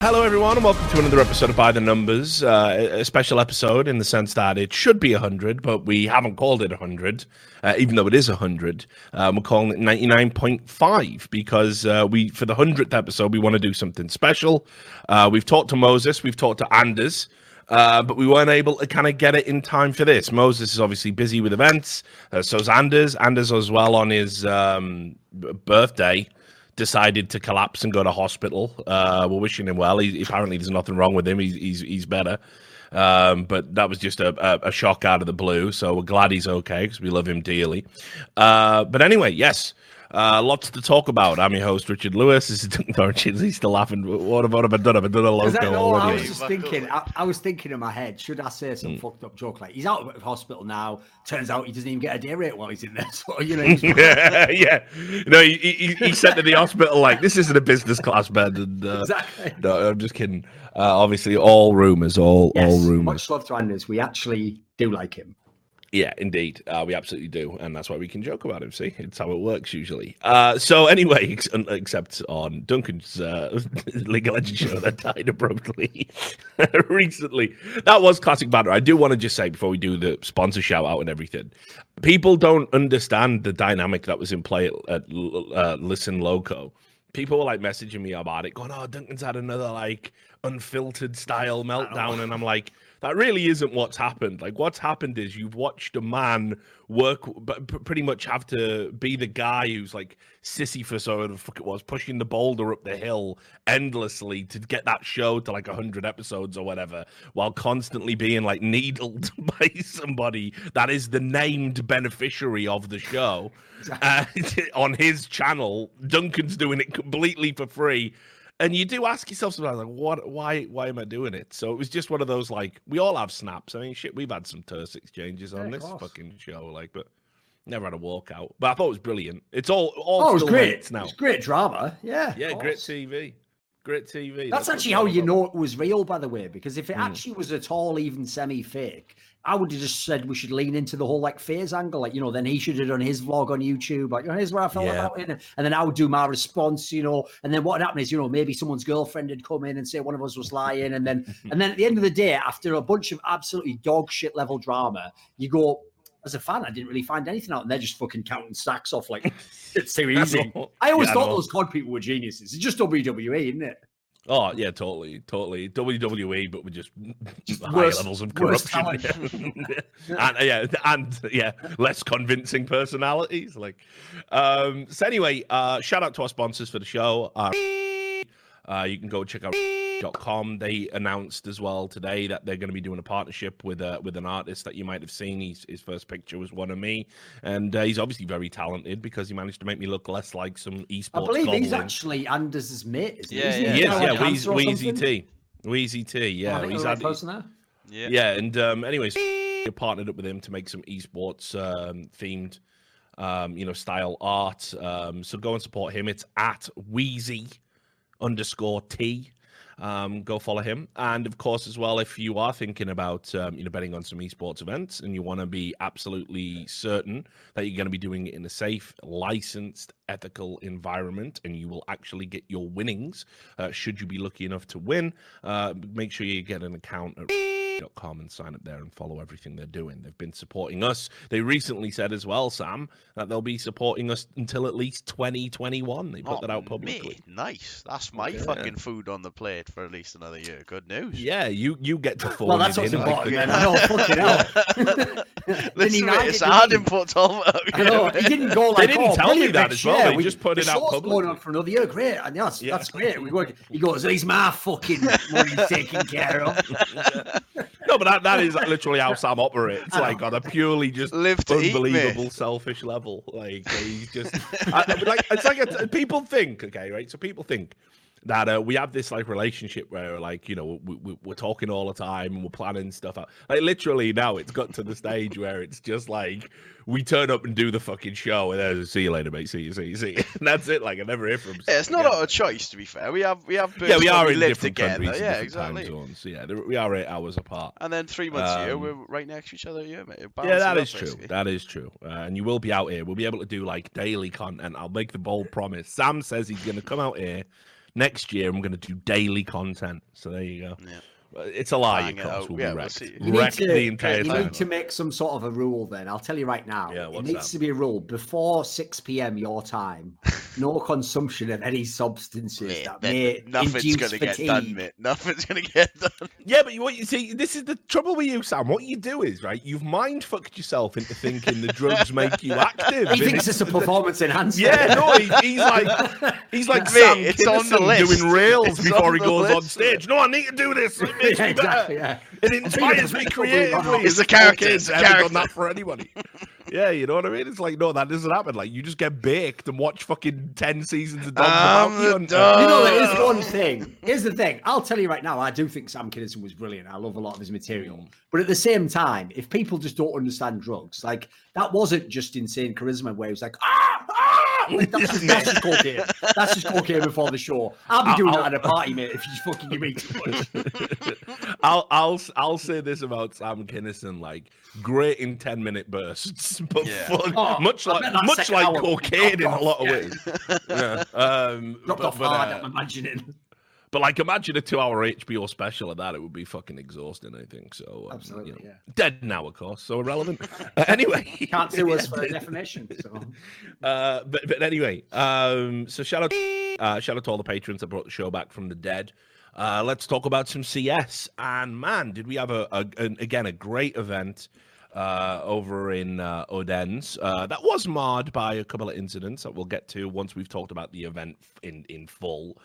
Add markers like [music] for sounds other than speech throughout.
Hello, everyone, and welcome to another episode of By the Numbers. Uh, a special episode in the sense that it should be 100, but we haven't called it 100, uh, even though it is 100. Um, we're calling it 99.5 because uh, we, for the 100th episode, we want to do something special. Uh, we've talked to Moses, we've talked to Anders. Uh, but we weren't able to kind of get it in time for this. Moses is obviously busy with events, uh, so's Anders. Anders as well on his um, birthday decided to collapse and go to hospital. Uh, we're wishing him well. He, apparently, there's nothing wrong with him. He's he's, he's better. Um, but that was just a, a, shock out of the blue. So we're glad he's okay because we love him dearly. Uh, but anyway, yes, uh, lots to talk about. I'm your host, Richard Lewis. This is [laughs] Duncan He's still laughing. What about have I done? Have I done a logo no, I was just thinking, I, I, was thinking in my head, should I say some mm. fucked up joke like, he's out of hospital now. Turns out he doesn't even get a day rate while he's in there. [laughs] So, you know, [laughs] yeah, yeah. You know, he, he, he sent to the hospital like, this isn't a business class bed. And, uh, exactly. No, I'm just kidding. Uh, obviously, all rumors, all, yes, all rumors. Much love to Anders. We actually do like him. Yeah, indeed. Uh, we absolutely do. And that's why we can joke about him. See, it's how it works usually. Uh, so, anyway, ex- except on Duncan's uh, [laughs] League of Legends show that died abruptly [laughs] recently. That was classic banner. I do want to just say before we do the sponsor shout out and everything, people don't understand the dynamic that was in play at, uh, Listen Loco. People were like messaging me about it, going, Oh, Duncan's had another like unfiltered style meltdown. And I'm like, that really isn't what's happened. Like what's happened is you've watched a man work, but pretty much have to be the guy who's like Sisyphus or whatever the fuck it was, pushing the boulder up the hill endlessly to get that show to like hundred episodes or whatever, while constantly being like needled [laughs] by somebody that is the named beneficiary of the show uh, [laughs] on his channel. Duncan's doing it completely for free and you do ask yourself sometimes like what why why am i doing it? So it was just one of those like we all have snaps. I mean shit we've had some terse exchanges on yeah, this fucking show like but never had a walkout. But i thought it was brilliant. It's all all oh, it was great. now. It's great drama. Yeah yeah great tv great tv that's, that's actually how you know it was real by the way because if it mm. actually was at all even semi fake I would have just said we should lean into the whole like phase angle, like you know. Then he should have done his vlog on YouTube, like you know, here's where I felt yeah. about it, and then I would do my response, you know. And then what happened is, you know, maybe someone's girlfriend had come in and say one of us was lying, and then [laughs] and then at the end of the day, after a bunch of absolutely dog shit level drama, you go, as a fan, I didn't really find anything out, and they're just fucking counting sacks off like it's [laughs] too easy. [laughs] I always yeah, thought those COD people were geniuses. It's just WWE, isn't it? Oh yeah, totally, totally WWE, but with just, just higher levels of corruption, [laughs] [laughs] yeah. and yeah, and yeah, less convincing personalities. Like, um, so anyway, uh, shout out to our sponsors for the show. Uh, uh, you can go check out dot com. They announced as well today that they're going to be doing a partnership with uh, with an artist that you might have seen. He's, his first picture was one of me, and uh, he's obviously very talented because he managed to make me look less like some esports. I believe goblin. he's actually Anders' mate. Isn't yeah, he? yeah, he is. Yeah, Weezy, Weezy T. Weezy T. Yeah, oh, he's had. Right yeah, yeah, and um, anyways, partnered up with him to make some esports um, themed. Um, you know, style art. Um, so go and support him. It's at Wheezy underscore T. Um, go follow him. And of course, as well, if you are thinking about um, you know betting on some esports events and you want to be absolutely certain that you're going to be doing it in a safe, licensed, ethical environment, and you will actually get your winnings, uh, should you be lucky enough to win, uh, make sure you get an account. At- com and sign up there and follow everything they're doing. They've been supporting us. They recently said as well, Sam, that they'll be supporting us until at least 2021. They put oh, that out publicly. Me. Nice. That's my yeah. fucking food on the plate for at least another year. Good news. Yeah, you you get to fall. well, that's what's important. Like, I know, fucking hell. Listen, it's hard input, Tom. I know. He didn't go like, they didn't oh, tell me that as well. They we, just put it out publicly. going on for another year. Great. And that's, yeah. that's great. We work. He goes, he's my fucking money taken care of. [laughs] no, but that, that is literally how Sam operates. Like on a purely just Live unbelievable selfish level. Like he's just I, like it's like a, people think. Okay, right. So people think that uh, we have this like relationship where like you know we, we, we're talking all the time and we're planning stuff out. Like literally now it's got to the stage [laughs] where it's just like we turn up and do the fucking show and then see you later mate. See you see you see you. and [laughs] that's it like I never hear from yeah, it's not our choice to be fair. We have we have yeah we are we in live different together. countries yeah exactly. zones. yeah we are eight hours apart. And then three months um, a year we're right next to each other yeah mate. Yeah that is true. that is true. Uh, and you will be out here. We'll be able to do like daily content. I'll make the bold promise. Sam says he's going to come out here Next year, I'm going to do daily content. So there you go. Yeah. It's a lie. Bang Of it course, out. we'll Yeah, be we'll wrecked. see. You need to- the entire You time. need to make some sort of a rule then. I'll tell you right now. Yeah, it needs that? to be a rule before 6 p.m. your time. No consumption of any substances Mate, that then may nothing's gonna get done, mate. Nothing's gonna get done. Yeah, but what you see, this is the trouble with you, Sam. What you do is right. You've mind fucked yourself into thinking the drugs make you active. He and thinks it's a performance enhancer. Yeah, no, he, he's like he's like Mate, Sam it's on the list. doing rails It's before he the goes on list, stage. No, I need to do this. It makes Yeah, me exactly. better. Yeah. It inspires me creatively. It's the As if character, it's the ever done character. that for anybody. Yeah, you know what I mean? It's like no, that doesn't happen. Like you just get baked and watch fucking ten seasons of Dogs I'm About the You. and- dog. You know, there is one thing. Here's the thing. I'll tell you right now, I do think Sam Kinison was brilliant. I love a lot of his material. But at the same time, if people just don't understand drugs, like that wasn't just insane charisma where he was like, ah, ah! Like, that's, just, [laughs] that's just cocaine. That's just cocaine before the show. I'll be doing I'll- that at a party, mate, if you fucking give me too much. [laughs] I'll I'll I'll say this about Sam Kinison, like great in ten minute bursts, [laughs] but Yeah. fun, Oh, much I like bet much like hour cocaine in a lot of off, ways. Yeah. Um, Dropped but, off but, hard, uh, I'm imagining. But like imagine a two hour HBO special of that, it would be fucking exhausting. I think so. um, Absolutely, you know. yeah. Dead now, of course, so irrelevant. Uh, [laughs] anyway, Can't sue us for [laughs] defamation. So. uh, but but anyway, um, so shout out, uh, shout out to all the patrons that brought the show back from the dead. Uh, let's talk about some CS. And man, did we have a, a an, again a great event uh, over in uh, Odense uh, that was marred by a couple of incidents that we'll get to once we've talked about the event in in full.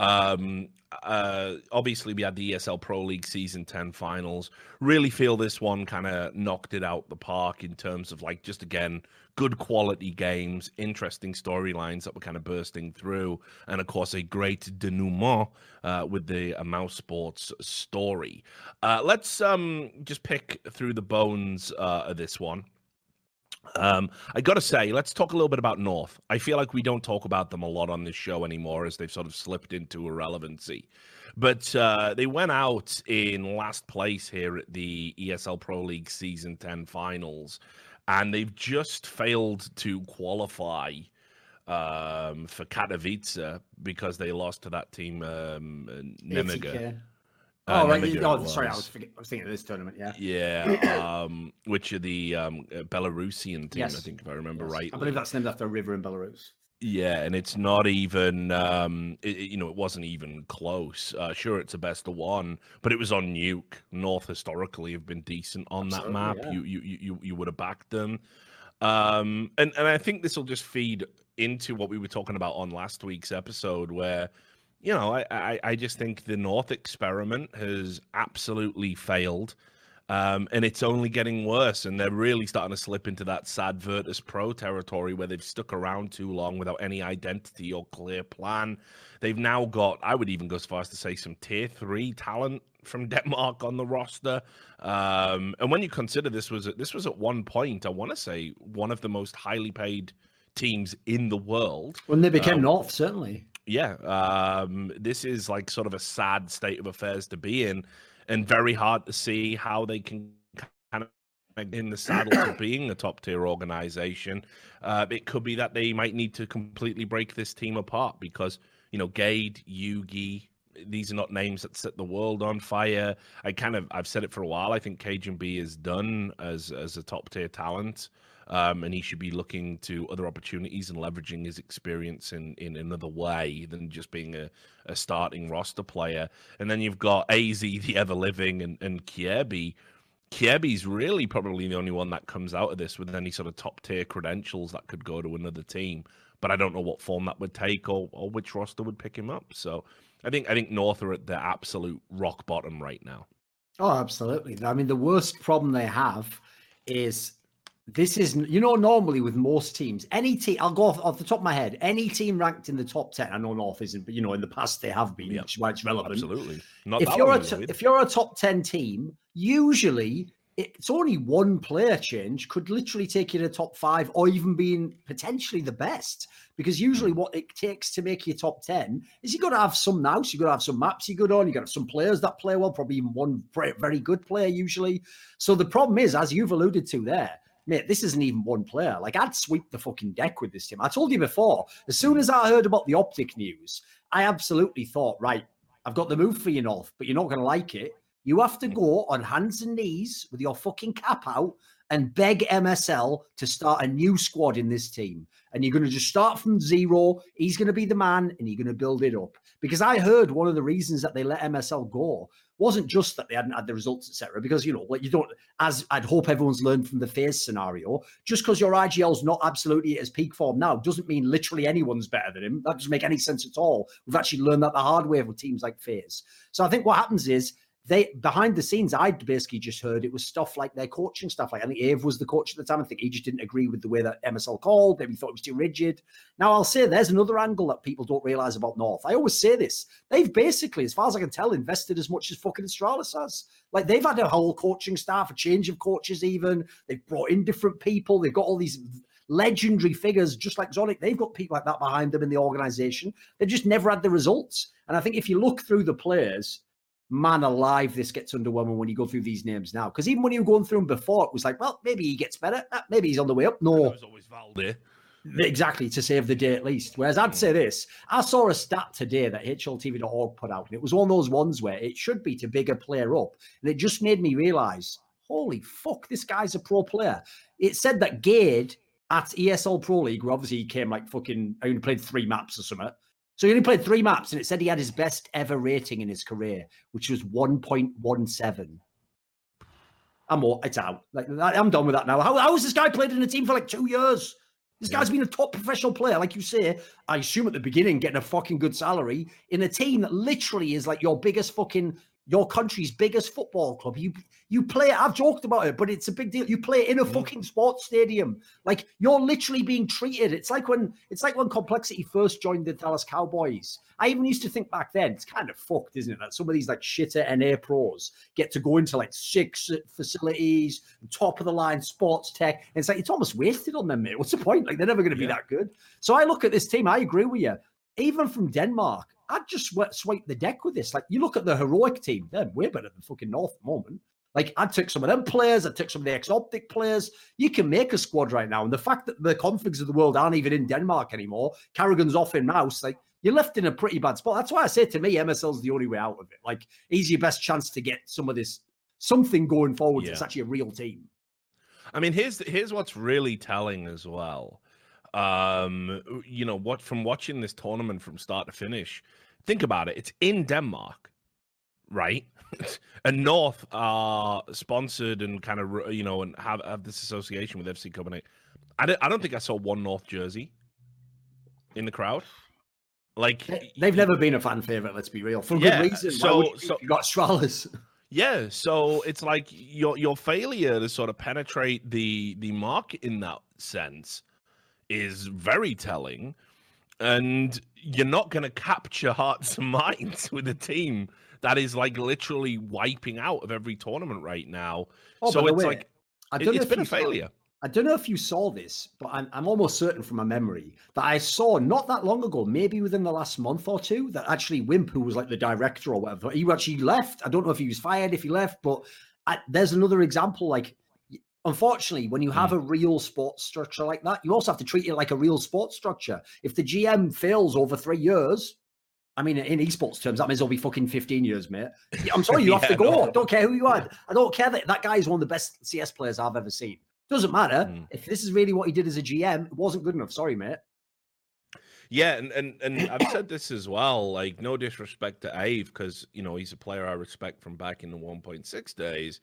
Um, uh, obviously, we had the ESL Pro League Season 10 finals. Really feel this one kind of knocked it out the park in terms of, like, just again, good quality games, interesting storylines that were kind of bursting through, and of course, a great denouement uh, with the uh, mousesports story. Uh, let's um, just pick through the bones uh, of this one. Um, I gotta say, let's talk a little bit about North. I feel like we don't talk about them a lot on this show anymore, as they've sort of slipped into irrelevancy. But uh, they went out in last place here at the ESL Pro League Season 10 finals, and they've just failed to qualify um, for Katowice because they lost to that team, um, Nemiga. 80K. Uh, Oh, right. Nemiga you- it Oh, sorry. I was. forget- I was thinking of this tournament. Yeah. Yeah, um, which are the um, uh, Belarusian team, I think, if I remember Yes. right. I believe that's named after a river in Belarus. Yeah, and it's not even, um, it, you know, it wasn't even close. Uh, sure, it's a best of one, but it was on Nuke. North historically have been decent on that map. yeah. You, you, you, you, you would have backed them. Um, and and I think this will just feed into what we were talking about on last week's episode, where, you know, I, I, I just think the North experiment has absolutely failed. Um, and it's only getting worse, and they're really starting to slip into that sad Virtus Pro territory where they've stuck around too long without any identity or clear plan. They've now got, I would even go as far as to say, some tier three talent from [laughs] Denmark on the roster. Um, and when you consider this was at, this was at one point, I want to say one of the most highly paid teams in the world. When they became Um, North, certainly. Yeah, um, this is like sort of a sad state of affairs to be in, and very hard to see how they can kind of in the saddle of [coughs] being a top tier organization. Uh, it could be that they might need to completely break this team apart because you know Gade, JUGi, these are not names that set the world on fire. I kind of I've said it for a while. I think cajunb is done as as a top tier talent. Um, and he should be looking to other opportunities and leveraging his experience in, in another way than just being a, a starting roster player. And then you've got aizy, the ever living, and, and Kjaerbye. Kjaerbye's really probably the only one that comes out of this with any sort of top tier credentials that could go to another team. But I don't know what form that would take or, or which roster would pick him up. So I think I think North are at the absolute rock bottom right now. Oh, absolutely. I mean, the worst problem they have is this is, you know, normally with most teams, any team, I'll go off, off the top of my head, any team ranked in the top 10, I know North isn't, but, you know, in the past they have been, Yeah. which is why it's relevant. Absolutely. Not If you're, a ago, if you're a top 10 team, usually it's only one player change could literally take you to top five or even being potentially the best. Because usually Hmm. what it takes to make you top 10 is you got to have some nous, you got to have some maps you good on, you got to have some players that play well, probably even one very good player usually. So the problem is, as you've alluded to there, mate, this isn't even one player. Like I'd sweep the fucking deck with this team. I told you before, as soon as I heard about the optic news, I absolutely thought, right, I've got the move for you, North, but you're not going to like it. You have to go on hands and knees with your fucking cap out and beg MSL to start a new squad in this team. And you're going to just start from zero. He's going to be the man and you're going to build it up. Because I heard one of the reasons that they let MSL go wasn't just that they hadn't had the results, etc. Because you know, like you don't, as I'd hope everyone's learned from the FaZe scenario, just because your IGL's not absolutely at his peak form now doesn't mean literally anyone's better than him. That doesn't make any sense at all. We've actually learned that the hard way with teams like FaZe. So I think what happens is they behind the scenes, I'd basically just heard it was stuff like their coaching stuff. Like I think Ave was the coach at the time. I think he just didn't agree with the way that MSL called. Maybe thought it was too rigid. Now I'll say there's another angle that people don't realize about North. I always say this: they've basically, as far as I can tell, invested as much as fucking Astralis has. Like they've had a whole coaching staff, a change of coaches, even they've brought in different people. They've got all these legendary figures, just like Zonic. They've got people like that behind them in the organization. They've just never had the results. And I think if you look through the players, man alive, this gets underwhelming when you go through these names now. Because even when you were going through them before, it was like, well, maybe he gets better. Uh, maybe he's on the way up. No. It was always Valde. Exactly, to save the day at least. Whereas I'd say this I saw a stat today that HLTV.org put out, and it was one of those ones where it should be to bigger player up. And it just made me realize, holy fuck, this guy's a pro player. It said that Gade at ESL Pro League, where obviously he came like fucking, I only played three maps or something. So he only played three maps, and it said he had his best ever rating in his career, which was 1.17. I'm all, it's out. Like I'm done with that now. How, how has this guy played in a team for like two years? This guy's been a top professional player, like you say. I assume at the beginning, getting a fucking good salary in a team that literally is like your biggest fucking your country's biggest football club. You you play I've joked about it, but it's a big deal. You play in a fucking sports stadium. Like you're literally being treated. It's like when it's like when complexity first joined the Dallas Cowboys. I even used to think back then, it's kind of fucked, isn't it? That some of these like shitter NA pros get to go into like six facilities, top of the line sports tech. And it's like it's almost wasted on them, mate. What's the point? Like they're never going to be that good. So I look at this team, I agree with you. Even from Denmark, I'd just swipe the deck with this. Like, you look at the heroic team; they're way better than fucking North at the moment. Like, I took some of them players, I took some of the ex-optic players. You can make a squad right now, and the fact that the configs of the world aren't even in Denmark anymore, karrigan's off in mouse. Like, you're left in a pretty bad spot. That's why I say to me, MSL's the only way out of it. Like, he's your best chance to get some of this something going forward. Yeah. It's actually a real team. I mean, here's here's what's really telling as well um, you know what? From watching this tournament from start to finish, think about it. It's in Denmark, right? [laughs] and North are sponsored and kind of you know and have have this association with FC Copenhagen. I don't, I don't think I saw one North jersey in the crowd. Like they've never been a fan favorite. Let's be real, for yeah, good reason. So, so you got Astralis. Yeah, so it's like your your failure to sort of penetrate the the market in that sense is very telling. And you're not going to capture hearts and [laughs] minds with a team that is like literally wiping out of every tournament right now. Oh, so it's way, like I don't it, it's been a failure. Saw, I don't know if you saw this, but I'm, I'm almost certain from my memory that I saw not that long ago, maybe within the last month or two, that actually Wimp, who was like the director or whatever, he actually left. I don't know if he was fired, if he left, but I, there's another example like unfortunately, when you have mm. a real sports structure like that, you also have to treat it like a real sports structure. If the GM fails over three years, I mean, in esports terms, that means it'll be fucking 15 years, mate. I'm sorry, you [laughs] yeah, have to go. No. I don't care who you are. I don't care that that guy is one of the best CS players I've ever seen. Doesn't matter. Mm. If this is really what he did as a GM, it wasn't good enough. Sorry, mate. Yeah, and, and and I've said this as well. Like, no disrespect to Ave, because you know he's a player I respect from back in the 1.6 days.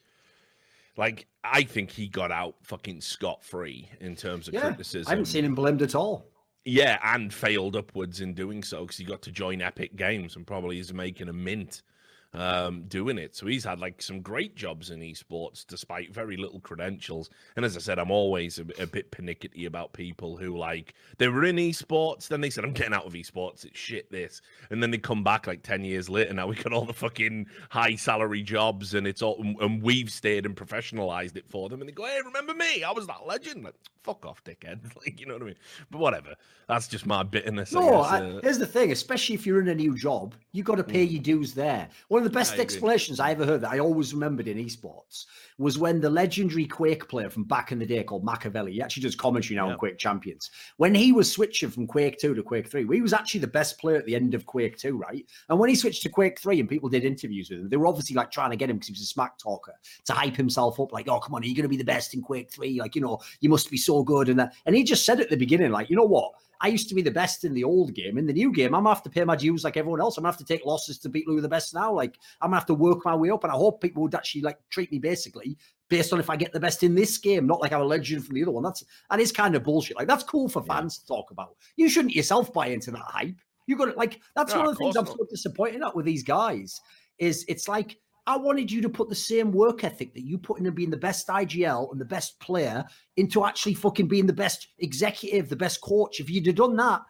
Like, I think he got out fucking scot free in terms of yeah, criticism. I haven't seen him blamed at all. Yeah, and failed upwards in doing so because he got to join Epic Games and probably is making a mint um, doing it. So he's had like some great jobs in esports despite very little credentials. And as I said, I'm always a, a, bit pernickety about people who like they were in esports, then they said, I'm getting out of esports, it's shit this. And then they come back like 10 years later. Now we got all the fucking high salary jobs and it's all, and we've stayed and professionalized it for them. And they go, hey, remember me? I was that legend. Like, fuck off, dickhead. [laughs] Like, you know what I mean? But whatever. That's just my bitterness. No, I I, uh, here's the thing, especially if you're in a new job, you got to pay mm. your dues there. One of the best explanations I ever heard that I always remembered in esports was when the legendary Quake player from back in the day called Machiavelli, he actually does commentary now yeah. on Quake Champions. When he was switching from Quake 2 to Quake 3, he was actually the best player at the end of Quake 2, right? And when he switched to Quake 3 and people did interviews with him, they were obviously like trying to get him because he was a smack talker to hype himself up, like, oh, come on, are you going to be the best in Quake 3? Like, you know, you must be so good. And that. And he just said at the beginning, like, you know what? I used to be the best in the old game. In the new game, I'm gonna have to pay my dues like everyone else. I'm gonna have to take losses to beat Lou the best now. Like I'm gonna have to work my way up. And I hope people would actually like treat me basically based on if I get the best in this game, not like I'm a legend from the other one. That's that is kind of bullshit. Like that's cool for fans yeah. to talk about. You shouldn't yourself buy into that hype. You got to like that's no, one of the things I'm so disappointed at with these guys. Is it's like I wanted you to put the same work ethic that you put into being the best IGL and the best player into actually fucking being the best executive, the best coach. If you'd have done that,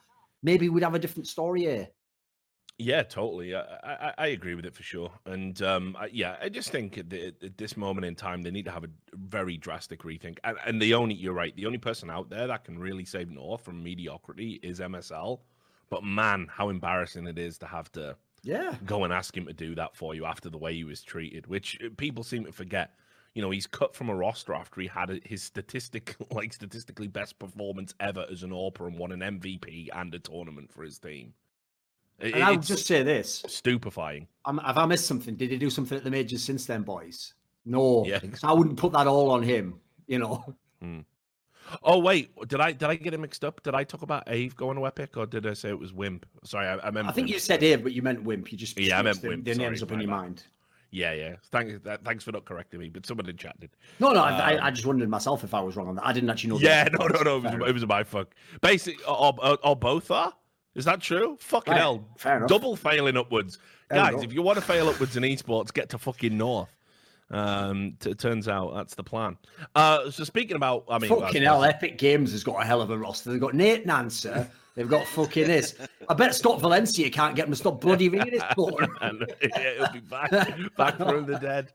maybe we'd have a different story here. Yeah, totally. I, I, I agree with it for sure. And um, I, yeah, I just think at, the, at, this moment in time, they need to have a very drastic rethink. And, and the only, you're right, the only person out there that can really save North from mediocrity is MSL. But man, how embarrassing it is to have to yeah go and ask him to do that for you after the way he was treated, which uh, people seem to forget. You know, he's cut from a roster after he had his statistic, [laughs] like statistically best performance ever as an AWPer and won an MVP and a tournament for his team. It, and I'll just say this: stupefying. I'm, have I missed something? Did he do something at the majors since then, boys? No. Yeah. I wouldn't put that all on him. You know. Hmm. Oh wait, did I did I get it mixed up? Did I talk about Ave going to Epic, or did I say it was Wimp? Sorry, I, I meant. I think Wimp. you said Ave, but you meant Wimp. You just yeah, I meant the, Wimp. The names up in your bad. mind. Yeah, yeah. Thanks, thanks for not correcting me. But someone in chat did. No, no. Um, I, I, just wondered myself if I was wrong on that. I didn't actually know. Yeah, [laughs] no, no, no. It was, it was, my fuck. Basically, or, or, or, both are. Is that true? Fucking right. hell. Fair enough. Double failing upwards, Fair guys. Enough. If you want to fail upwards in esports, get to fucking north. Um, t- it turns out that's the plan. Uh, so speaking about, I mean, fucking hell, Epic Games has got a hell of a roster. They've got Nate Nanzer. They've got fucking this. I bet Scott Valencia can't get them to stop bloody ringing his [laughs] phone. yeah, he'll be back, back from the dead.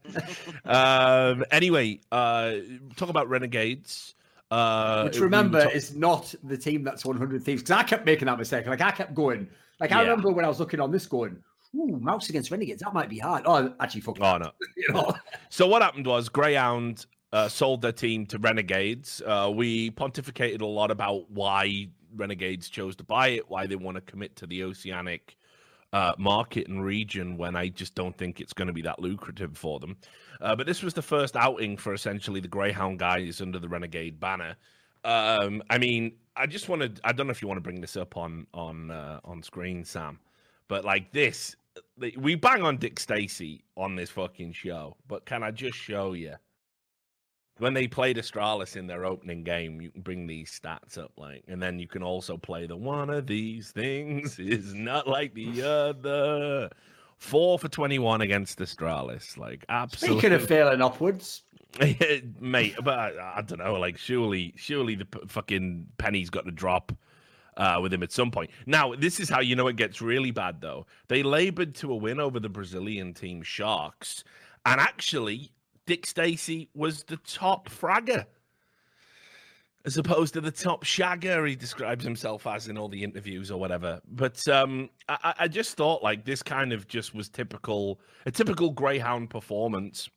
Um, anyway, uh, talk about Renegades. Uh, Which remember talk- is not the team that's 100 Thieves because I kept making that mistake. Like I kept going. Like I yeah. remember when I was looking on this going, Ooh, mouse against renegades. That might be hard. Oh, actually, fuck. Oh no. [laughs] you know? So what happened was Greyhound uh, sold their team to Renegades. Uh, we pontificated a lot about why Renegades chose to buy it, why they want to commit to the Oceanic uh, market and region when I just don't think it's going to be that lucrative for them. Uh, but this was the first outing for essentially the Greyhound guys under the Renegade banner. Um, I mean, I just wanted. I don't know if you want to bring this up on on uh, on screen, Sam. But like this, we bang on Dick Stacy on this fucking show. But can I just show you? When they played Astralis in their opening game, you can bring these stats up, like, and then you can also play the one of these things [laughs] is not like the other. Four for twenty-one against Astralis, like absolutely. Speaking of failing upwards, [laughs] mate, but I, I, don't know, like surely, surely the p- fucking penny's got to drop uh, with him at some point. Now, this is how you know it gets really bad, though. They labored to a win over the Brazilian team Sharks, and actually, Dick Stacy was the top fragger. As opposed to the top shagger, he describes himself as in all the interviews or whatever. But um, I, I just thought like this kind of just was typical, a typical Greyhound performance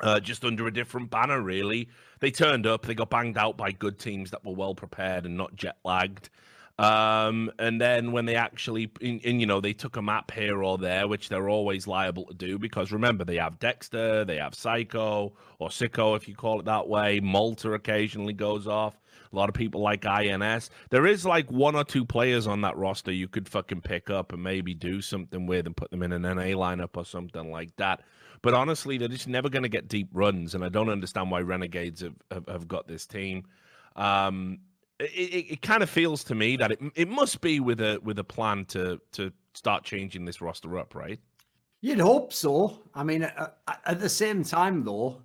uh, just under a different banner, really. They turned up, they got banged out by good teams that were well prepared and not jet lagged. Um, and then when they actually, in, in, you know, they took a map here or there, which they're always liable to do because remember, they have Dexter, they have Psycho or Sico, if you call it that way. Malta occasionally goes off. A lot of people like INS. There is like one or two players on that roster you could fucking pick up and maybe do something with and put them in an NA lineup or something like that. But honestly, they're just never going to get deep runs, and I don't understand why Renegades have, have, have got this team. Um, it, it, it kind of feels to me that it it must be with a with a plan to to start changing this roster up, right? You'd hope so. I mean, uh, uh at the same time, though,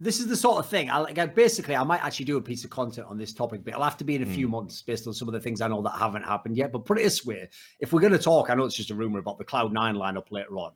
this is the sort of thing. I like. I, basically, I might actually do a piece of content on this topic, but it'll have to be in a mm. few hmm. months based on some of the things I know that haven't happened yet. But put it this way: if we're going to talk, I know it's just a rumor about the Cloud Nine lineup later on.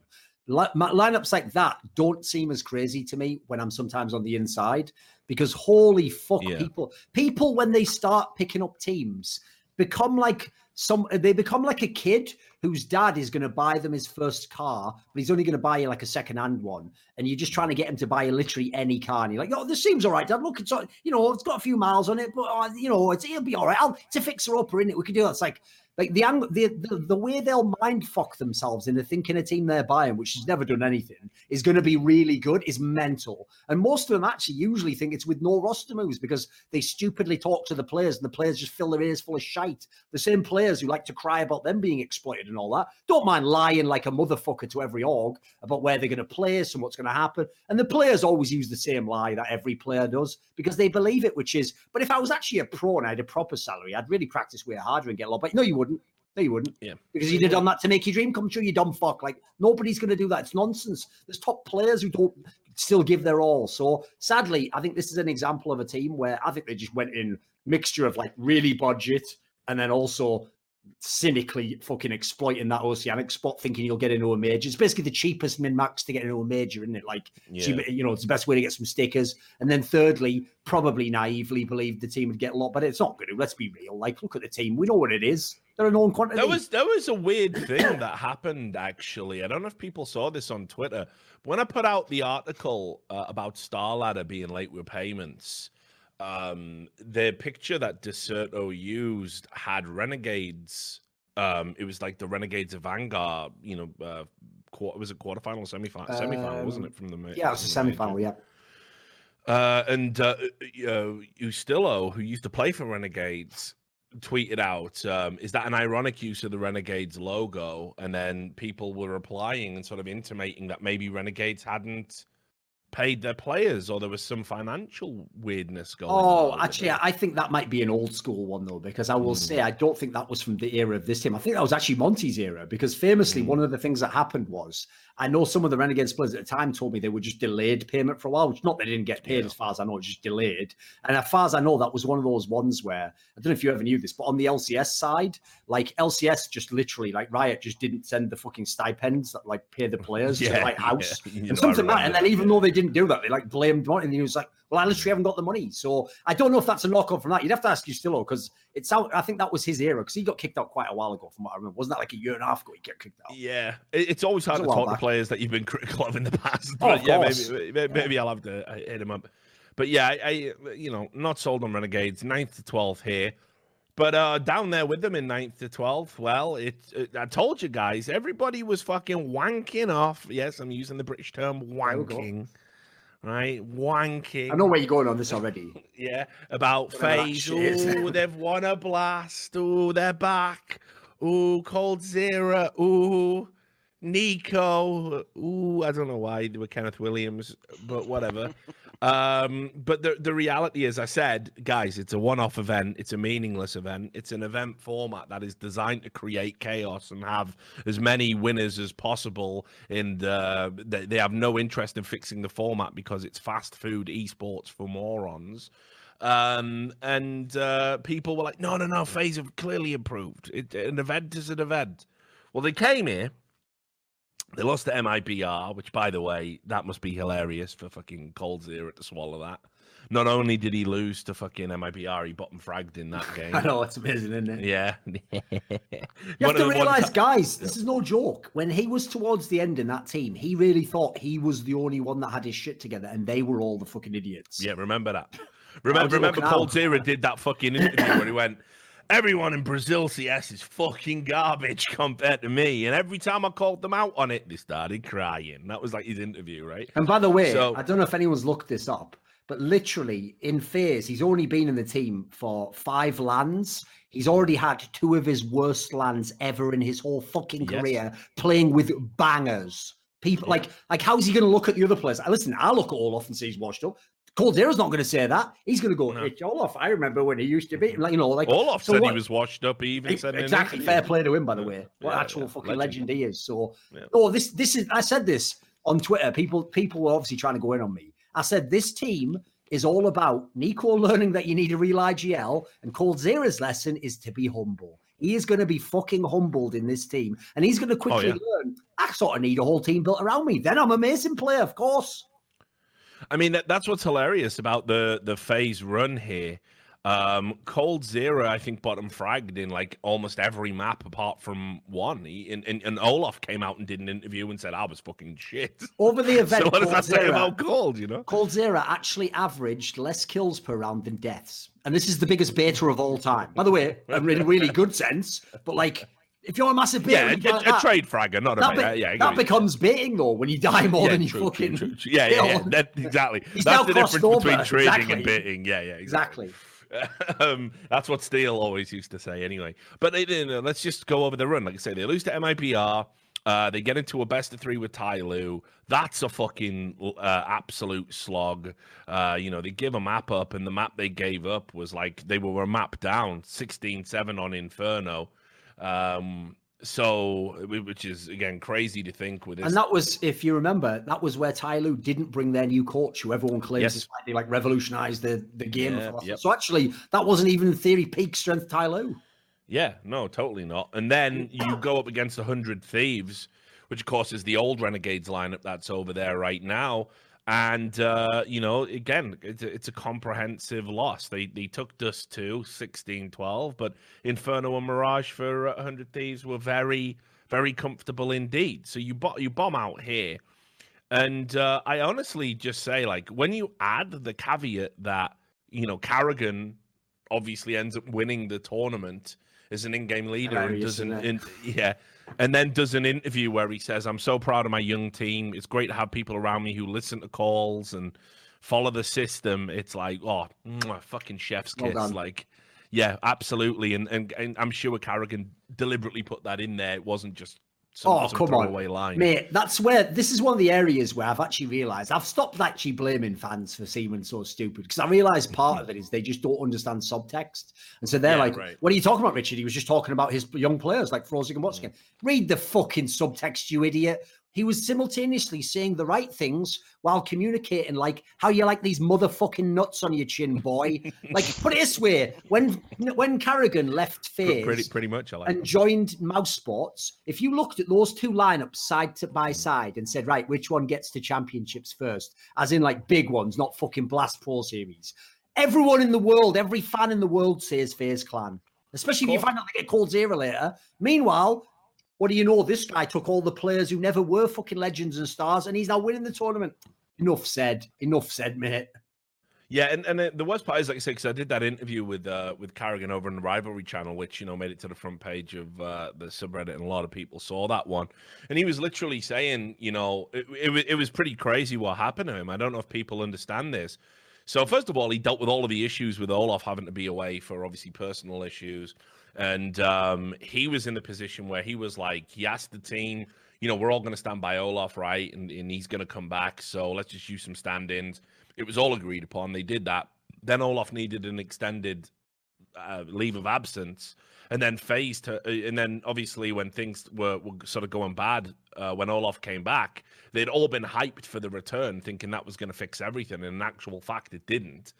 Lineups like that don't seem as crazy to me when I'm sometimes on the inside because holy fuck, yeah. people, people when they start picking up teams, become like some they become like a kid whose dad is going to buy them his first car but he's only going to buy you like a second hand one and you're just trying to get him to buy literally any car and you're like oh this seems all right dad. Look it's you know it's got a few miles on it but uh, you know it's, it'll be all right I'll, it's a fixer upper in it we can do that. It's like like the, the the the way they'll mind fuck themselves into thinking a team they're buying, which has never done anything, is going to be really good, is mental. And most of them actually usually think it's with no roster moves because they stupidly talk to the players and the players just fill their ears full of shite. The same players who like to cry about them being exploited and all that don't mind lying like a motherfucker to every org about where they're going to place and what's going to happen. And the players always use the same lie that every player does because they believe it, which is, but if I was actually a pro and I had a proper salary, I'd really practice way harder and get a lot. But no, you wouldn't. No, you wouldn't. Yeah. Because you did done that to make your dream come true, you dumb fuck. Like nobody's going to do that. It's nonsense. There's top players who don't still give their all. So sadly, I think this is an example of a team where I think they just went in mixture of like really budget and then also cynically fucking exploiting that oceanic spot, thinking you'll get into a major. It's basically the cheapest min max to get into a major, isn't it? Like, Yeah. so you, you know, it's the best way to get some stickers. And then thirdly, probably naively believed the team would get a lot, but it's not going to. Let's be real. Like, look at the team. We know what it is. They're a known quantity. That was that was a weird thing [coughs] that happened. Actually, I don't know if people saw this on Twitter. When I put out the article uh, about Starladder being late with payments, um, the picture that Dexerto used had Renegades. Um, it was like the Renegades of AVANGAR. You know, uh, quarter, was it quarterfinal, semifinal, semifinal, wasn't Um, it? From the yeah, it was a from the semi major? final. Yeah. Uh, and uh, uh, Ustilo, who used to play for Renegades, tweeted out, um, "Is that an ironic use of the Renegades logo?" And then people were replying and sort of intimating that maybe Renegades hadn't paid their players or there was some financial weirdness going on. Oh, actually. I think that might be an old school one though, because I will Mm. say I don't think that was from the era of this team. I think that was actually Monty's era, because famously Mm. one of the things that happened was I know some of the Renegades players at the time told me they were just delayed payment for a while, which not they didn't get paid Yeah. as far as I know, just delayed. And as far as I know, that was one of those ones where I don't know if you ever knew this, but on the LCS side, like LCS just literally like Riot just didn't send the fucking stipends that like pay the players to [laughs] [laughs] the right house yeah, and something like, that. and then even yeah. though they didn't do that, they like blamed Monty, and he was like, "Well, I literally haven't got the money." So I don't know if that's a knock on from that. You'd have to ask Ustilo because it's out. I think that was his era because he got kicked out quite a while ago, from what I remember. Wasn't that like a year and a half ago? He got kicked out. Yeah, it's always hard It to was a while talk to players that you've been [laughs] critical of in the past. Oh, But of yeah, maybe maybe, maybe I'll have to uh, hit him up. But yeah, I, I you know not sold on Renegades. 9th to twelfth here, but uh down there with them in 9th to twelfth. Well, it, it I told you guys, everybody was fucking wanking off. Yes, I'm using the British term wanking. Right, wanking. I know where you're going on this already. [laughs] Yeah, about FaZe. Ooh, they've won a blast. Oh, they're back. Oh, coldzera. Ooh, NiKo. Oh, I don't know why they were Kenneth Williams, but whatever. [laughs] um, but the the reality is, I said, guys, it's a one-off event. It's a meaningless event. It's an event format that is designed to create chaos and have as many winners as possible. And the they, they have no interest in fixing the format because it's fast food esports for morons. Um, and uh, people were like, no, no, no, FaZe have clearly improved. It, an event is an event. Well, they came here. They lost to MIBR, which, by the way, that must be hilarious for fucking coldzera to swallow that. Not only did he lose to fucking MIBR, he bottom fragged in that [laughs] game. I know it's amazing, isn't it? Yeah. [laughs] [laughs] You have One to of the ones realize, that- guys, this is no joke. When he was towards the end in that team, he really thought he was the only one that had his shit together, and they were all the fucking idiots. Yeah, remember that. Remember, remember look Cold? Zero did that fucking interview where he went, Everyone in Brazil CS is fucking garbage compared to me. And every time I called them out on it, they started crying. That was like his interview, right? And by the way, So- I don't know if anyone's looked this up, but literally in FaZe, he's only been in the team for five lands. He's already had two of his worst lands ever in his whole fucking Yes. career, playing with bangers. People like like how's he going to look at the other players? I listen. I look at Olof and say he's washed up. Cold Zero's not going to say that. He's going to go, No. "It's Olof. I remember when he used to be mm-hmm. like you know like Olof so said what- he was washed up. He even said exactly fair play to him by the Yeah. way what Yeah, actual yeah, fucking legend. legend he is so oh this this is i said this on twitter people people were obviously trying to go in on me i said this team is all about NiKo learning that you need a real igl and coldzera's lesson is to be humble he is going to be fucking humbled in this team and he's going to oh, quickly yeah. learn i sort of need a whole team built around me then i'm an amazing player of course I mean, that, that's what's hilarious about the the FaZe run here. Um, coldzera, I think, bottom fragged in like almost every map apart from one. He, and, and, and Olof came out and did an interview and said, I was fucking shit. Over the [laughs] event, so what does that say about Cold, you know? coldzera actually averaged less kills per round than deaths. And this is the biggest beta of all time. By the way, in a really good sense, but like if you're a massive beta, yeah, a, a, a trade fragger, not that a be- yeah. That becomes baiting though when you die more yeah, than you true, fucking. True, true, yeah, yeah, yeah. [laughs] That, exactly. He's That's the difference over. between trading exactly. and baiting. Yeah, yeah, exactly. exactly. [laughs] um, that's what Steele always used to say, anyway. But they, let's just go over the run. Like I say, they lose to MIBR. Uh, they get into a best of three with Tyloo. That's a fucking uh, absolute slog. Uh, you know, they give a map up, and the map they gave up was like they were a map down 16 7 on Inferno. Um, so, which is again crazy to think with this. And that was, if you remember, that was where Tyloo didn't bring their new coach, who everyone claims yes. is slightly like revolutionized the, the game. Yeah, yep. So actually, that wasn't even in theory peak strength Tyloo. Yeah, no, totally not. And then you go up against a hundred thieves, which of course is the old Renegades lineup that's over there right now. And uh, you know, again, it's a, it's a comprehensive loss. They they took Dust to 16-12, but Inferno and Mirage for 100 Thieves were very very comfortable indeed. So you bo- you bomb out here, and uh, I honestly just say like when you add the caveat that you know karrigan obviously ends up winning the tournament as an in-game leader and doesn't in, yeah and then does an interview where he says, "I'm so proud of my young team. It's great to have people around me who listen to calls and follow the system." It's like, oh, mwah, fucking chef's kiss. Well like, yeah, absolutely. And, and and I'm sure karrigan deliberately put that in there. It wasn't just some, oh, some come on, line. mate. That's where this is one of the areas where I've actually realised I've stopped actually blaming fans for seeming so stupid because I realise part of it is they just don't understand subtext, and so they're yeah, like, right. "What are you talking about, Richard?" He was just talking about his young players like Frosing and Watskin. Mm. Read the fucking subtext, you idiot. He was simultaneously saying the right things while communicating like how you like these motherfucking nuts on your chin, boy. [laughs] like put it this way: when when karrigan left FaZe, pretty pretty much, I like and that. joined mousesports, if you looked at those two lineups side to by side and said, right, which one gets to championships first, as in like big ones, not fucking Blast Pro series. Everyone in the world, every fan in the world says FaZe Clan especially if you find out they get called zero later. Meanwhile, what do you know? This guy took all the players who never were fucking legends and stars, and he's now winning the tournament. Enough said. Enough said, mate. Yeah, and, and the worst part is, like I said, because I did that interview with uh, with karrigan over on the Rivalry channel, which you know made it to the front page of uh, the subreddit, and a lot of people saw that one. And he was literally saying, you know, it, it, it was pretty crazy what happened to him. I don't know if people understand this. So first of all, he dealt with all of the issues with Olof having to be away for obviously personal issues. And um, he was in the position where he was like, he asked the team, you know, we're all going to stand by Olof, right? And, and he's going to come back. So let's just use some stand ins. It was all agreed upon. They did that. Then Olof needed an extended uh, leave of absence. And then FaZe to, uh, and then obviously when things were, were sort of going bad, uh, when Olof came back, they'd all been hyped for the return, thinking that was going to fix everything. And in actual fact, it didn't.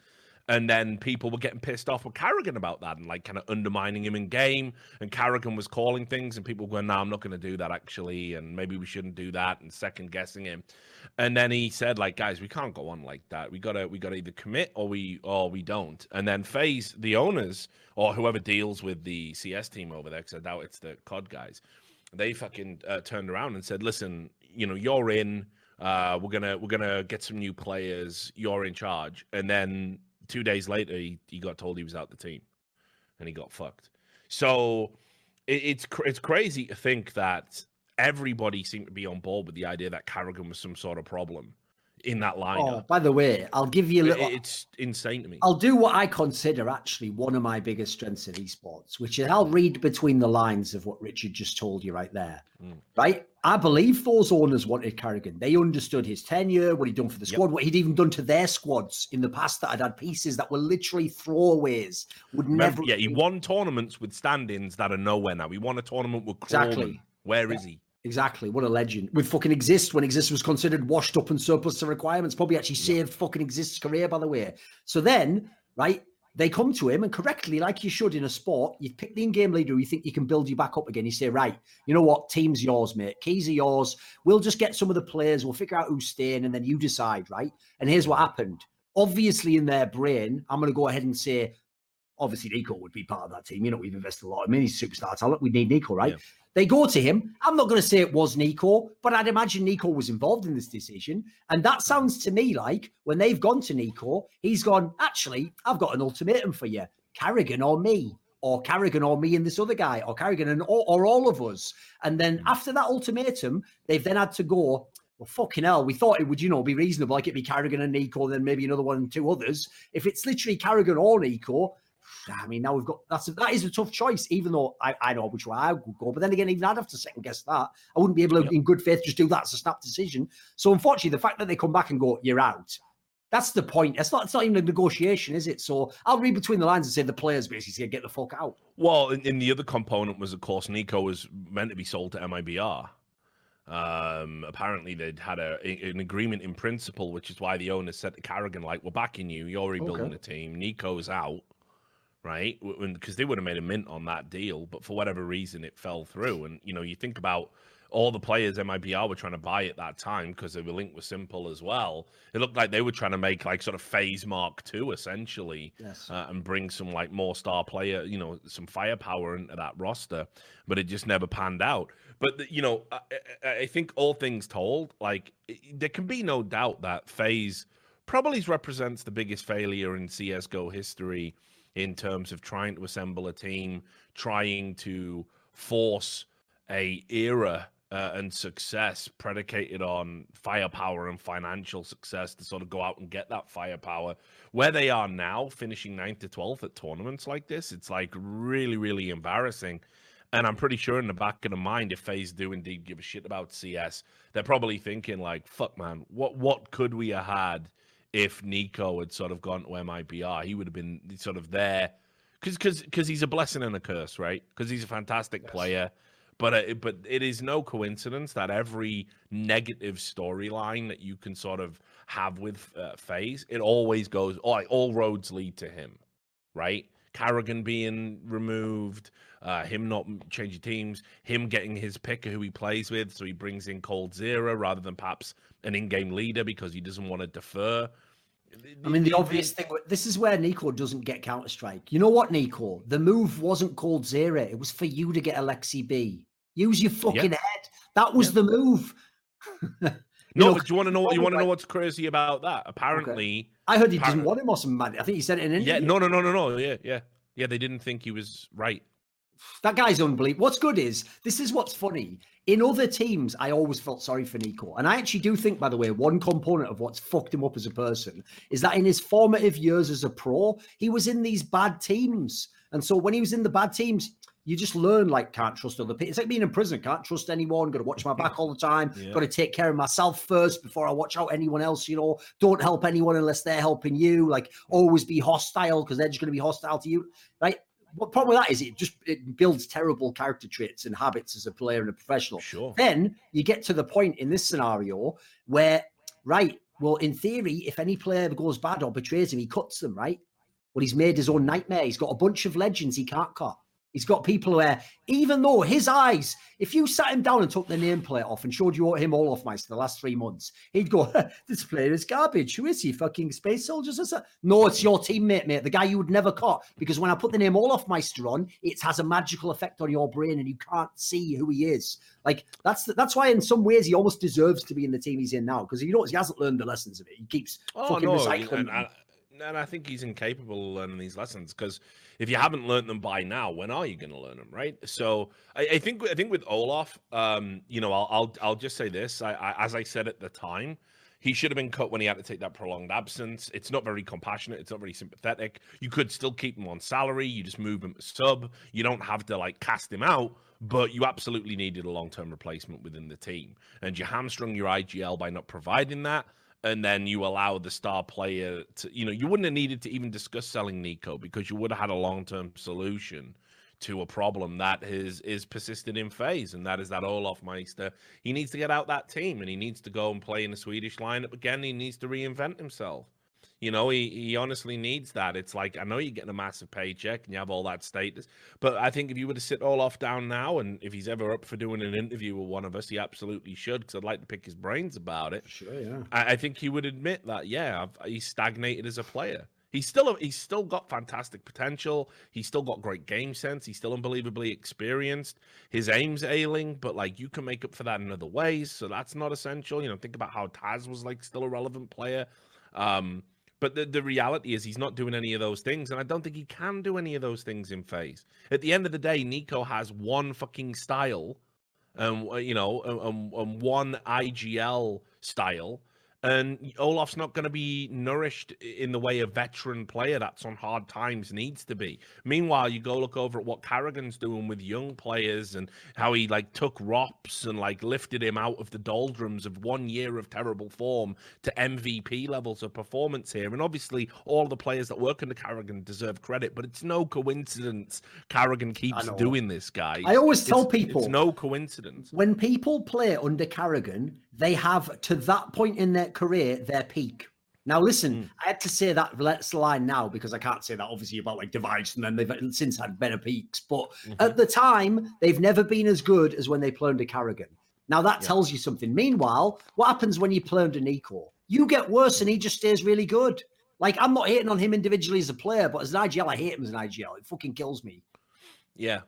And then people were getting pissed off with karrigan about that and like kind of undermining him in game. And karrigan was calling things, and people were going, "No, I'm not going to do that actually, and maybe we shouldn't do that," and second guessing him. And then he said, "Like guys, we can't go on like that. We gotta we gotta either commit or we or we don't." And then FaZe, the owners or whoever deals with the CS team over there, because I doubt it's the COD guys, they fucking uh, turned around and said, "Listen, you know, you're in." Uh, we're gonna we're gonna get some new players. You're in charge, and then two days later, he, he got told he was out the team, and he got fucked. So it, it's it's crazy to think that everybody seemed to be on board with the idea that karrigan was some sort of problem in that lineup. Oh, by the way, I'll give you a little. It's insane to me. I'll do what I consider actually one of my biggest strengths in esports, which is I'll read between the lines of what Richard just told you right there. Mm. Right? I believe those owners wanted karrigan. They understood his tenure, what he'd done for the squad, yep. what he'd even done to their squads in the past that had had pieces that were literally throwaways. Would Remember, never. Yeah, he won tournaments with stand-ins that are nowhere now. He won a tournament with Crawley. Exactly. Where yeah. is he? Exactly. What a legend. With fucking xizt, when xizt was considered washed up and surplus to requirements, probably actually saved fucking xizt's career, by the way. So then, right, they come to him and correctly, like you should in a sport, you pick the in-game leader who you think you can build you back up again. You say, right, you know what, team's yours, mate. Keys are yours. We'll just get some of the players. We'll figure out who's staying, and then you decide, right? And here's what happened. Obviously, in their brain, I'm going to go ahead and say obviously NiKo would be part of that team. You know, we've invested a lot. I mean, he's superstar talent. We need NiKo, right? Yeah. They go to him. I'm not going to say it was NiKo, but I'd imagine NiKo was involved in this decision. And that sounds to me like when they've gone to NiKo, he's gone, actually, I've got an ultimatum for you karrigan or me, or karrigan or me and this other guy, or karrigan and or, or all of us. And then hmm. after that ultimatum, they've then had to go, well, fucking hell, we thought it would, you know, be reasonable, like it'd be karrigan and NiKo, then maybe another one and two others. If it's literally karrigan or NiKo, I mean, now we've got that's a, that is a tough choice, even though I, I know which way I would go. But then again, even I'd have to second guess that. I wouldn't be able to, yep. in good faith, just do that as a snap decision. So, unfortunately, the fact that they come back and go, "You're out," that's the point. It's not. It's not even a negotiation, is it? So, I'll read between the lines and say the players basically say, "Get the fuck out." Well, and, the other component was, of course, NiKo was meant to be sold to MIBR. Um, apparently, they'd had a, an agreement in principle, which is why the owner said to karrigan, "Like, we're backing you. You're rebuilding okay. a team. NiKo's out." Right? Because they would have made a mint on that deal, but for whatever reason, it fell through. And you know, you think about all the players MIBR were trying to buy at that time because they were linked with s1mple as well. It looked like they were trying to make like sort of FaZe Mark two essentially, yes. uh, and bring some like more star player, you know, some firepower into that roster. But it just never panned out. But you know, I, I think all things told, like there can be no doubt that FaZe probably represents the biggest failure in CS:GO history in terms of trying to assemble a team, trying to force a era uh, and success predicated on firepower and financial success to sort of go out and get that firepower. Where they are now, finishing 9th to 12th at tournaments like this, it's like really, really embarrassing. And I'm pretty sure in the back of the mind, if FaZe do indeed give a shit about CS, they're probably thinking like, "Fuck, man, what what could we have had if NiKo had sort of gone to MIBR. He would have been sort of there because because because he's a blessing and a curse, right? Because he's a fantastic yes. player. But uh, but it is no coincidence that every negative storyline that you can sort of have with uh, FaZe, it always goes. All, like, all roads lead to him, right? karrigan being removed, uh, him not changing teams, him getting his pick of who he plays with, so he brings in coldzera rather than perhaps an in-game leader because he doesn't want to defer. I mean, the obvious thing. This is where NiKo doesn't get Counter Strike. You know what, NiKo? The move wasn't coldzera. It was for you to get Aleksib. Use your fucking yeah. head. That was yeah. the move. [laughs] no, know, but do you want to know what you want to know what's crazy about that? Apparently, okay. I heard he doesn't want him or something. I think he said it in an interview. Yeah, no, no, no, no, no. Yeah, yeah, yeah. They didn't think he was right. That guy's unbelievable. What's good is this is what's funny. In other teams, I always felt sorry for NiKo. And I actually do think, by the way, one component of what's fucked him up as a person is that in his formative years as a pro, he was in these bad teams. And so when he was in the bad teams, you just learn like can't trust other people. It's like being in prison, can't trust anyone, got to watch my back all the time, yeah. got to take care of myself first before I watch out anyone else, you know. Don't help anyone unless they're helping you. Like always be hostile because they're just going to be hostile to you. Right what problem with that is it just it builds terrible character traits and habits as a player and a professional. Sure. Then you get to the point in this scenario where, right, well, in theory, if any player goes bad or betrays him, he cuts them, right? Well, he's made his own nightmare. He's got a bunch of legends he can't cut. He's got people where, even though his eyes, if you sat him down and took the nameplate off and showed you him all off mice for the last three months, he'd go, [laughs] This player is garbage. Who is he? Fucking space soldiers? No, it's your teammate, mate, the guy you would never caught. Because when I put the name Olofmeister on, it has a magical effect on your brain and you can't see who he is. Like, that's the, that's why, in some ways, he almost deserves to be in the team he's in now. Because you know, he hasn't learned the lessons of it. He keeps oh, fucking no, recycling. And, and, and I think he's incapable of learning these lessons because if you haven't learned them by now, when are you going to learn them, right? So I, I, think I think with Olof, um, you know, I'll, I'll I'll just say this: I, I, as I said at the time, he should have been cut when he had to take that prolonged absence. It's not very compassionate. It's not very sympathetic. You could still keep him on salary. You just move him to sub. You don't have to like cast him out, but you absolutely needed a long term replacement within the team. And you hamstrung your IGL by not providing that and then you allow the star player to, you know, you wouldn't have needed to even discuss selling NiKo because you would have had a long term solution to a problem that is is persisted in FaZe, and that is that Olofmeister. He needs to get out that team, and he needs to go and play in the Swedish lineup again. He needs to reinvent himself. You know, he, he honestly needs that. It's like I know you're getting a massive paycheck and you have all that status, but I think if you were to sit Olof down now, and if he's ever up for doing an interview with one of us, he absolutely should, because I'd like to pick his brains about it. Sure, yeah. I, I think he would admit that, yeah, I've, he's stagnated as a player. He's still he's still got fantastic potential. He's still got great game sense. He's still unbelievably experienced. His aim's ailing, but like you can make up for that in other ways. So that's not essential. You know, think about how TaZ was like still a relevant player. Um, but the, the reality is he's not doing any of those things, and I don't think he can do any of those things in FaZe. At the end of the day, NiKo has one fucking style, and um, you know, um, um, one IGL style and Olof's not going to be nourished in the way a veteran player that's on hard times needs to be. Meanwhile, you go look over at what karrigan's doing with young players and how he like took ropz and like lifted him out of the doldrums of one year of terrible form to MVP levels of performance here. And obviously, all the players that work under karrigan deserve credit, but it's no coincidence karrigan keeps doing this, guy. I always tell people it's no coincidence. When people play under karrigan, they have to that point in their career their peak. Now, listen, mm. I had to say that let's line now because I can't say that obviously about like Device and then they've since had better peaks. But mm-hmm. at the time, they've never been as good as when they play under karrigan. Now, that yeah. tells you something. Meanwhile, what happens when you play an NiKo? You get worse and he just stays really good. Like, I'm not hating on him individually as a player, but as an IGL, I hate him as an IGL. It fucking kills me. Yeah.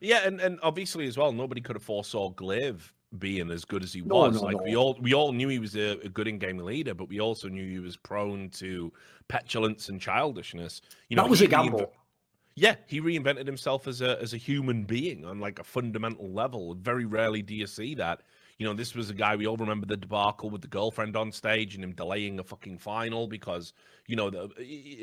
Yeah, and, and obviously as well, nobody could have foresaw gla1ve being as good as he no, was. No, like no. we all we all knew he was a, a, good in-game leader, but we also knew he was prone to petulance and childishness. You know, that was a gamble. Reinv- yeah, he reinvented himself as a as a human being on like a fundamental level. Very rarely do you see that. You know, this was a guy we all remember the debacle with the girlfriend on stage and him delaying a fucking final because you know the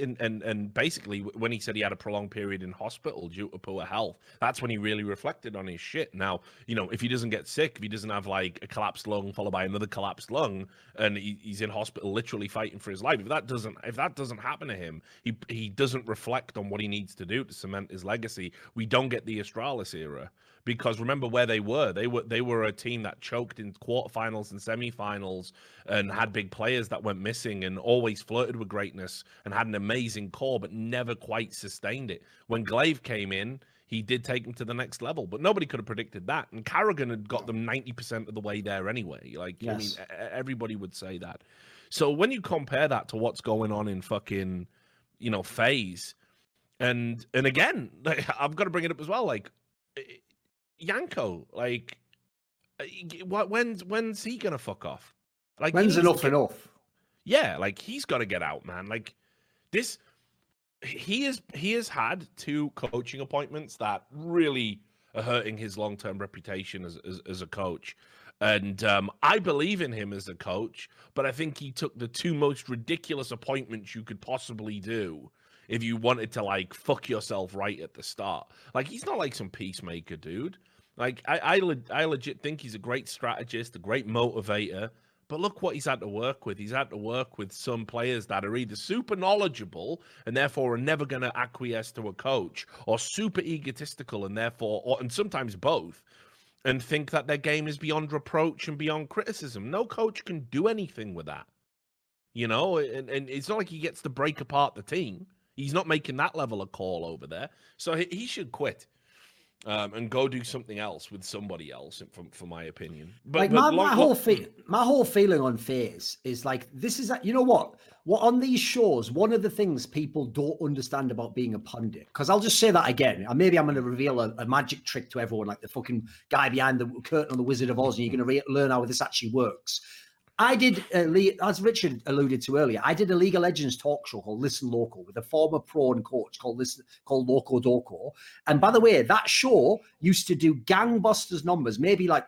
and and and basically when he said he had a prolonged period in hospital due to poor health, that's when he really reflected on his shit. Now, you know, if he doesn't get sick, if he doesn't have like a collapsed lung followed by another collapsed lung, and he, he's in hospital literally fighting for his life, if that doesn't if that doesn't happen to him, he he doesn't reflect on what he needs to do to cement his legacy. We don't get the Astralis era because remember where they were. They were they were a team that choked in quarterfinals and semifinals and had big players that went missing and always flirted with greatness and had an amazing core, but never quite sustained it. When gla1ve came in, he did take them to the next level, but nobody could have predicted that. And karrigan had got them 90% of the way there anyway. Like, yes. I mean, everybody would say that. So when you compare that to what's going on in fucking, you know, FaZe, and and again, [laughs] like, I've got to bring it up as well. Like, Yanko, like, uh, what? When's when's he gonna fuck off? Like, when's enough enough? Yeah, like he's got to get out, man. Like this, he is he has had two coaching appointments that really are hurting his long term reputation as, as, as a coach. And um, I believe in him as a coach, but I think he took the two most ridiculous appointments you could possibly do if you wanted to like fuck yourself right at the start. Like he's not like some peacemaker dude. Like I, I, le- I legit think he's a great strategist, a great motivator. But look what he's had to work with. He's had to work with some players that are either super knowledgeable and therefore are never going to acquiesce to a coach, or super egotistical and therefore, or, and sometimes both, and think that their game is beyond reproach and beyond criticism. No coach can do anything with that. You know, and, and it's not like he gets to break apart the team. He's not making that level of call over there. So he, he should quit um, and go do something else with somebody else, for, for my opinion. But, like but my, my whole fe- my whole feeling on fears is like this is you know what what on these shows one of the things people don't understand about being a pundit because I'll just say that again and maybe I'm going to reveal a, a, magic trick to everyone like the fucking guy behind the curtain on the Wizard of Oz and you're going to re- learn how this actually works. I did, uh, as Richard alluded to earlier, I did a League of Legends talk show called Listen Local with a former pro and coach called Listen, called Loco Doco. And by the way, that show used to do gangbusters numbers, maybe like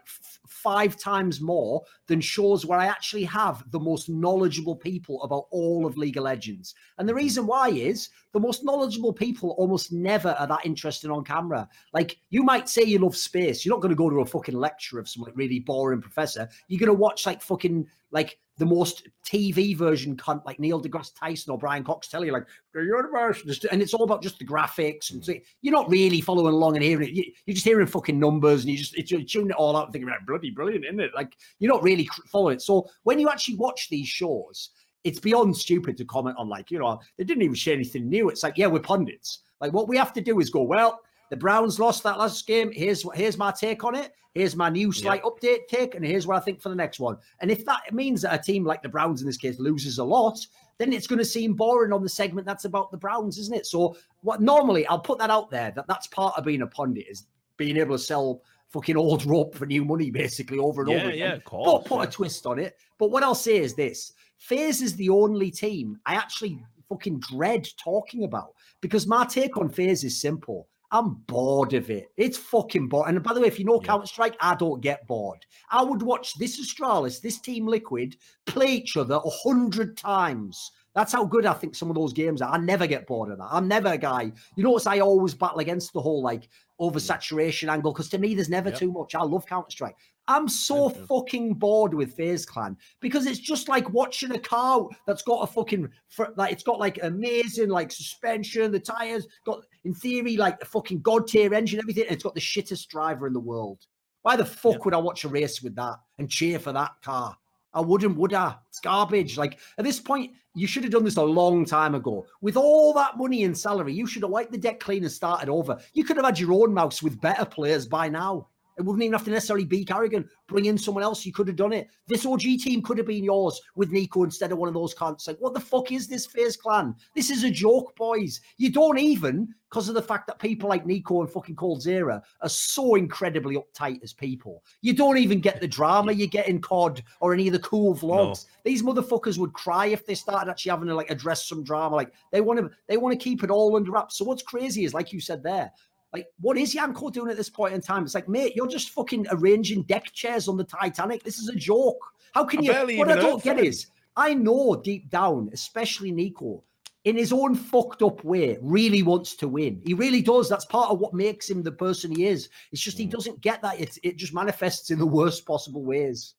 five times more than shows where I actually have the most knowledgeable people about all of League of Legends. And the mm-hmm. reason why is the most knowledgeable people almost never are that interesting on camera. Like you might say you love space. You're not going to go to a fucking lecture of some like really boring professor. You're going to watch like fucking like the most TV version cunt like Neil deGrasse Tyson or Brian Cox tell you like the universe, and it's all about just the graphics, and mm. so you're not really following along and hearing it. You, are just hearing fucking numbers, and you just it's, you're tuning it all out and thinking, about bloody brilliant, isn't it? Like you're not really following it. So when you actually watch these shows, it's beyond stupid to comment on like you know they didn't even share anything new. It's like yeah, we're pundits. Like what we have to do is go well The Browns lost that last game. Here's here's my take on it. Here's my new slight yep. update take, and here's what I think for the next one. And if that means that a team like the Browns in this case loses a lot, then it's going to seem boring on the segment that's about the Browns, isn't it? So what normally I'll put that out there that that's part of being a pundit is being able to sell fucking old [laughs] rope for new money basically over and yeah, over again. Yeah, of course, but put yeah. a twist on it. But what I'll say is this: FaZe is the only team I actually fucking dread talking about because my take on FaZe is simple. I'm bored of it. It's fucking bored. And by the way, if you know yeah. Counter Strike, I don't get bored. I would watch this Astralis, this Team Liquid, play each other a hundred times. That's how good I think some of those games are. I never get bored of that. I'm never a guy. You notice I always battle against the whole like oversaturation angle because to me there's never yep. too much. I love Counter Strike. I'm so fucking bored with FaZe Clan because it's just like watching a car that's got a fucking like it's got like amazing like suspension, the tires got in theory like a fucking god tier engine, everything. it's got the shittest driver in the world. Why the fuck yep. would I watch a race with that and cheer for that car? I wouldn't, would I? It's garbage. Like at this point, you should have done this a long time ago. With all that money and salary, you should have wiped the deck clean and started over. You could have had your own mouse with better players by now. It wouldn't even have to necessarily be karrigan. Bring in someone else. You could have done it. This OG team could have been yours with NiKo instead of one of those cunts. Like, what the fuck is this FaZe Clan? This is a joke, boys. You don't even, because of the fact that people like NiKo and fucking coldzera are so incredibly uptight as people. You don't even get the drama you get in COD or any of the cool vlogs. No. These motherfuckers would cry if they started actually having to like address some drama. Like they want to, they want to keep it all under wraps. So what's crazy is, like you said there, like, what is Yanko doing at this point in time? It's like, mate, you're just fucking arranging deck chairs on the Titanic. This is a joke. How can I you? What I don't get is, I know deep down, especially NiKo, in his own fucked up way, really wants to win. He really does. That's part of what makes him the person he is. It's just he mm. doesn't get that. It, it just manifests in the worst possible ways.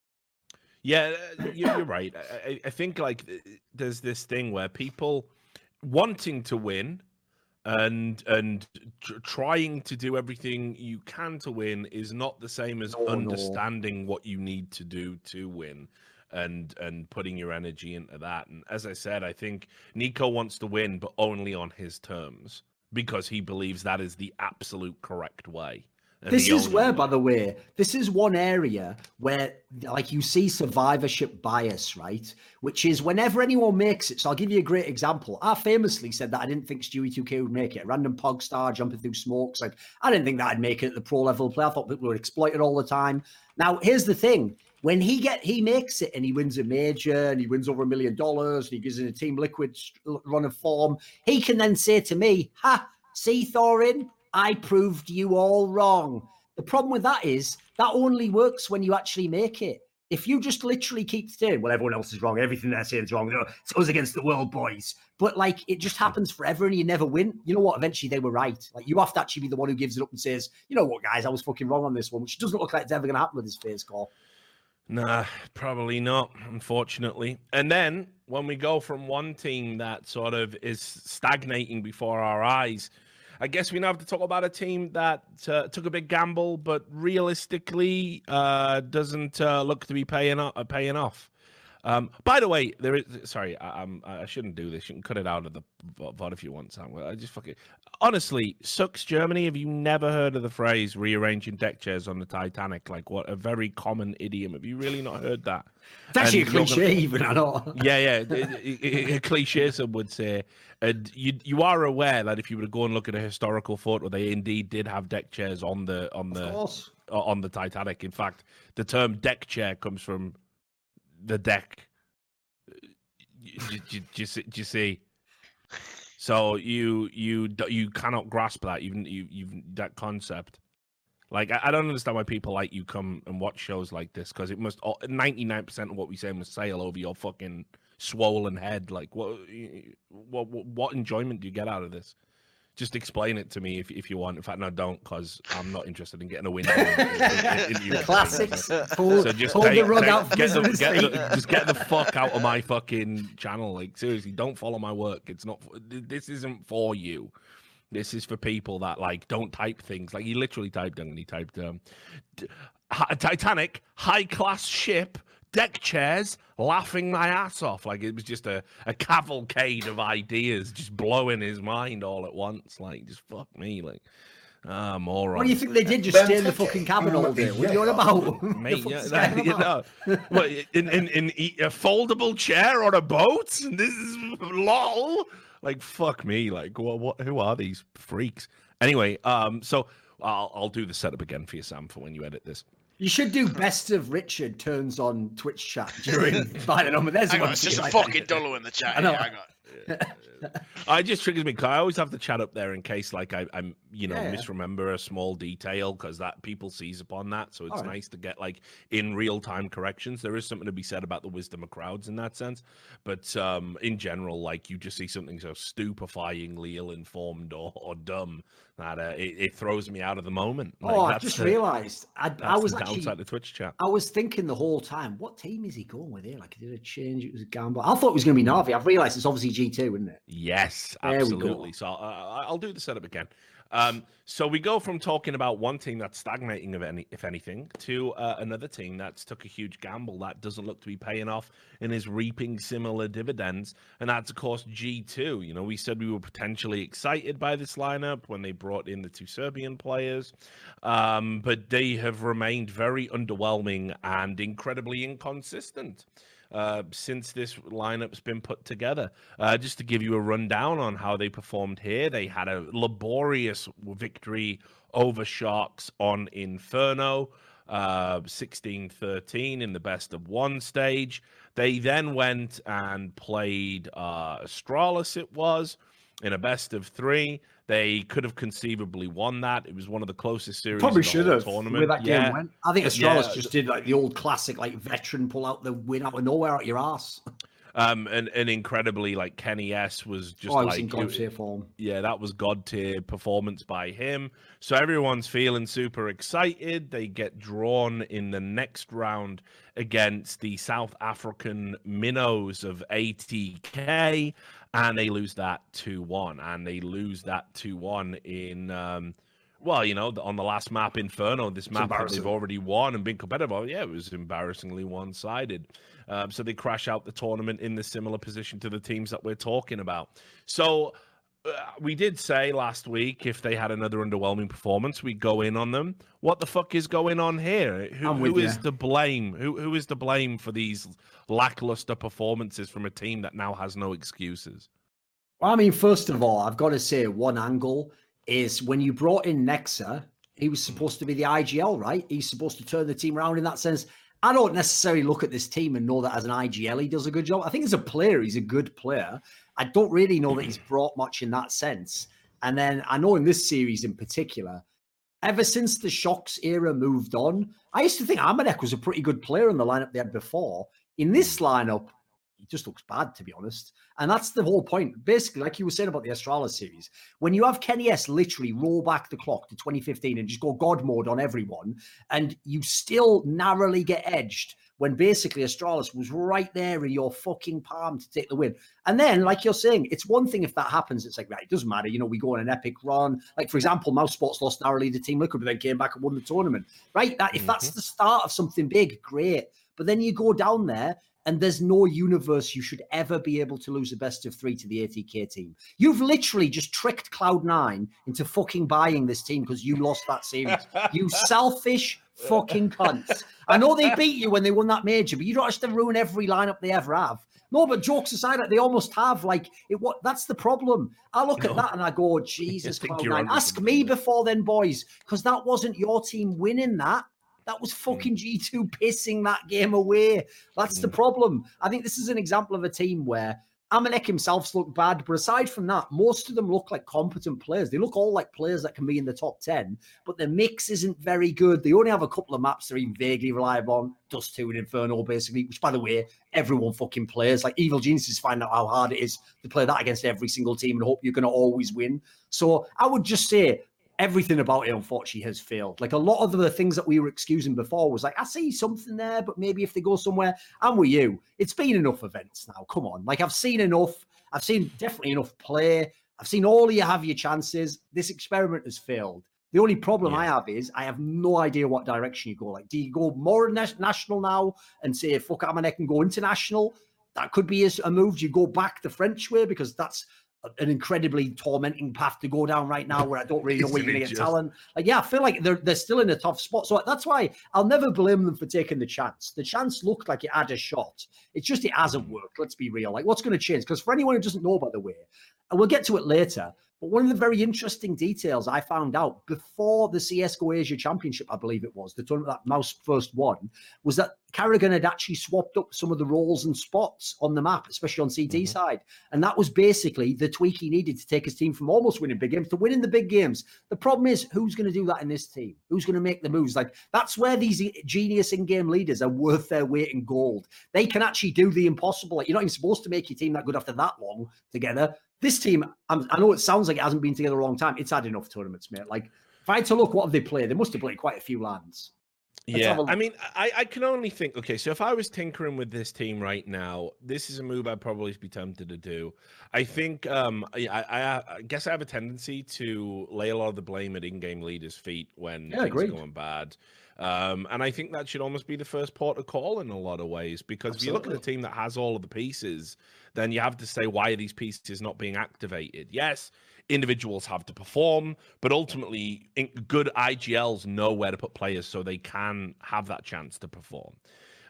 Yeah, uh, you're right. I, I think like there's this thing where people wanting to win and and tr- trying to do everything you can to win is not the same as oh, understanding no. what you need to do to win and and putting your energy into that and as i said i think NiKo wants to win but only on his terms because he believes that is the absolute correct way this is where, by the way, this is one area where, like, you see survivorship bias, right? Which is whenever anyone makes it. So I'll give you a great example. I famously said that I didn't think Stewie2K would make it. A random pog star jumping through smokes. Like, I didn't think that I'd make it at the pro level play. I thought people would exploit it all the time. Now, here's the thing. When he get he makes it and he wins a major and he wins over a million dollars and he gives in a team liquid run of form, he can then say to me, "Ha, see Thorin, I proved you all wrong. The problem with that is that only works when you actually make it. If you just literally keep saying, well, everyone else is wrong, everything they're saying is wrong, it's us against the world, boys. But like it just happens forever and you never win. You know what? Eventually they were right. Like you have to actually be the one who gives it up and says, you know what, guys, I was fucking wrong on this one, which doesn't look like it's ever going to happen with this FaZe call. Nah, probably not, unfortunately. And then when we go from one team that sort of is stagnating before our eyes I guess we now have to talk about a team that uh, took a big gamble, but realistically uh, doesn't uh, look to be paying. Uh, paying off. Um, by the way, there is. Sorry, I, I'm, I shouldn't do this. You can cut it out of the VOD if you want, Sam. I just fucking. Honestly, sucks Germany. Have you never heard of the phrase rearranging deck chairs on the Titanic? Like what a very common idiom. Have you really not heard that? It's actually and a cliche, gonna... even I know. Yeah, yeah, a cliche. Some would say, and you you are aware that if you were to go and look at a historical photo, they indeed did have deck chairs on the on the on the Titanic. In fact, the term deck chair comes from the deck. Do, you see? So you you you cannot grasp that even you you that concept. Like I, I, don't understand why people like you come and watch shows like this because it must oh, ninety nine percent of what we say must sail over your fucking swollen head. Like what what what enjoyment do you get out of this? Just explain it to me if, if you want. In fact, no, don't, because I'm not interested in getting a win. [laughs] Classics. Pull, so just pull take, the rug take, out. Get the, get the, just get the fuck out of my fucking channel. Like seriously, don't follow my work. It's not. This isn't for you. This is for people that like don't type things. Like he literally typed and he typed um, Titanic high class ship deck chairs, laughing my ass off. Like it was just a, a cavalcade of ideas just blowing his mind all at once. Like, just fuck me. Like, Ah, moron. What do you think they did? Just stay in the fucking cabin all day? What are you on about? [laughs] Mate, yeah, that, you know, what, in, in, in a foldable chair on a boat? [laughs] This is lol. Like, fuck me. Like, what, what, who are these freaks? Anyway, um, so I'll, I'll do the setup again for you, Sam, for when you edit this. You should do best of Richard turns on Twitch chat [laughs] during by the number. There's hang on, it's just a fucking dollar in the chat. I know. hang on. [laughs] I just triggers me because I always have to chat up there in case, like, I, am you know, yeah, misremember a small detail because that people seize upon that. So it's right. nice to get like in real time corrections. There is something to be said about the wisdom of crowds in that sense, but um, in general, like, you just see something so stupefyingly ill-informed or, or dumb that uh, it, it, throws me out of the moment. Like, oh, I just the, realized I, I was actually downside the Twitch chat. I was thinking the whole time, what team is he going with here? Like, did a change? It was a gamble. I thought it was going to be Navi. I've realized it's obviously G two, isn't it? Yes, absolutely. So uh, I'll do the setup again. Um, so we go from talking about one team that's stagnating, if, any, if anything, to uh, another team that's took a huge gamble that doesn't look to be paying off and is reaping similar dividends, and that's of course G two. You know, we said we were potentially excited by this lineup when they brought in the two Serbian players, um, but they have remained very underwhelming and incredibly inconsistent uh, since this lineup's been put together. Uh, just to give you a rundown on how they performed here, they had a laborious victory over Sharks on Inferno. Uh, 16 13 in the best of one stage. They then went and played uh, Astralis, it was, in a best of three. They could have conceivably won that. It was one of the closest series. Probably should have. Tournament. Where that yeah. game went. I think Astralis yeah. just did like the old classic, like veteran pull out the win out of nowhere out your ass. Um, and, and incredibly, like kennyS was just oh, like in god tier form. Yeah, that was god tier performance by him. So everyone's feeling super excited. They get drawn in the next round against the South African minnows of ATK, and they lose that 2 1. And they lose that 2 1 in. Um, well, you know, on the last map, Inferno, this map that they've already won and been competitive. Yeah, it was embarrassingly one sided. Um, so they crash out the tournament in the similar position to the teams that we're talking about. So Uh, we did say last week if they had another underwhelming performance, we'd go in on them. What the fuck is going on here? Who, who is to blame? Who who is to blame for these lackluster performances from a team that now has no excuses? Well, I mean, first of all, I've got to say one angle is when you brought in Nexa, he was hmm. supposed to be the IGL, right? He's supposed to turn the team around in that sense. I don't necessarily look at this team and know that as an IGL he does a good job. I think as a player, he's a good player. I don't really know that he's mm. brought much in that sense. And then I know in this series in particular, ever since the shox era moved on, I used to think Amanek was a pretty good player in the lineup they had before. In this mm. lineup, he just looks bad, to be honest. And that's the whole point. Basically, like you were saying about the Astralis series, when you have kennyS literally roll back the clock to 2015 and just go God mode on everyone, and you still narrowly get edged when basically Astralis was right there in your fucking palm to take the win. And then, like you're saying, it's one thing if that happens, it's like, right, it doesn't matter. You know, we go on an epic run. Like, for example, mousesports lost narrowly to Team Liquid, but then came back and won the tournament. Right? That if mm-hmm. that's the start of something big, great. But then you go down there and there's no universe you should ever be able to lose a best of three to the ATK team. You've literally just tricked Cloud9 into fucking buying this team because you lost that series. [laughs] you selfish fucking cunts. I know they beat you when they won that major, but you don't have to ruin every lineup they ever have. No, but jokes aside, they almost have. Like it. What? That's the problem. I look no. at that and I go, [laughs] Jesus, Cloud9. Ask me before then, boys, because that wasn't your team winning that. That was mm. fucking G2 pissing that game away. That's the mm. problem. I think this is an example of a team where Amanek himself's look bad, but aside from that, most of them look like competent players. They look all like players that can be in the top 10, but the mix isn't very good. They only have a couple of maps they're even vaguely reliable on. Dust 2 and Inferno, basically, which, by the way, everyone fucking plays. Like, Evil Geniuses find out how hard it is to play that against every single team and hope you're going to always win. So I would just say everything about it unfortunately has failed. Like a lot of the things that we were excusing before was like, I see something there, but maybe if they go somewhere, I'm with you. It's been enough events now. Come on. Like I've seen enough. I've seen definitely enough play. I've seen all of you have your chances. This experiment has failed. The only problem yeah. I have is I have no idea what direction you go. Like, do you go more national now and say fuck Amanek and go international? That could be a move. Do you go back the French way because that's an incredibly tormenting path to go down right now where I don't really know where you're going to get talent. Like, yeah, I feel like they're they're still in a tough spot. So that's why I'll never blame them for taking the chance. The chance looked like it had a shot. It's just it hasn't worked. Let's be real. Like, what's going to change? Because for anyone who doesn't know, by the way, and we'll get to it later, but one of the very interesting details I found out before the CSGO Asia Championship, I believe it was, the tournament that Mouse first won, was that karrigan had actually swapped up some of the roles and spots on the map, especially on CT mm-hmm. side. And that was basically the tweak he needed to take his team from almost winning big games to winning the big games. The problem is, who's going to do that in this team? Who's going to make the moves? Like, that's where these genius in game leaders are worth their weight in gold. They can actually do the impossible. Like, you're not even supposed to make your team that good after that long together. This team, I'm, i know it sounds like it hasn't been together a long time. It's had enough tournaments, mate. Like, if I had to look, what have they played? They must have played quite a few lands. Let's yeah, I mean, I, I can only think. Okay, so if I was tinkering with this team right now, this is a move I'd probably be tempted to do. I think, um, I, I, I guess I have a tendency to lay a lot of the blame at in-game leaders' feet when yeah, things agreed. are going bad. Um, and I think that should almost be the first port of call in a lot of ways because Absolutely. if you look at a team that has all of the pieces, then you have to say why are these pieces not being activated? Yes, individuals have to perform, but ultimately, good IGLs know where to put players so they can have that chance to perform.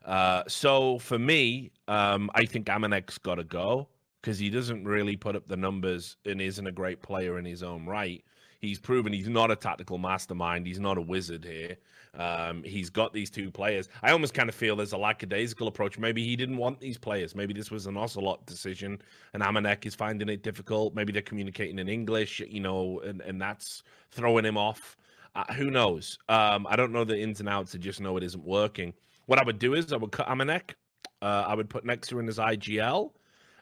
Uh, so for me, um, I think Amanek's got to go because he doesn't really put up the numbers and isn't a great player in his own right. He's proven he's not a tactical mastermind. He's not a wizard here. Um, he's got these two players. I almost kind of feel there's a lackadaisical approach. Maybe he didn't want these players. Maybe this was an ocelote decision, and Amanek is finding it difficult. Maybe they're communicating in English, you know, and, and that's throwing him off. Uh, who knows? Um, I don't know the ins and outs. I just know it isn't working. What I would do is I would cut Amanek. Uh, I would put Nexa in his IGL.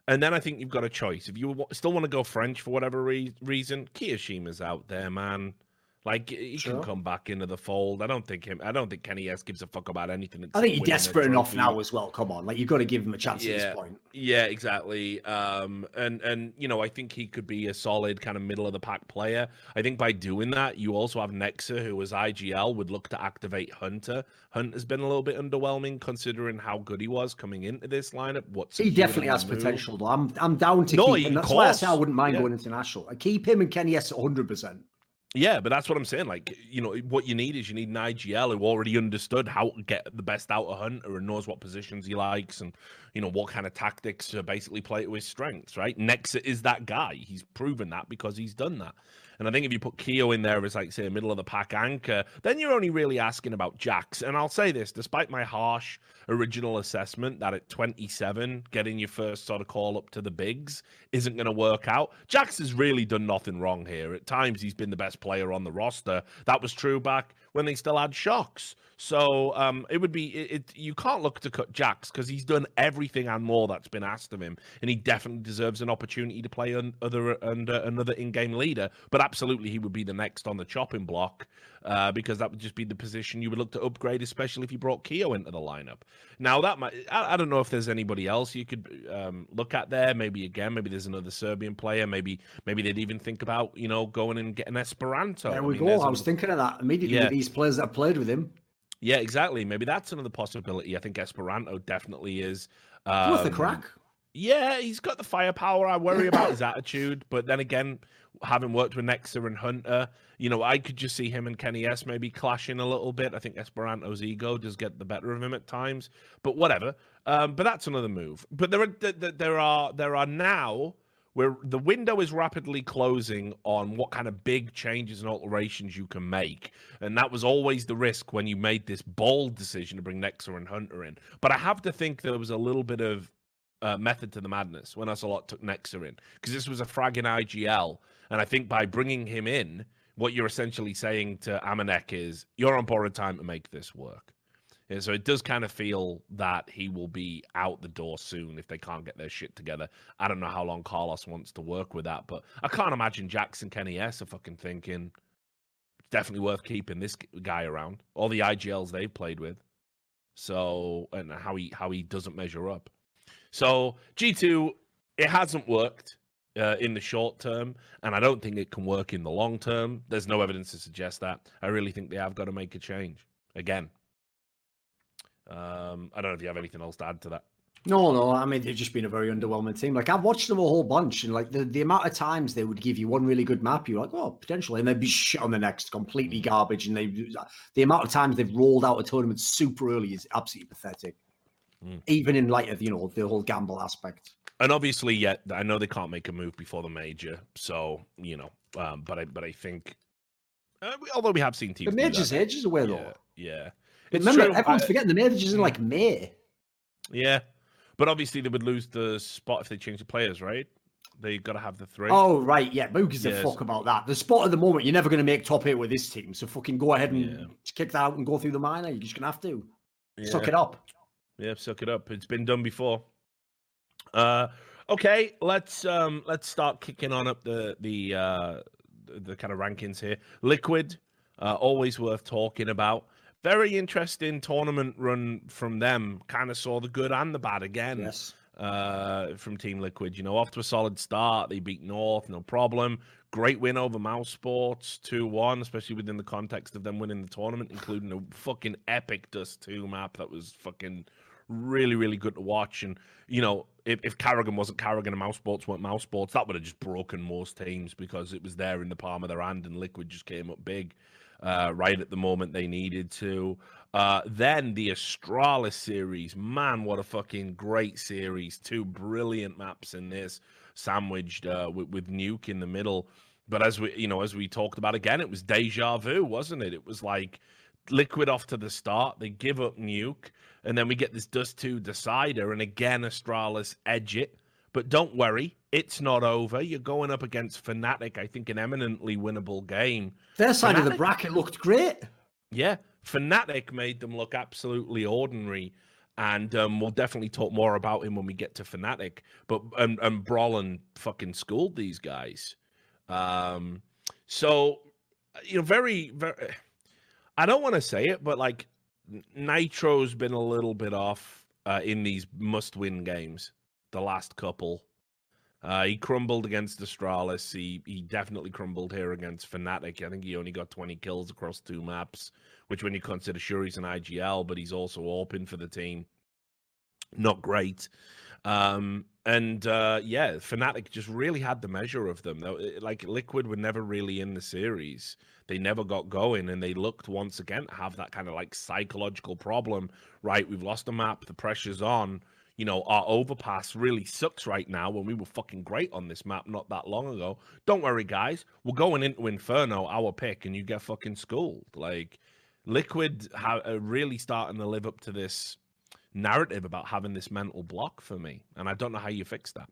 And then I think you've got a choice. If you still want to go French for whatever re- reason, KioShiMa's out there, man. Like he sure. can come back into the fold. I don't think him. I don't think kennyS gives a fuck about anything. I think he's desperate enough now as well. Come on, like you've got to give him a chance yeah, at this point. Yeah, exactly. Um, and and you know I think he could be a solid kind of middle of the pack player. I think by doing that, you also have Nexa, who was IGL, would look to activate Hunter. Hunter's been a little bit underwhelming considering how good he was coming into this lineup. What's he definitely has move. potential though. I'm I'm down to no, keep him. That's course. why I say I wouldn't mind yeah. going international. I keep him and kennyS 100. percent yeah, but that's what I'm saying. Like, you know, what you need is you need an IGL who already understood how to get the best out of Hunter and knows what positions he likes and, you know, what kind of tactics to basically play to his strengths, right? Nexa is that guy. He's proven that because he's done that. And I think if you put Keo in there as, like, say, a middle of the pack anchor, then you're only really asking about JaCkz. And I'll say this, despite my harsh original assessment that at 27, getting your first sort of call up to the bigs isn't going to work out, JaCkz has really done nothing wrong here. At times, he's been the best player on the roster. That was true back when they still had shox. So um, it would be it, it, you can't look to cut JaCkz because he's done everything and more that's been asked of him, and he definitely deserves an opportunity to play un, other under another in-game leader. But absolutely, he would be the next on the chopping block uh, because that would just be the position you would look to upgrade, especially if you brought Keo into the lineup. Now that might I, I don't know if there's anybody else you could um, look at there. Maybe again, maybe there's another Serbian player. Maybe maybe they'd even think about you know going and getting espiranto. There we I mean, go. I was thinking of that immediately. Yeah. These players that played with him. Yeah, exactly. Maybe that's another possibility. I think espiranto definitely is. Um, Worth the crack. Yeah, he's got the firepower. I worry about his attitude, but then again, having worked with Nexa and Hunter, you know, I could just see him and kennyS maybe clashing a little bit. I think espiranto's ego does get the better of him at times, but whatever. Um, but that's another move. But there are there are there are now where the window is rapidly closing on what kind of big changes and alterations you can make. And that was always the risk when you made this bold decision to bring Nexa and Hunter in. But I have to think there was a little bit of uh, method to the madness when ocelote took Nexa in, because this was a fragging IGL. And I think by bringing him in, what you're essentially saying to Amanek is, you're on borrowed time to make this work. And so it does kind of feel that he will be out the door soon if they can't get their shit together. I don't know how long Carlos wants to work with that, but I can't imagine Jackson kennyS are fucking thinking it's definitely worth keeping this guy around. All the IGLs they've played with. So and how he how he doesn't measure up. So G2, it hasn't worked uh, in the short term, and I don't think it can work in the long term. There's no evidence to suggest that. I really think they have got to make a change again. Um, I don't know if you have anything else to add to that. No, no. I mean, they've just been a very underwhelming team. Like I've watched them a whole bunch, and like the, the amount of times they would give you one really good map, you're like, oh, potentially, and they'd be shit on the next, completely garbage. And they, the amount of times they've rolled out a tournament super early is absolutely pathetic. Mm. Even in light of you know the whole gamble aspect. And obviously, yet I know they can't make a move before the major, so you know. Um, but I, but I think, uh, although we have seen teams, the major's ages away yeah, though. Yeah. Remember, true. everyone's I, forgetting the major's in like May. Yeah, but obviously, they would lose the spot if they change the players, right? They got to have the three. Oh right, yeah. Who gives a fuck about that? The spot at the moment, you're never going to make top eight with this team. So fucking go ahead and yeah. kick that out and go through the minor. You're just going to have to yeah. suck it up. Yeah, suck it up. It's been done before. Uh, okay, let's um let's start kicking on up the the uh the, the kind of rankings here. Liquid, uh, always worth talking about very interesting tournament run from them. Kind of saw the good and the bad again. Yes. Uh, from Team Liquid, you know, off to a solid start. They beat North, no problem. Great win over mousesports, 2 1, especially within the context of them winning the tournament, including a fucking epic Dust 2 map that was fucking really, really good to watch. And, you know, if, if karrigan wasn't karrigan and mousesports weren't mousesports, that would have just broken most teams because it was there in the palm of their hand and Liquid just came up big uh, right at the moment they needed to. Uh, then the Astralis series, man, what a fucking great series! Two brilliant maps in this, sandwiched uh, with, with Nuke in the middle. But as we, you know, as we talked about again, it was deja vu, wasn't it? It was like Liquid off to the start, they give up Nuke, and then we get this Dust Two decider, and again Astralis edge it. But don't worry, it's not over. You're going up against Fnatic, I think, an eminently winnable game. Their side Fnatic, of the bracket looked great. Yeah, Fnatic made them look absolutely ordinary. And um, we'll definitely talk more about him when we get to Fnatic. But and, and Brollan fucking schooled these guys. Um, so you know, very, very. I don't want to say it, but like nitr0's been a little bit off uh, in these must-win games. The last couple, uh, he crumbled against Astralis. He he definitely crumbled here against Fnatic. I think he only got 20 kills across two maps, which when you consider sure he's an IGL, but he's also open for the team. Not great. Um, and uh, yeah, Fnatic just really had the measure of them. Like Liquid were never really in the series. They never got going, and they looked once again to have that kind of like psychological problem. Right, we've lost the map. The pressure's on you know, our overpass really sucks right now when we were fucking great on this map not that long ago. Don't worry, guys. We're going into Inferno, our pick, and you get fucking schooled. Like, Liquid ha- are really starting to live up to this narrative about having this mental block for me. And I don't know how you fix that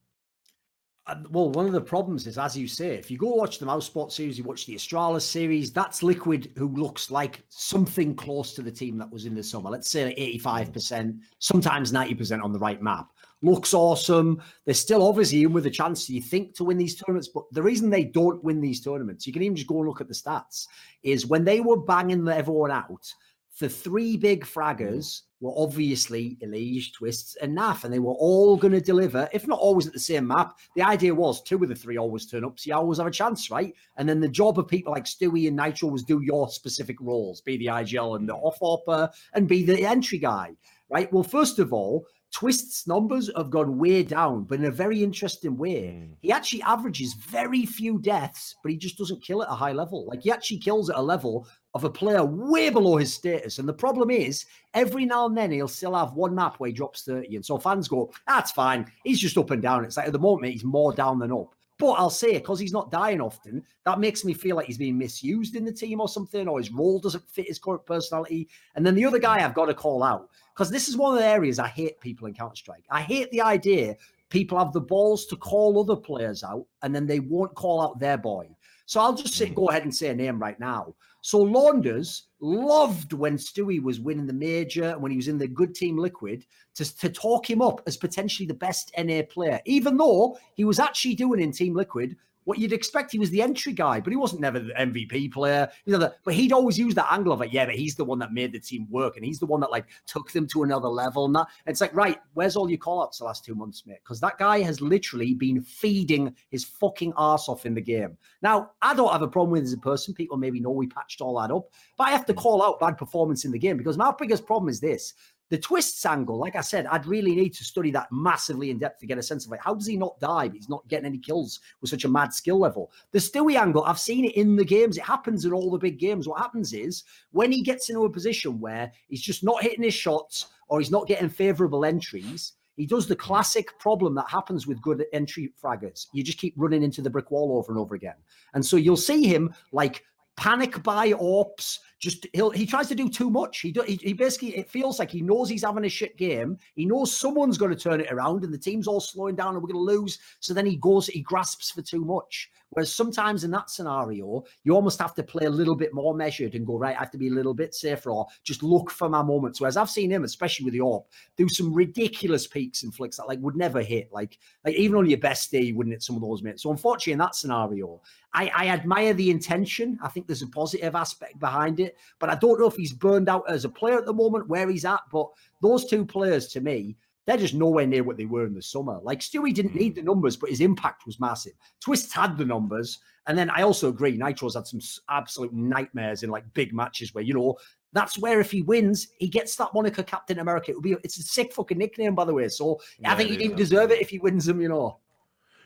well, one of the problems is, as you say, if you go watch the mousesports series, you watch the Astralis series, that's Liquid who looks like something close to the team that was in the summer. Let's say 85%, sometimes 90% on the right map. Looks awesome. They're still obviously in with a chance, you think, to win these tournaments. But the reason they don't win these tournaments, you can even just go and look at the stats, is when they were banging everyone out, the three big fraggers were obviously EliGE, Twistzz, and NAF, and they were all going to deliver, if not always at the same map. The idea was two of the three always turn up, so you always have a chance, right? And then the job of people like Stewie and nitr0 was do your specific roles, be the IGL and the off hopper, and be the entry guy, right? Well, first of all, Twist's numbers have gone way down, but in a very interesting way. Mm. He actually averages very few deaths, but he just doesn't kill at a high level. Like he actually kills at a level of a player way below his status. And the problem is, every now and then he'll still have one map where he drops 30. And so fans go, that's fine. He's just up and down. It's like at the moment, he's more down than up. But I'll say, because he's not dying often, that makes me feel like he's being misused in the team or something, or his role doesn't fit his current personality. And then the other guy I've got to call out, because this is one of the areas I hate people in Counter Strike. I hate the idea people have the balls to call other players out and then they won't call out their boy. So I'll just say, go ahead and say a name right now. So Launders loved when Stewie was winning the major, when he was in the good team Liquid, to, to talk him up as potentially the best NA player, even though he was actually doing in Team Liquid what you'd expect. He was the entry guy, but he wasn't never the MVP player. You know, but he'd always use that angle of it. Yeah, but he's the one that made the team work, and he's the one that like took them to another level. And, that, and it's like, right, where's all your call outs the last two months, mate? Because that guy has literally been feeding his fucking ass off in the game. Now, I don't have a problem with him as a person. People maybe know we patched all that up, but I have to mm. call out bad performance in the game because my biggest problem is this The Twistzz angle, like I said, I'd really need to study that massively in depth to get a sense of like how does he not die? But he's not getting any kills with such a mad skill level. The Stewie angle, I've seen it in the games. It happens in all the big games. What happens is when he gets into a position where he's just not hitting his shots or he's not getting favorable entries, he does the classic problem that happens with good entry fraggers. You just keep running into the brick wall over and over again. And so you'll see him like panic buy ops. Just he'll he tries to do too much. He, do, he he basically it feels like he knows he's having a shit game. He knows someone's going to turn it around, and the team's all slowing down, and we're going to lose. So then he goes, he grasps for too much. Whereas sometimes in that scenario, you almost have to play a little bit more measured and go right. I have to be a little bit safer, or just look for my moments. Whereas I've seen him, especially with the orb, do some ridiculous peaks and flicks that like would never hit. Like like even on your best day, you wouldn't hit some of those minutes. So unfortunately, in that scenario, I, I admire the intention. I think there's a positive aspect behind it, but I don't know if he's burned out as a player at the moment, where he's at. But those two players, to me, they're just nowhere near what they were in the summer. Like Stewie didn't need the numbers, but his impact was massive. Twistzz had the numbers, and then I also agree, nitr0's had some absolute nightmares in like big matches where you know that's where if he wins, he gets that moniker Captain America. It would be it's a sick fucking nickname, by the way. So yeah, I think he didn't deserve it if he wins them, you know.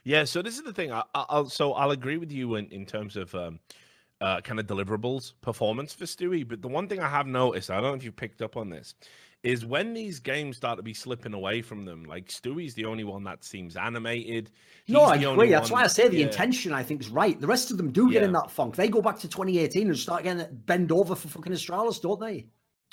Yeah, so this is the thing. I, will so I'll agree with you in, in terms of um, uh, kind of deliverables performance for Stewie. But the one thing I have noticed, I don't know if you've picked up on this, is when these games start to be slipping away from them, like Stewie's the only one that seems animated. He's no, I agree. That's one... why I say the yeah. intention I think is right. The rest of them do get yeah. in that funk. They go back to 2018 and start getting bend over for fucking Astralis, don't they?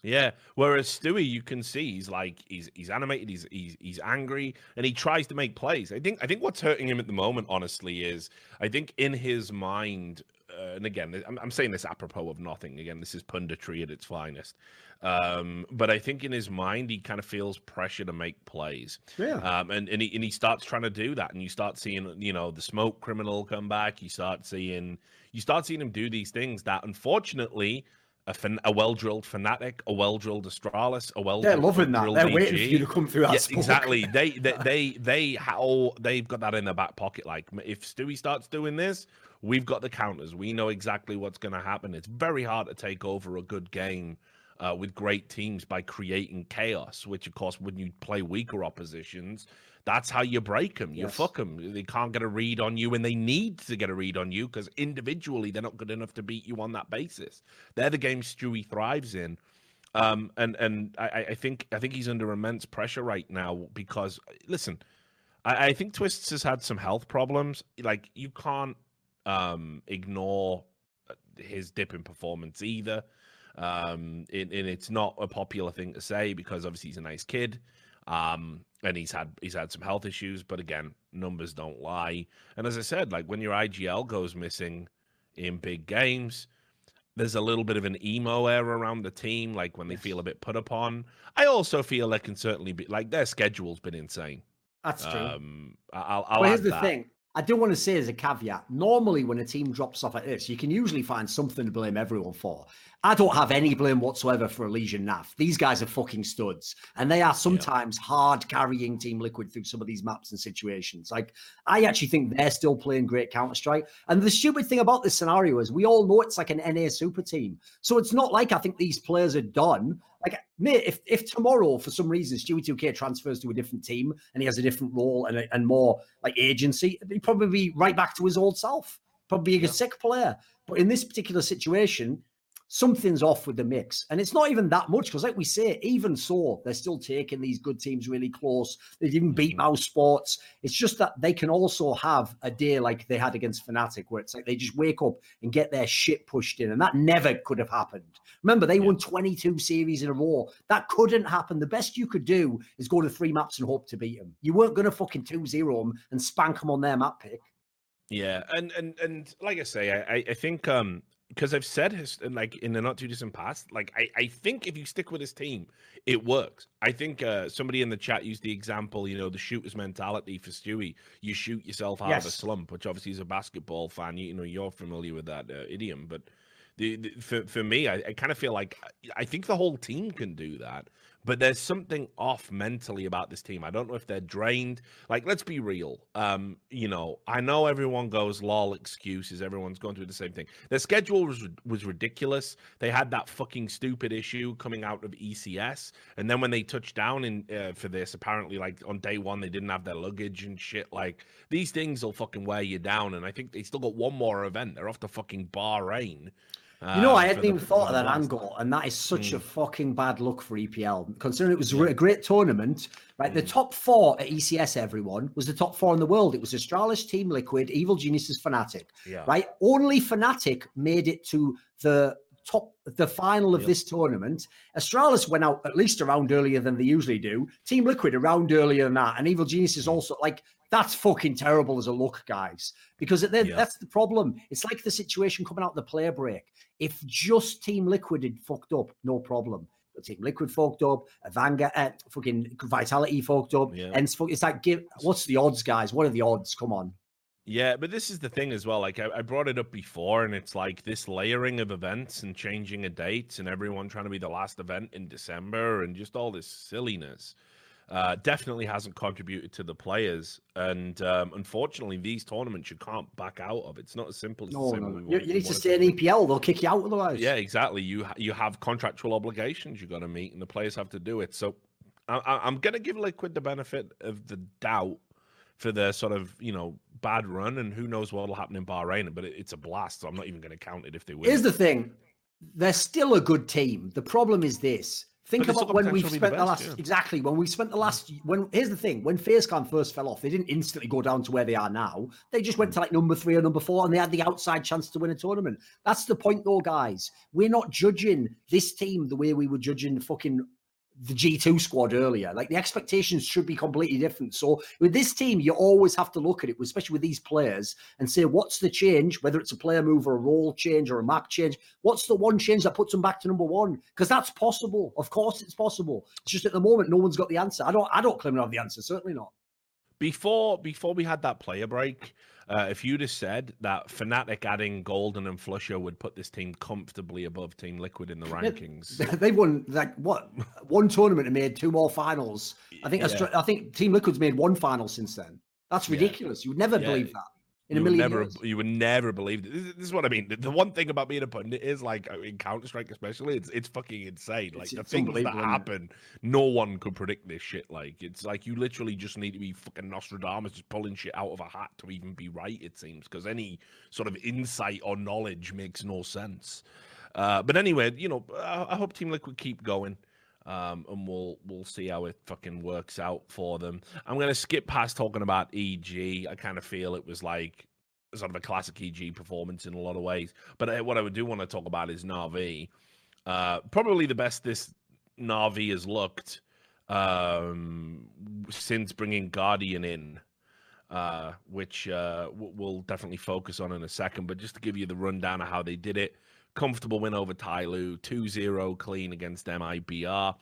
Yeah. Whereas Stewie, you can see he's like he's he's animated, he's he's he's angry, and he tries to make plays. I think I think what's hurting him at the moment, honestly, is I think in his mind, uh, and again, I'm, I'm saying this apropos of nothing. Again, this is punditry at its finest. Um, but I think in his mind, he kind of feels pressure to make plays. Yeah. Um, and, and, he, and he starts trying to do that. And you start seeing, you know, the smoke criminal come back. You start seeing, you start seeing him do these things that unfortunately, a, fan, a well drilled fanatic, a well drilled Astralis, a well. They're loving that. They're waiting for you to come through. That yeah, exactly. They they [laughs] they they how they've got that in their back pocket. Like if Stewie starts doing this, we've got the counters. We know exactly what's going to happen. It's very hard to take over a good game uh, with great teams by creating chaos, which, of course, when you play weaker oppositions, that's how you break them. You yes. fuck them. They can't get a read on you, and they need to get a read on you because individually they're not good enough to beat you on that basis. They're the game Stewie thrives in. Um, and and I, I think I think he's under immense pressure right now because listen, I, I think Twistzz has had some health problems. Like you can't um, ignore uh, his dip in performance either. Um, and, and, it's not a popular thing to say because obviously he's a nice kid. Um, and he's had he's had some health issues, but again, numbers don't lie. And as I said, like when your IGL goes missing in big games, there's a little bit of an emo air around the team, like when they feel a bit put upon. I also feel they can certainly be like their schedule's been insane. That's true. Um, I'll, I'll well, here's the that. thing. I do want to say as a caveat, normally when a team drops off like this, you can usually find something to blame everyone for. I don't have any blame whatsoever for EliGE and NAF. These guys are fucking studs. And they are sometimes yeah. hard carrying Team Liquid through some of these maps and situations. Like, I actually think they're still playing great Counter Strike. And the stupid thing about this scenario is we all know it's like an NA super team. So it's not like I think these players are done. Like, mate, if, if tomorrow, for some reason, Stewie2K transfers to a different team and he has a different role and, and more like agency, he'd probably be right back to his old self, probably a yeah. sick player. But in this particular situation, something's off with the mix. And it's not even that much because, like we say, even so, they're still taking these good teams really close. They've even beat mousesports. It's just that they can also have a day like they had against Fnatic, where it's like they just wake up and get their shit pushed in. And that never could have happened. Remember, they yeah. won 22 series in a row. That couldn't happen. The best you could do is go to three maps and hope to beat them. You weren't going to fucking 2 0 them and spank them on their map pick. Yeah, and and and like I say, I I think um because I've said his like in the not too distant past, like I, I think if you stick with his team, it works. I think uh, somebody in the chat used the example, you know, the shooter's mentality for Stewie. You shoot yourself out yes. of a slump, which obviously is a basketball fan. You, you know, you're familiar with that uh, idiom, but the, the, for for me, I, I kind of feel like I think the whole team can do that, but there's something off mentally about this team. I don't know if they're drained. Like, let's be real. Um, you know, I know everyone goes lol excuses. Everyone's going through the same thing. Their schedule was was ridiculous. They had that fucking stupid issue coming out of ECS, and then when they touched down in uh, for this, apparently, like on day one, they didn't have their luggage and shit. Like these things will fucking wear you down. And I think they still got one more event. They're off to fucking Bahrain you know, I um, hadn't even thought of that angle, and that is such mm. a fucking bad look for EPL. Considering it was yeah. a great tournament, right? Mm. The top four at ECS, everyone was the top four in the world. It was Astralis, Team Liquid, Evil Geniuses, Fnatic. Yeah. Right? Only Fnatic made it to the top, the final of yep. this tournament. Astralis went out at least around earlier than they usually do. Team Liquid around earlier than that, and Evil Geniuses mm. also like that's fucking terrible as a look, guys. Because then yeah. that's the problem. It's like the situation coming out the player break. If just Team Liquid had fucked up, no problem. But Team Liquid fucked up, Vanga, uh, fucking Vitality fucked up, yeah. and it's like, give what's the odds, guys? What are the odds? Come on. Yeah, but this is the thing as well. Like I, I, brought it up before, and it's like this layering of events and changing of dates, and everyone trying to be the last event in December, and just all this silliness uh, definitely hasn't contributed to the players. And um, unfortunately, these tournaments you can't back out of. It's not as simple as no, no. You, you need to stay in EPL. They'll kick you out otherwise. Yeah, exactly. You you have contractual obligations you got to meet, and the players have to do it. So I, I'm going to give Liquid the benefit of the doubt for their sort of you know bad run, and who knows what will happen in Bahrain. But it, it's a blast, so I'm not even going to count it if they win. Here's the thing: they're still a good team. The problem is this: Think but about when we've spent the, the last yeah. exactly when we spent the last when here's the thing when FaZe first fell off they didn't instantly go down to where they are now. They just went to like number three or number four and they had the outside chance to win a tournament. That's the point though guys. We're not judging this team the way we were judging fucking the G2 squad earlier. Like the expectations should be completely different. So with this team, you always have to look at it, especially with these players, and say, what's the change, whether it's a player move or a role change or a map change? What's the one change that puts them back to number one? Because that's possible. Of course it's possible. It's just at the moment, no one's got the answer. I don't I don't claim to have the answer, certainly not. Before before we had that player break, uh, if you'd have said that Fnatic adding Golden and flusha would put this team comfortably above Team Liquid in the rankings, [laughs] they've won like what one tournament and made two more finals. I think yeah. I think Team Liquid's made one final since then. That's ridiculous. Yeah. You would never believe that in you a million never, years. You would never believe this, this is what I mean. The, the, one thing about being a pundit is like in Counter Strike, especially, it's it's fucking insane. Like it's, the things that happen, no one could predict this shit. Like it's like you literally just need to be fucking Nostradamus, just pulling shit out of a hat to even be right. It seems because any sort of insight or knowledge makes no sense. Uh, but anyway, you know, I, I hope Team Liquid keep going. Um, and we'll we'll see how it fucking works out for them. I'm gonna skip past talking about EG. I kind of feel it was like sort of a classic EG performance in a lot of ways. But uh, what I do want to talk about is Na'Vi. Uh, probably the best this Na'Vi has looked um, since bringing Guardian in. Uh, which uh, we'll definitely focus on in a second. But just to give you the rundown of how they did it, comfortable win over Tyloo, 2-0 clean against MIBR.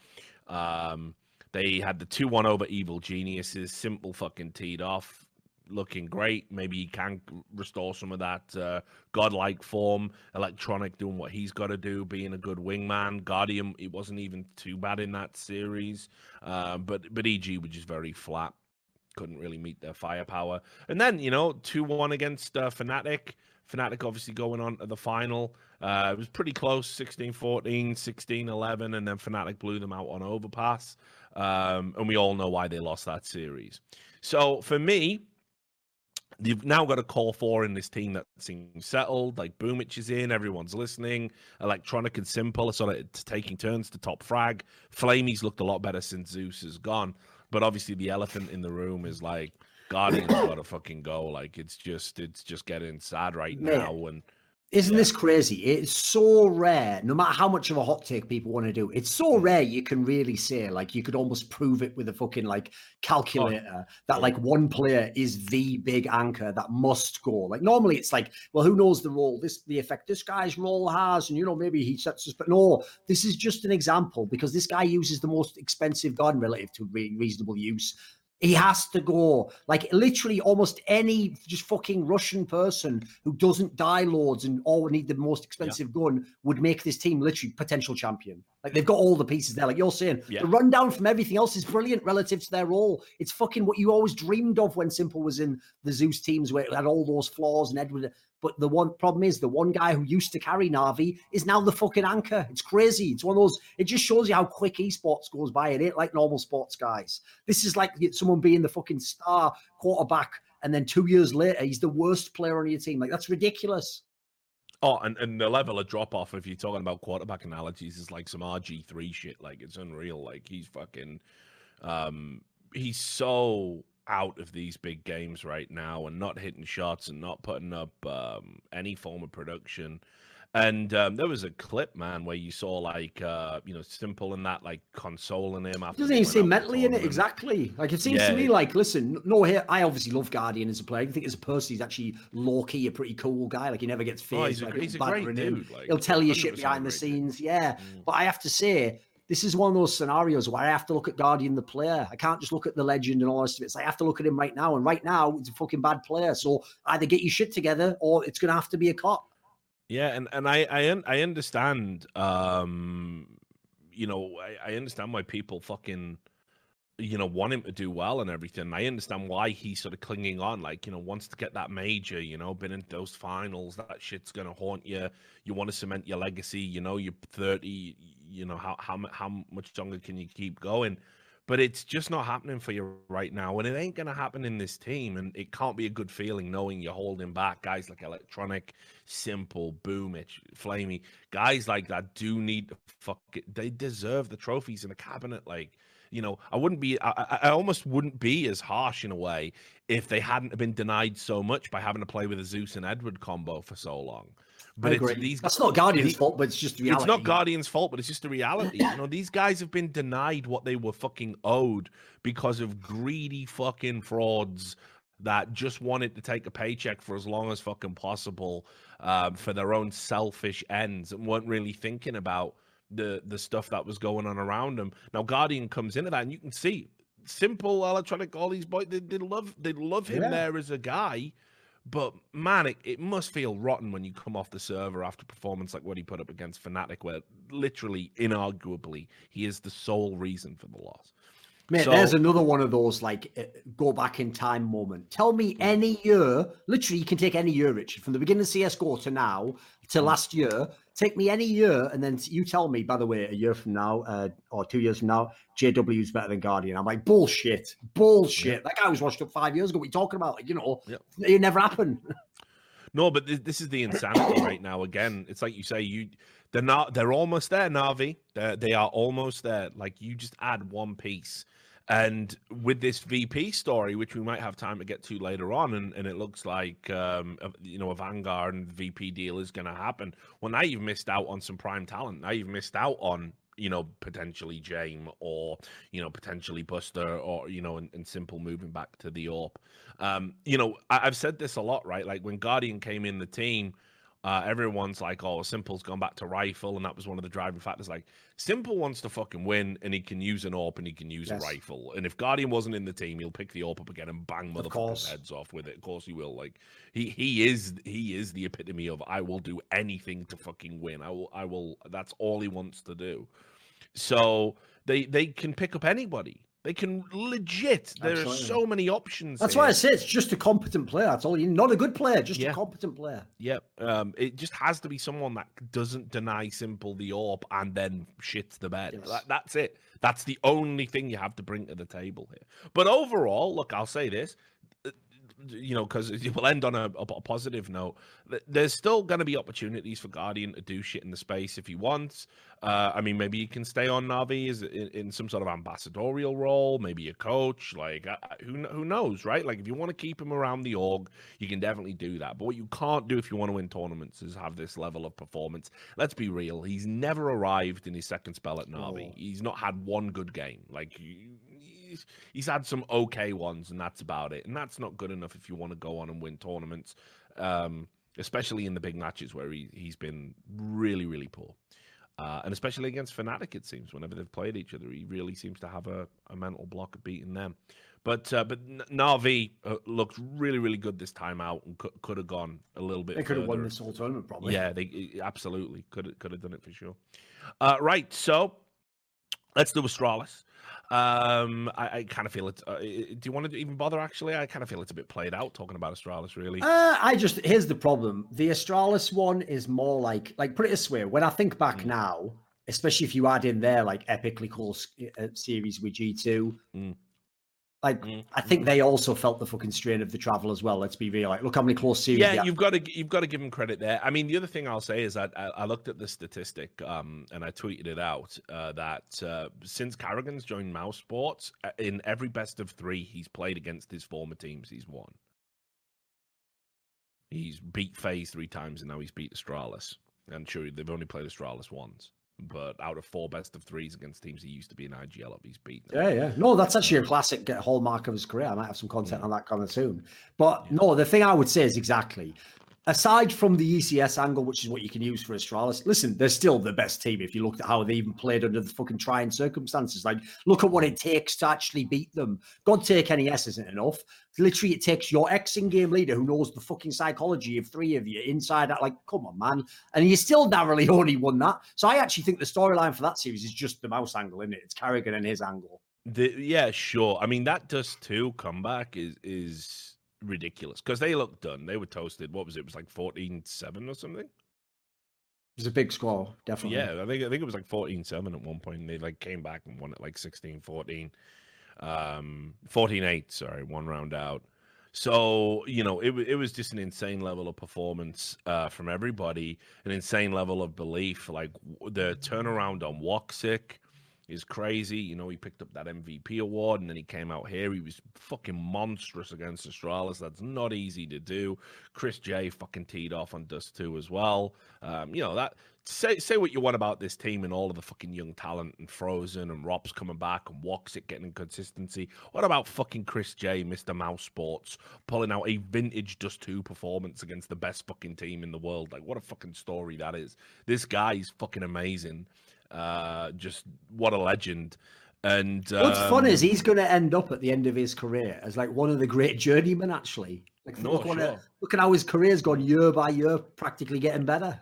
Um, they had the 2-1 over Evil Geniuses, s1mple fucking teed off, looking great. Maybe he can restore some of that uh, godlike form. Electronic doing what he's got to do, being a good wingman. Guardian, it wasn't even too bad in that series, uh, but but EG was just very flat. Couldn't really meet their firepower. And then you know, two one against uh, Fnatic. Fnatic obviously going on to the final. Uh, it was pretty close 16 14, 16 11, and then Fnatic blew them out on overpass. Um, and we all know why they lost that series. So for me, you've now got a call for in this team that seems settled. Like Boomich is in, everyone's listening. Electronic and s1mple are sort of taking turns to top frag. flamie's looked a lot better since Zeus is gone. But obviously, the elephant in the room is like Guardian's got to [clears throat] fucking go. Like it's just it's just getting sad right now. And isn't yeah. this crazy? It's so rare, no matter how much of a hot take people want to do. It's so mm. rare you can really say, like, you could almost prove it with a fucking like calculator oh. that like one player is the big anchor that must go. Like, normally it's like, well, who knows the role, this the effect this guy's role has, and you know, maybe he sets us, but no, this is just an example because this guy uses the most expensive gun relative to re- reasonable use he has to go. Like literally, almost any just fucking Russian person who doesn't die loads and all need the most expensive yeah. gun would make this team literally potential champion. Like they've got all the pieces there. Like you're saying, yeah. the rundown from everything else is brilliant relative to their role. It's fucking what you always dreamed of when s1mple was in the Zeus teams where it had all those flaws and Edward. But the one problem is the one guy who used to carry Navi is now the fucking anchor. It's crazy. It's one of those. It just shows you how quick esports goes by. It ain't like normal sports guys. This is like someone being the fucking star quarterback, and then two years later he's the worst player on your team. Like that's ridiculous. Oh, and, and the level of drop off, if you're talking about quarterback analogies, is like some RG3 shit. Like, it's unreal. Like, he's fucking. Um, he's so out of these big games right now and not hitting shots and not putting up um, any form of production. And um, there was a clip, man, where you saw like uh, you know, s1mple and that like consoling him after. Doesn't even seem mentally in it exactly. Like it seems yeah. to me like, listen, no, here I obviously love Guardian as a player. I think as a person, he's actually low key, a pretty cool guy. Like he never gets feared. Oh, he's, like, a, he's a great dude. Like, He'll tell you shit behind the scenes. Dude. Yeah, mm. but I have to say, this is one of those scenarios where I have to look at Guardian the player. I can't just look at the legend and all this. It's I have to look at him right now, and right now it's a fucking bad player. So either get your shit together, or it's going to have to be a cop. Yeah, and and I I I understand. Um, you know, I, I understand why people fucking you know, want him to do well and everything. I understand why he's sort of clinging on, like, you know, wants to get that major, you know, been in those finals, that shit's gonna haunt you. You want to cement your legacy, you know, you're 30, you know, how how how much longer can you keep going? but it's just not happening for you right now. And it ain't to happen in this team. And it can't be a good feeling knowing you're holding back guys like Electronic, s1mple, Boomich, flamie. Guys like that do need to fuck it. They deserve the trophies in the cabinet. Like, you know, I wouldn't be, I, I almost wouldn't be as harsh in a way if they hadn't been denied so much by having to play with a Zeus and Edward combo for so long. But it's these, that's not Guardian's fault, but it's just reality. It's not Guardian's fault, but it's just the reality. you know, these guys have been denied what they were fucking owed because of greedy fucking frauds that just wanted to take a paycheck for as long as fucking possible um, for their own selfish ends and weren't really thinking about the the stuff that was going on around them. Now Guardian comes into that, and you can see s1mple electronic. All these boys, they, they love they love him yeah. there as a guy but man, it, it must feel rotten when you come off the server after performance like what he put up against Fnatic, where literally, inarguably, he is the sole reason for the loss. Mate, so, there's another one of those like uh, go back in time moment. Tell me any year, literally, you can take any year, Richard, from the beginning of CSGO to now to mm. last year. Take me any year, and then you tell me, by the way, a year from now uh, or two years from now, JW is better than Guardian. I'm like, bullshit, bullshit. Yep. That guy was washed up five years ago. What are you talking about? Like, you know, yep. it never happened. [laughs] No, but this, this is the insanity right now. Again, it's like you say, you they're not they're almost there, Navi. They're, they are almost there. Like you just add one piece and with this VP story, which we might have time to get to later on, and, and it looks like um, you know AVANGAR and VP deal is going to happen. Well, now you've missed out on some prime talent. Now you've missed out on you know potentially Jame or you know potentially Buster or you know and, and s1mple moving back to the AWP. Um, you know I, I've said this a lot, right? Like when Guardian came in the team uh, everyone's like, "Oh, s1mple's gone back to rifle," and that was one of the driving factors. Like, s1mple wants to fucking win, and he can use an AWP and he can use yes. a rifle. And if Guardian wasn't in the team, he'll pick the AWP up again and bang motherfuckers' heads off with it. Of course, he will. Like, he he is he is the epitome of I will do anything to fucking win. I will I will. That's all he wants to do. So they they can pick up anybody. They can legit. There Absolutely. are so many options. That's here. why I say it's just a competent player. That's all you. Not a good player, just yeah. a competent player. Yep. Um, it just has to be someone that doesn't deny s1mple the AWP and then shits the bed. Yes. That, that's it. That's the only thing you have to bring to the table here. But overall, look, I'll say this: you know, because it will end on a, a positive note. There's still going to be opportunities for Guardian to do shit in the space if he wants. Uh, I mean, maybe he can stay on Navi as in, in, some sort of ambassadorial role, maybe a coach. Like, uh, who who knows, right? Like, if you want to keep him around the org, you can definitely do that. But what you can't do if you want to win tournaments is have this level of performance. Let's be real; he's never arrived in his second spell at Navi. Oh. He's not had one good game. Like, he's, he's had some okay ones, and that's about it. And that's not good enough if you want to go on and win tournaments, um, especially in the big matches where he, he's been really, really poor. Uh, and especially against Fnatic, it seems, whenever they've played each other, he really seems to have a, a mental block of beating them. But uh, but Na'Vi uh, looked really really good this time out and could, could have gone a little bit. They could have won this whole tournament probably. Yeah, they absolutely could could have done it for sure. Uh, right, so let's do Astralis. Um, I, I kind of feel it. Uh, do you want to even bother? Actually, I kind of feel it's a bit played out talking about Astralis. Really, uh, I just here's the problem. The Astralis one is more like like put it this way. When I think back mm. now, especially if you add in there like epically cool uh, series with G two. Mm. Like mm-hmm. I think they also felt the fucking strain of the travel as well. Let's be real. Like, look how many close series. Yeah, you've got to you've got to give them credit there. I mean, the other thing I'll say is that I, I looked at the statistic um, and I tweeted it out uh, that uh, since karrigan's joined mousesports, uh, in every best of three he's played against his former teams, he's won. He's beat FaZe three times and now he's beat Astralis. And sure, they've only played Astralis once but out of four best of threes against teams he used to be in IGL up, he's beaten. Yeah, yeah. No, that's actually a classic hallmark of his career. I might have some content yeah. on that coming soon. But yeah. no, the thing I would say is exactly aside from the ECS angle, which is what you can use for Astralis, listen, they're still the best team if you look at how they even played under the fucking trying circumstances. Like, look at what it takes to actually beat them. God take NES isn't enough. Literally, it takes your ex in game leader who knows the fucking psychology of three of you inside out. Like, come on, man. And you still narrowly [laughs] only won that. So I actually think the storyline for that series is just the mouse angle, isn't it? It's Karrigan and his angle. The, yeah, sure. I mean, that does too. Comeback is is ridiculous because they looked done. They were toasted. What was it? It was like 14 7 or something. It was a big score, definitely. Yeah, I think I think it was like 14 7 at one point. And they like came back and won it like 16 14. Um, 14 8, sorry, one round out. So, you know, it, it was just an insane level of performance uh, from everybody, an insane level of belief. Like the turnaround on Woxic is crazy. You know, he picked up that MVP award and then he came out here. He was fucking monstrous against Astralis. That's not easy to do. chrisJ fucking teed off on Dust 2 as well. Um, you know, that say say what you want about this team and all of the fucking young talent and Frozen and ropz coming back and Woxic getting consistency. What about fucking chrisJ, Mr. mousesports, pulling out a vintage Dust 2 performance against the best fucking team in the world? Like, what a fucking story that is. This guy is fucking amazing. Uh, just what a legend. And um, what's fun is um, he's going to end up at the end of his career as like one of the great journeymen. Actually, like no, look, sure. look at how his career's gone year by year, practically getting better.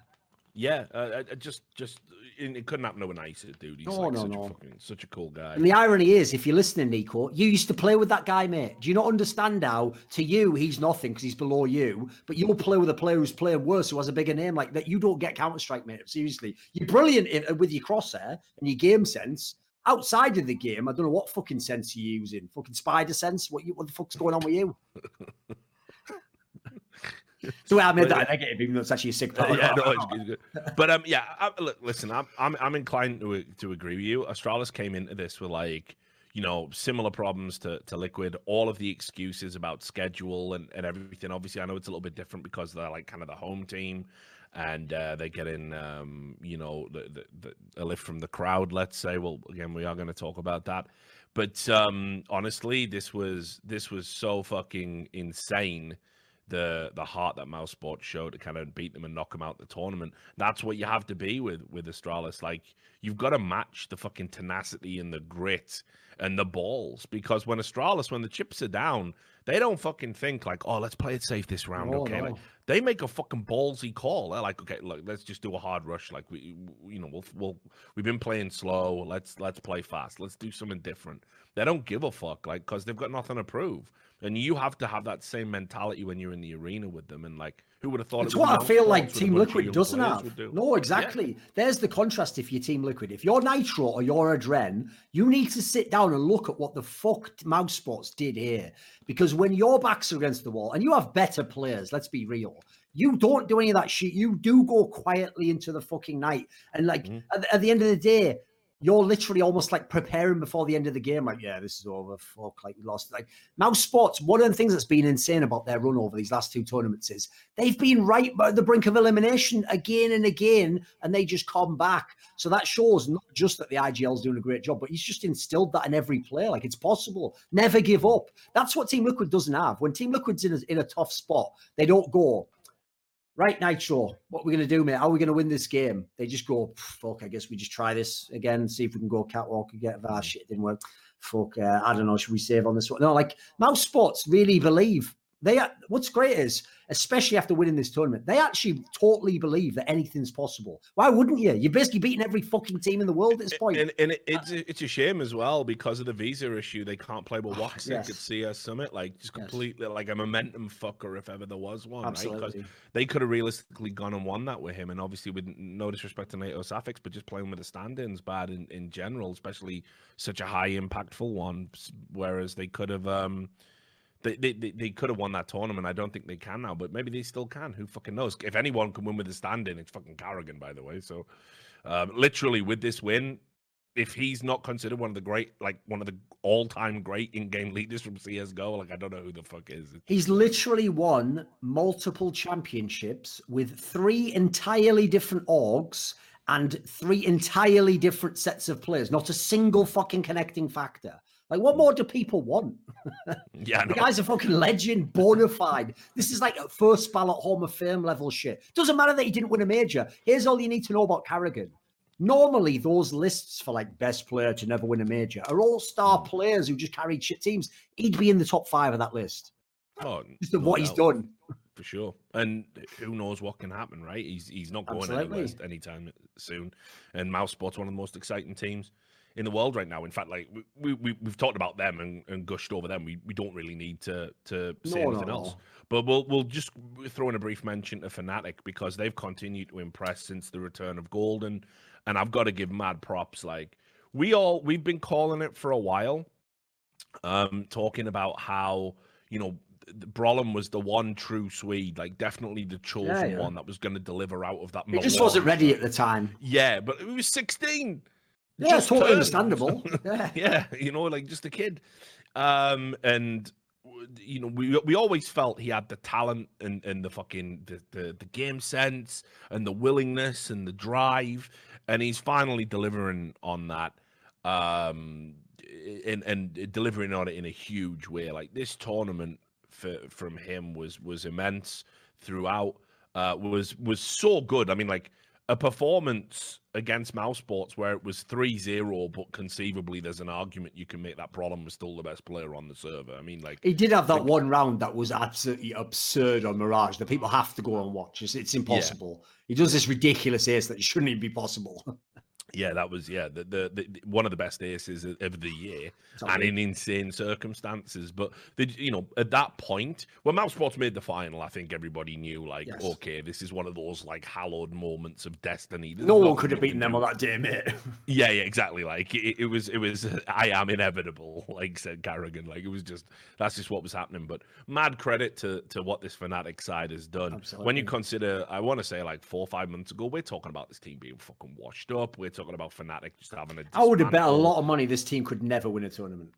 Yeah, uh, just just it couldn't happen to a nicer dude. He's no, like no, such, no. A fucking, such a cool guy. And the irony is, if you're listening, NiKo, you used to play with that guy, mate. Do you not understand how to you he's nothing because he's below you, but you'll play with a player who's playing worse who has a bigger name like that? You don't get Counter Strike, mate. Seriously, you're brilliant in, with your crosshair and your game sense. Outside of the game, I don't know what fucking sense you're using. Fucking spider sense. What you, what the fuck's going on with you? [laughs] So I made that negative, even though it's actually a sick part. yeah, no, it's, it's good. But um, yeah, I, look, listen, I'm, I'm I'm inclined to to agree with you. Astralis came into this with like you know similar problems to to Liquid. All of the excuses about schedule and and everything. Obviously, I know it's a little bit different because they're like kind of the home team. And uh, they get in, um, you know, the, the, the, a lift from the crowd. Let's say. Well, again, we are going to talk about that. But um, honestly, this was this was so fucking insane the the heart that mousesports showed to kind of beat them and knock them out the tournament. That's what you have to be with with Astralis. Like you've got to match the fucking tenacity and the grit and the balls because when Astralis, when the chips are down, they don't fucking think like, oh, let's play it safe this round, oh, okay? No. Like, they make a fucking ballsy call. They're like, okay, look, let's just do a hard rush. Like we, you know, we'll, we'll we've been playing slow. Let's let's play fast. Let's do something different. They don't give a fuck, like, because they've got nothing to prove. And you have to have that same mentality when you're in the arena with them. And like, who would have thought? It's it what I feel like Team Liquid doesn't have. Do. No, exactly. Yeah. There's the contrast. If you're Team Liquid, if you're Nitro or you're Adren, you need to sit down and look at what the fuck mousesports did here. Because when your backs are against the wall and you have better players, let's be real, you don't do any of that shit. You do go quietly into the fucking night. And like mm-hmm. at, at the end of the day, you're literally almost like preparing before the end of the game. Like, yeah, this is over. Fuck, like we lost. Like mousesports, one of the things that's been insane about their run over these last two tournaments is they've been right by the brink of elimination again and again, and they just come back. So that shows not just that the IGL is doing a great job, but he's just instilled that in every player. Like it's possible. Never give up. That's what Team Liquid doesn't have. When Team Liquid's in a, in a tough spot, they don't go, right, Nitro, what we're we going to do, mate? How are we going to win this game? They just go, fuck, I guess we just try this again and see if we can go catwalk and get that shit didn't work. fuck, uh, I don't know, should we save on this one? No, like mousesports really believe they are, what's great is, especially after winning this tournament, they actually totally believe that anything's possible. Why wouldn't you? You're basically beating every fucking team in the world at this point. And, and it's it's a shame as well because of the visa issue. They can't play with Oh, woxic yes. at CS Summit, like just Yes. completely like a momentum fucker if ever there was one. Right? Absolutely. Because they could have realistically gone and won that with him, and obviously with no disrespect to NATO Safix, but just playing with the stand-ins bad in, in general, especially such a high impactful one. Whereas they could have. um they, they, they, could have won that tournament. I don't think they can now, but maybe they still can. Who fucking knows? If anyone can win with the stand-in, it's fucking karrigan, by the way. So, um, literally, with this win, if he's not considered one of the great, like one of the all-time great in-game leaders from CS:GO, like I don't know who the fuck is. He's literally won multiple championships with three entirely different orgs and three entirely different sets of players, not a single fucking connecting factor. Like, what more do people want? [laughs] Yeah, The guy's a fucking legend, bona fide. This is like a first ballot Hall of Fame level shit. Doesn't matter that he didn't win a major. Here's all you need to know about karrigan. Normally, those lists for like best player to never win a major are all star players who just carried shit teams. He'd be in the top five of that list. oh, Just of no what he's done. For sure. And who knows what can happen, right? He's he's not going Absolutely. anywhere anytime soon. And Mouse Sport's one of the most exciting teams in the world right now. In fact, like we, we we've talked about them and, and gushed over them. We we don't really need to to say No, anything no. else. But we'll we'll just throw in a brief mention to Fnatic because they've continued to impress since the return of Golden, and I've got to give mad props. Like we all we've been calling it for a while, um, talking about how you know Brollan was the one true Swede, like definitely the chosen yeah. one that was going to deliver out of that. He just wasn't ready at the time. Yeah, but he was sixteen. Yeah, Just totally turned. understandable. [laughs] Yeah. yeah, you know, like just a kid. Um, and you know, we we always felt he had the talent and and the fucking the, the the game sense and the willingness and the drive, and he's finally delivering on that. Um, and and delivering on it in a huge way. Like this tournament for from him was was immense throughout. Uh, was was so good. I mean, like a performance against mousesports where it was 3-0, but conceivably there's an argument you can make that Brollan was still the best player on the server. I mean, like He did have that one round that was absolutely absurd on Mirage that people have to go and watch. It's, it's impossible. He does this ridiculous ace that shouldn't even be possible. [laughs] yeah, that was yeah the, the, the one of the best aces of the year. and in insane circumstances. But the, you know, at that point, when mousesports made the final, I think everybody knew, like, Yes. okay, this is one of those like hallowed moments of destiny. There's no one nothing could have beaten can them do. on that day, mate. [laughs] Yeah, yeah, exactly. Like it, it was, it was. [laughs] I am inevitable, [laughs] like said karrigan. Like it was just that's just what was happening. But mad credit to to what this Fnatic side has done. When Absolutely. you consider, I want to say like four or five months ago, we're talking about this team being fucking washed up. We're talking about Fnatic just having a. I would have bet a lot of money this team could never win a tournament.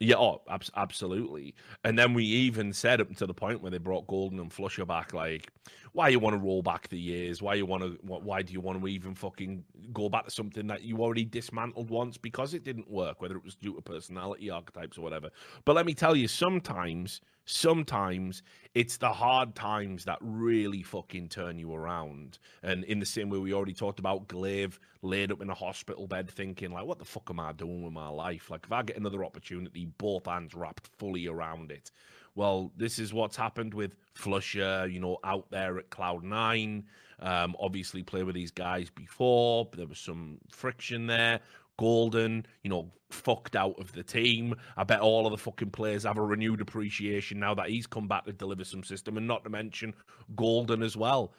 Yeah, oh, abs- absolutely. And then we even said up to the point where they brought Golden and flusha back, like, why you want to roll back the years? Why you want to? Why do you want to even fucking go back to something that you already dismantled once because it didn't work, whether it was due to personality archetypes or whatever. But let me tell you, sometimes, sometimes it's the hard times that really fucking turn you around. And in the same way we already talked about gla1ve laid up in a hospital bed thinking, like, what the fuck am I doing with my life? Like, if I get another opportunity, both hands wrapped fully around it. Well, this is what's happened with flusha, you know, out there at Cloud9. Um, obviously, play with these guys before. There was some friction there. Golden, you know, fucked out of the team. I bet all of the fucking players have a renewed appreciation now that he's come back to deliver some system, and not to mention Golden as well.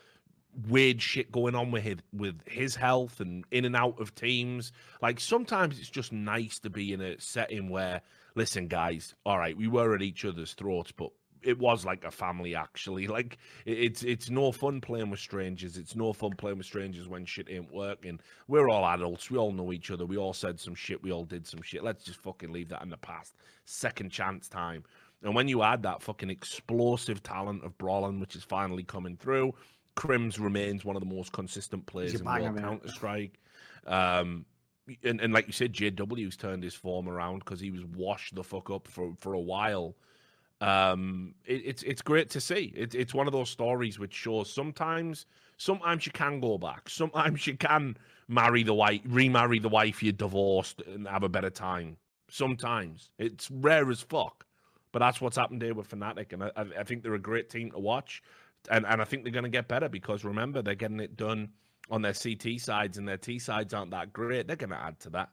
Weird shit going on with his, with his health and in and out of teams. Like sometimes it's just nice to be in a setting where, listen, guys, all right, we were at each other's throats, but it was like a family actually. [laughs] Like it's it's no fun playing with strangers. It's no fun playing with strangers when shit ain't working. We're all adults. We all know each other. We all said some shit. We all did some shit. Let's just fucking leave that in the past. Second chance time. And when you add that fucking explosive talent of Brollan, which is finally coming through, KRIMZ remains one of the most consistent players in World. Counter Strike. Um, and, and like you said, JW's turned his form around because he was washed the fuck up for, for a while. Um it, it's it's great to see. It, it's one of those stories which shows sometimes sometimes you can go back. Sometimes [laughs] you can marry the wife remarry the wife you divorced and have a better time. Sometimes. It's rare as fuck, but that's what's happened here with Fnatic, and I, I think they're a great team to watch, and and I think they're going to get better because remember they're getting it done on their CT sides, and their T sides aren't that great. They're going to add to that.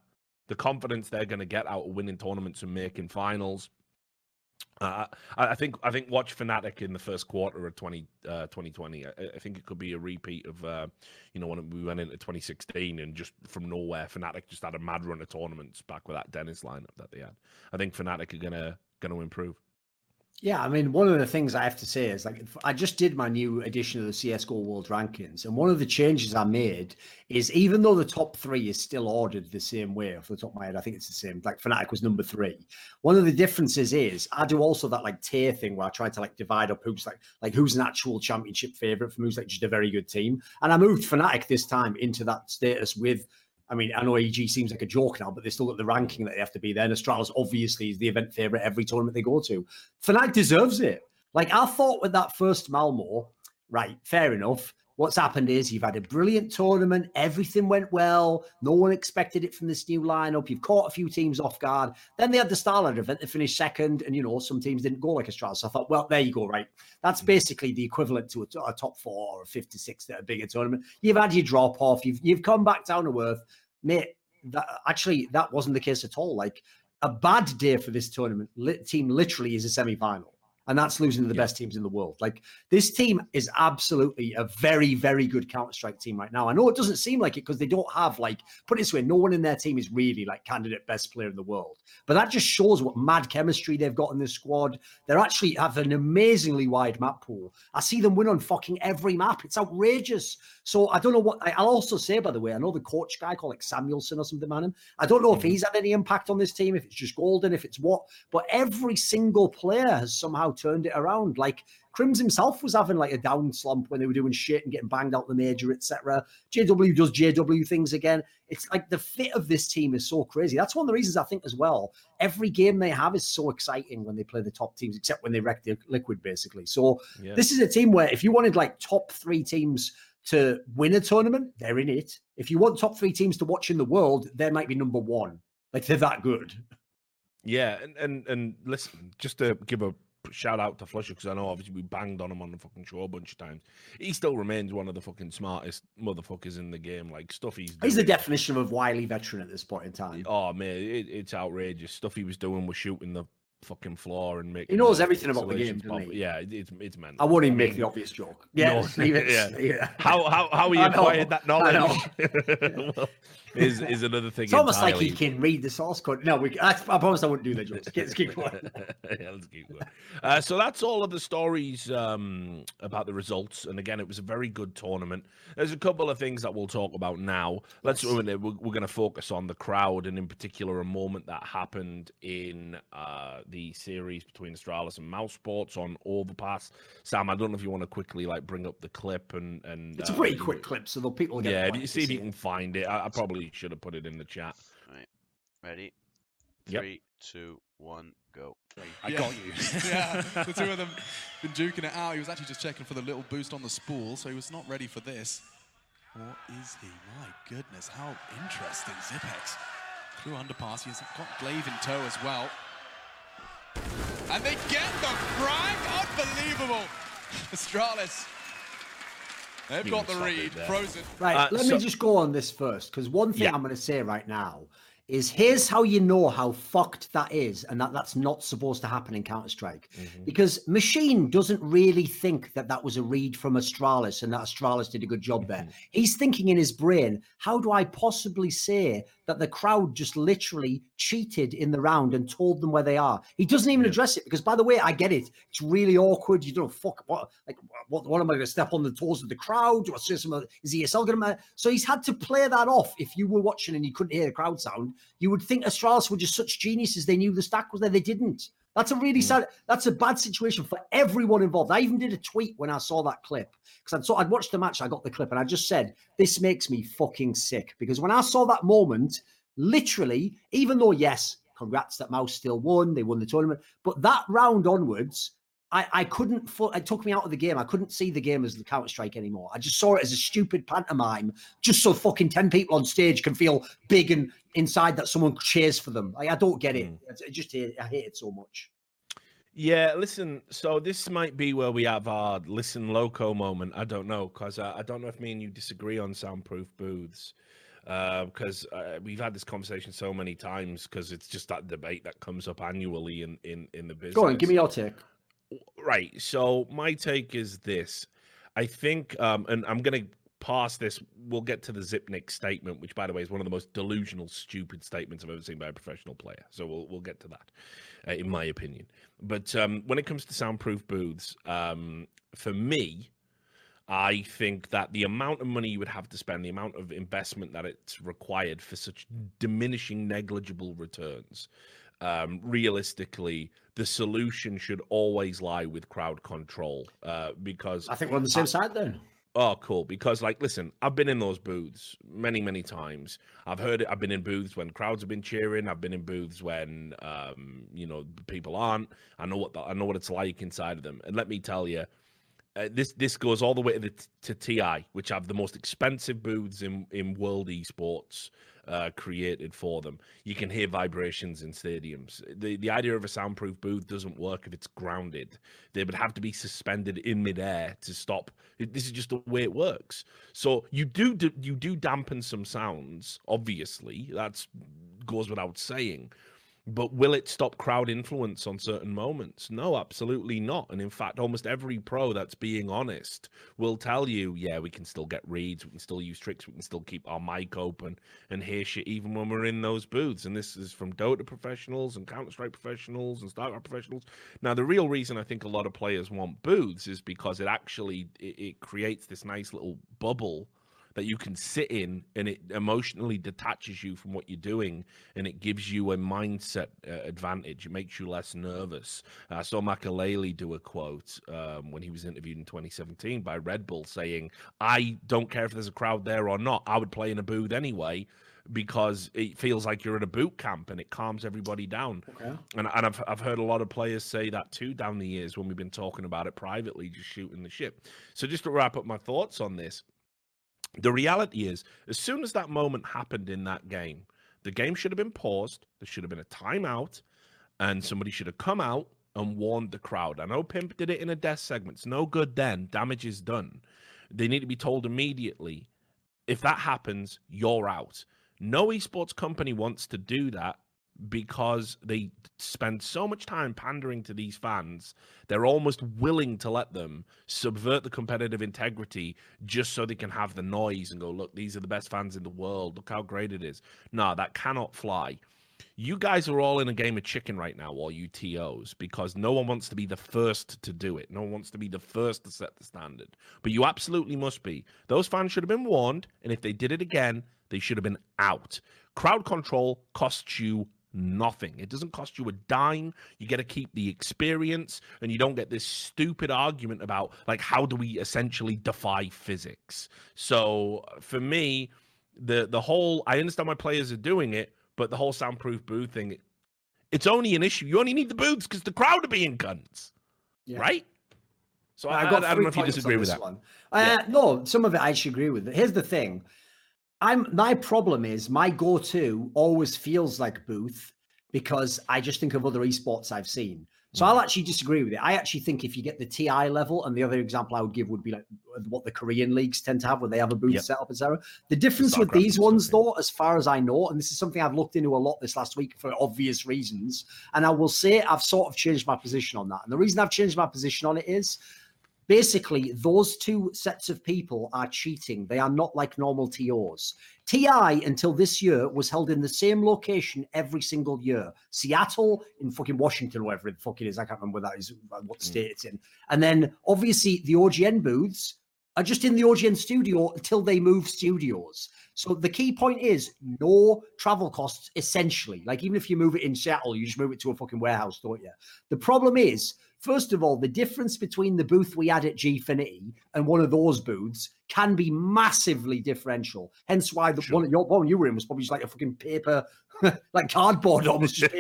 The confidence they're going to get out of winning tournaments and making finals uh, I think I think watch Fnatic in the first quarter of 20, uh, 2020. I, I, think it could be a repeat of uh, you know when we went into 2016 and just from nowhere Fnatic just had a mad run of tournaments back with that Dennis lineup that they had. I think Fnatic are gonna gonna improve. Yeah, I mean, one of the things I have to say is like I just did my new edition of the CS:GO World Rankings, and one of the changes I made is even though the top three is still ordered the same way, off the top of my head, I think it's the same. Like Fnatic was number three. One of the differences is I do also that like tier thing where I try to like divide up who's like like who's an actual championship favorite from who's like just a very good team, and I moved Fnatic this time into that status with I mean, I know EG seems like a joke now, but they still got the ranking that they have to be there. And Astralis obviously is the event favorite every tournament they go to. Fnatic deserves it. Like I thought with that first Malmo, right, fair enough. What's happened is you've had a brilliant tournament. Everything went well. No one expected it from this new lineup. You've caught a few teams off guard. Then they had the Starlight event. They finished second, and you know some teams didn't go like Astralis. So I thought, well, there you go, right? That's mm. basically the equivalent to a, a top four or a fifty-six at a bigger tournament. You've had your drop off. You've you've come back down to earth mate, that actually that wasn't the case at all. Like a bad day for this tournament team literally is a semi-final and that's losing to the yeah. best teams in the world. Like this team is absolutely a very, very good Counter Strike team right now. I know it doesn't seem like it because they don't have like put it this way, no one in their team is really like candidate best player in the world. But that just shows what mad chemistry they've got in this squad. They're actually have an amazingly wide map pool. I see them win on fucking every map. It's outrageous. So I don't know what I'll also say by the way. I know the coach guy called like Samuelson or something, man. I don't know if mm-hmm. he's had any impact on this team, if it's just Golden, if it's what, but every single player has somehow turned it around. Like KRIMZ himself was having like a down slump when they were doing shit and getting banged out the major, etc. JW does JW things again. It's like the fit of this team is so crazy. That's one of the reasons I think as well. Every game they have is so exciting when they play the top teams, except when they wreck the liquid, basically. So yeah. this is a team where if you wanted like top three teams to win a tournament, they're in it. If you want top three teams to watch in the world, they might be number one. Like they're that good. Yeah, and and and listen, just to give a shout out to flusha because I know obviously we banged on him on the fucking show a bunch of times. He still remains one of the fucking smartest motherfuckers in the game. Like stuff he's doing. he's the definition of a wily veteran at this point in time. Oh man, it, it's outrageous. Stuff he was doing was shooting the fucking floor and making. He knows everything about the game, doesn't he? Yeah, it's it's man. I wouldn't even make the obvious joke. Yeah, no, yeah. [laughs] [laughs] yeah. How how how he [laughs] acquired that knowledge well, is is another thing. It's almost like he can read the source code. No, we. I, I promise I wouldn't do that. Jokes. [laughs] Let's keep going. yeah, let's keep going. Uh, so that's all of the stories um, about the results. And again, it was a very good tournament. There's a couple of things that we'll talk about now. Let's yes. we're, we're going to focus on the crowd and in particular a moment that happened in. Uh, the series between Astralis and Mousesports on Overpass. Sam, I don't know if you want to quickly like bring up the clip and and it's a pretty uh, quick clip, so the people get. Yeah, see if you can find it. I, I, probably should have put it in the chat. Right, ready? Three, yep. two, one, go. I yeah. got you. [laughs] yeah, the two of them [laughs] been duking it out. He was actually just checking for the little boost on the spool, so he was not ready for this. Or is he? My goodness, how interesting. Xyp9x through underpass. He's got gla1ve in tow as well. And they get the frag. Unbelievable. [laughs] Astralis. They've got the read. Frozen. Right, uh, let so me just go on this first, because one thing yeah. I'm going to say right now is here's how you know how fucked that is and that that's not supposed to happen in Counter-Strike. Mm-hmm. Because Machine doesn't really think that that was a read from Astralis and that Astralis did a good job there. Mm-hmm. He's thinking in his brain, how do I possibly say that the crowd just literally cheated in the round and told them where they are? He doesn't even yeah. address it because by the way, I get it. It's really awkward. You don't fuck what like what, what am I going to step on the toes of the crowd? Do I say some is ESL going to so he's had to play that off if you were watching and you couldn't hear the crowd sound you would think Astralis were just such geniuses. They knew the stack was there. They didn't. That's a really mm. sad. That's a bad situation for everyone involved. I even did a tweet when I saw that clip because I'd, saw, I'd watched the match. I got the clip and I just said, "This makes me fucking sick." Because when I saw that moment, literally, even though yes, congrats that Mouse still won. They won the tournament, but that round onwards, I, I couldn't. it took me out of the game. I couldn't see the game as the Counter Strike anymore. I just saw it as a stupid pantomime, just so fucking ten people on stage can feel big and inside that someone cheers for them. Like, I don't get it. Mm. I just hate, I hate it so much. Yeah, listen. So this might be where we have our listen loco moment. I don't know because I, I, don't know if me and you disagree on soundproof booths because uh, uh, we've had this conversation so many times because it's just that debate that comes up annually in in in the business. Go on, give me your take. Right. So my take is this. I think, um, and I'm going to pass this. We'll get to the Zipnik statement, which, by the way, is one of the most delusional, stupid statements I've ever seen by a professional player. So we'll we'll get to that, uh, in my opinion. But um, when it comes to soundproof booths, um, for me, I think that the amount of money you would have to spend, the amount of investment that it's required for such diminishing, negligible returns, um, realistically, the solution should always lie with crowd control. Uh, because I think we're on the same I, side then. Oh, cool. Because, like, listen, I've been in those booths many, many times. I've heard it. I've been in booths when crowds have been cheering. I've been in booths when, um, you know, people aren't. I know what the, I know what it's like inside of them. And let me tell you, uh, this this goes all the way to, the, to TI, which have the most expensive booths in in world esports uh, created for them. You can hear vibrations in stadiums. The the idea of a soundproof booth doesn't work if it's grounded. They would have to be suspended in midair to stop. This is just the way it works. So you do you do dampen some sounds. Obviously, that's goes without saying. But will it stop crowd influence on certain moments? No, absolutely not. And in fact, almost every pro that's being honest will tell you, yeah, we can still get reads, we can still use tricks, we can still keep our mic open and hear shit even when we're in those booths. And this is from Dota professionals and Counter Strike professionals and StarCraft professionals. Now, the real reason I think a lot of players want booths is because it actually it, it creates this nice little bubble that you can sit in and it emotionally detaches you from what you're doing and it gives you a mindset uh, advantage. It makes you less nervous. I saw Makelele do a quote um, when he was interviewed in 2017 by Red Bull saying, I don't care if there's a crowd there or not. I would play in a booth anyway because it feels like you're in a boot camp and it calms everybody down. Okay. And, and I've, I've heard a lot of players say that too down the years when we've been talking about it privately, just shooting the ship. So just to wrap up my thoughts on this, the reality is, as soon as that moment happened in that game, the game should have been paused. There should have been a timeout, and somebody should have come out and warned the crowd. I know Pimp did it in a death segment. It's no good then. Damage is done. They need to be told immediately. If that happens, you're out. No esports company wants to do that because they spend so much time pandering to these fans, they're almost willing to let them subvert the competitive integrity just so they can have the noise and go, look, these are the best fans in the world. Look how great it is. No, that cannot fly. You guys are all in a game of chicken right now, all you TOs, because no one wants to be the first to do it. No one wants to be the first to set the standard. But you absolutely must be. Those fans should have been warned, and if they did it again, they should have been out. Crowd control costs you nothing. It doesn't cost you a dime. You get to keep the experience, and you don't get this stupid argument about like how do we essentially defy physics. So for me, the the whole I understand why players are doing it, but the whole soundproof booth thing, it's only an issue. You only need the booths because the crowd are being guns, yeah. right? So I, I, got I, I don't know if you disagree with that. One. Uh, yeah. No, some of it I actually agree with. Here's the thing. I'm my problem is my go-to always feels like Booth because I just think of other esports I've seen. So I'll mm. actually disagree with it. I actually think if you get the TI level, and the other example I would give would be like what the Korean leagues tend to have where they have a booth yep. set up, etc. The difference with these ones, though, as far as I know, and this is something I've looked into a lot this last week for obvious reasons, and I will say I've sort of changed my position on that. And the reason I've changed my position on it is basically those two sets of people are cheating. They are not like normal TOs. TI until this year was held in the same location every single year. Seattle in fucking Washington, wherever the fuck it is. I can't remember that is uh, what hmm. state it's in. And then obviously the OGN booths are just in the OGN studio until they move studios. So the key point is no travel costs essentially. Like even if you move it in Seattle, you just move it to a fucking warehouse, don't you? The problem is First of all, the difference between the booth we had at Gfinity and one of those booths can be massively differential. Hence why the sure. one your one you were in was probably just like a fucking paper, [laughs] like cardboard almost. Just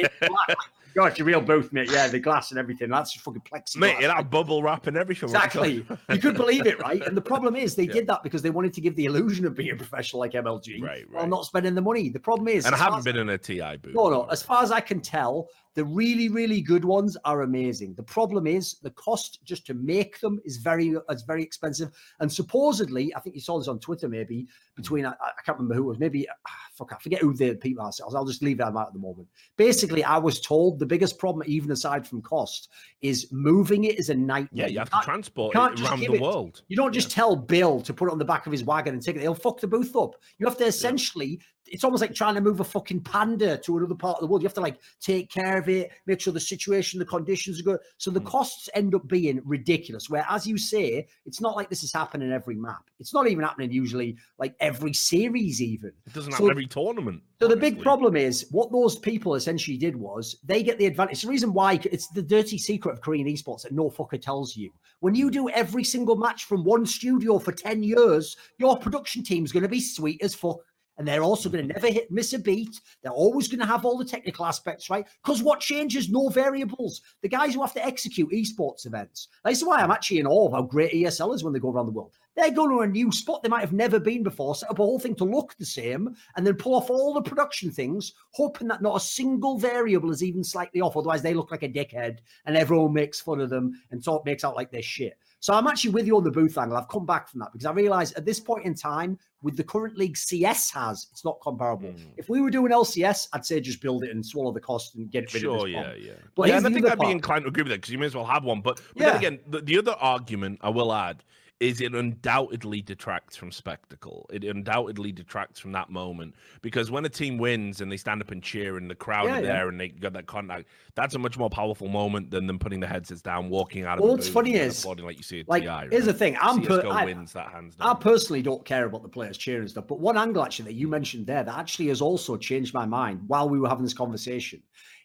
Gosh, you're real booth, mate. Yeah, the glass and everything. That's just fucking plexiglass. Mate, it had bubble wrap and everything. Exactly. you could believe it, right? And the problem is they [laughs] yeah. did that because they wanted to give the illusion of being a professional like MLG right, right. while not spending the money. The problem is And I haven't been in a TI booth. No, no. As far as I can tell, the really, really good ones are amazing. The problem is the cost just to make them is very is very expensive. And supposedly, I think you saw this on Twitter, maybe between I, I can't remember who it was, maybe ah, fuck, I forget who the people are. I'll just leave that out at the moment. Basically, I was told the biggest problem, even aside from cost, is moving it is a nightmare. Yeah, you have to transport it around the it, world. You don't just yeah. tell Bill to put it on the back of his wagon and take it. He'll fuck the booth up. You have to essentially it's almost like trying to move a fucking panda to another part of the world. You have to like take care of it, make sure the situation, the conditions are good. So the mm. costs end up being ridiculous. Where, as you say, it's not like this is happening every map. It's not even happening usually like every series, even. It doesn't so, happen every tournament. So honestly. the big problem is what those people essentially did was they get the advantage. It's the reason why it's the dirty secret of Korean esports that no fucker tells you. When you do every single match from one studio for 10 years, your production team's going to be sweet as fuck and they're also going to mm-hmm. never hit miss a beat. They're always going to have all the technical aspects right. Because what changes? No variables. The guys who have to execute esports events. That's why I'm actually in awe of how great ESL is when they go around the world. They're going to a new spot they might have never been before, set up a whole thing to look the same, and then pull off all the production things, hoping that not a single variable is even slightly off. Otherwise, they look like a dickhead, and everyone makes fun of them and sort of makes out like they're shit. So I'm actually with you on the booth angle. I've come back from that because I realize at this point in time, with the current league CS has, it's not comparable. Mm. If we were doing LCS, I'd say just build it and swallow the cost and get rid sure, of it. Sure, yeah, yeah. But yeah, I think I'd part. be inclined to agree with that because you may as well have one. But, but yeah. then again, the, the other argument I will add is it undoubtedly detracts from spectacle. It undoubtedly detracts from that moment because when a team wins and they stand up and cheer and the crowd yeah, are there yeah. and they got that contact, that's a much more powerful moment than them putting the headsets down, walking out of. Well, what's funny is like you see like TI, right? here's the thing: I'm per- I, wins that hands down. I personally don't care about the players cheering and stuff, but one angle actually that you hmm. mentioned there that actually has also changed my mind while we were having this conversation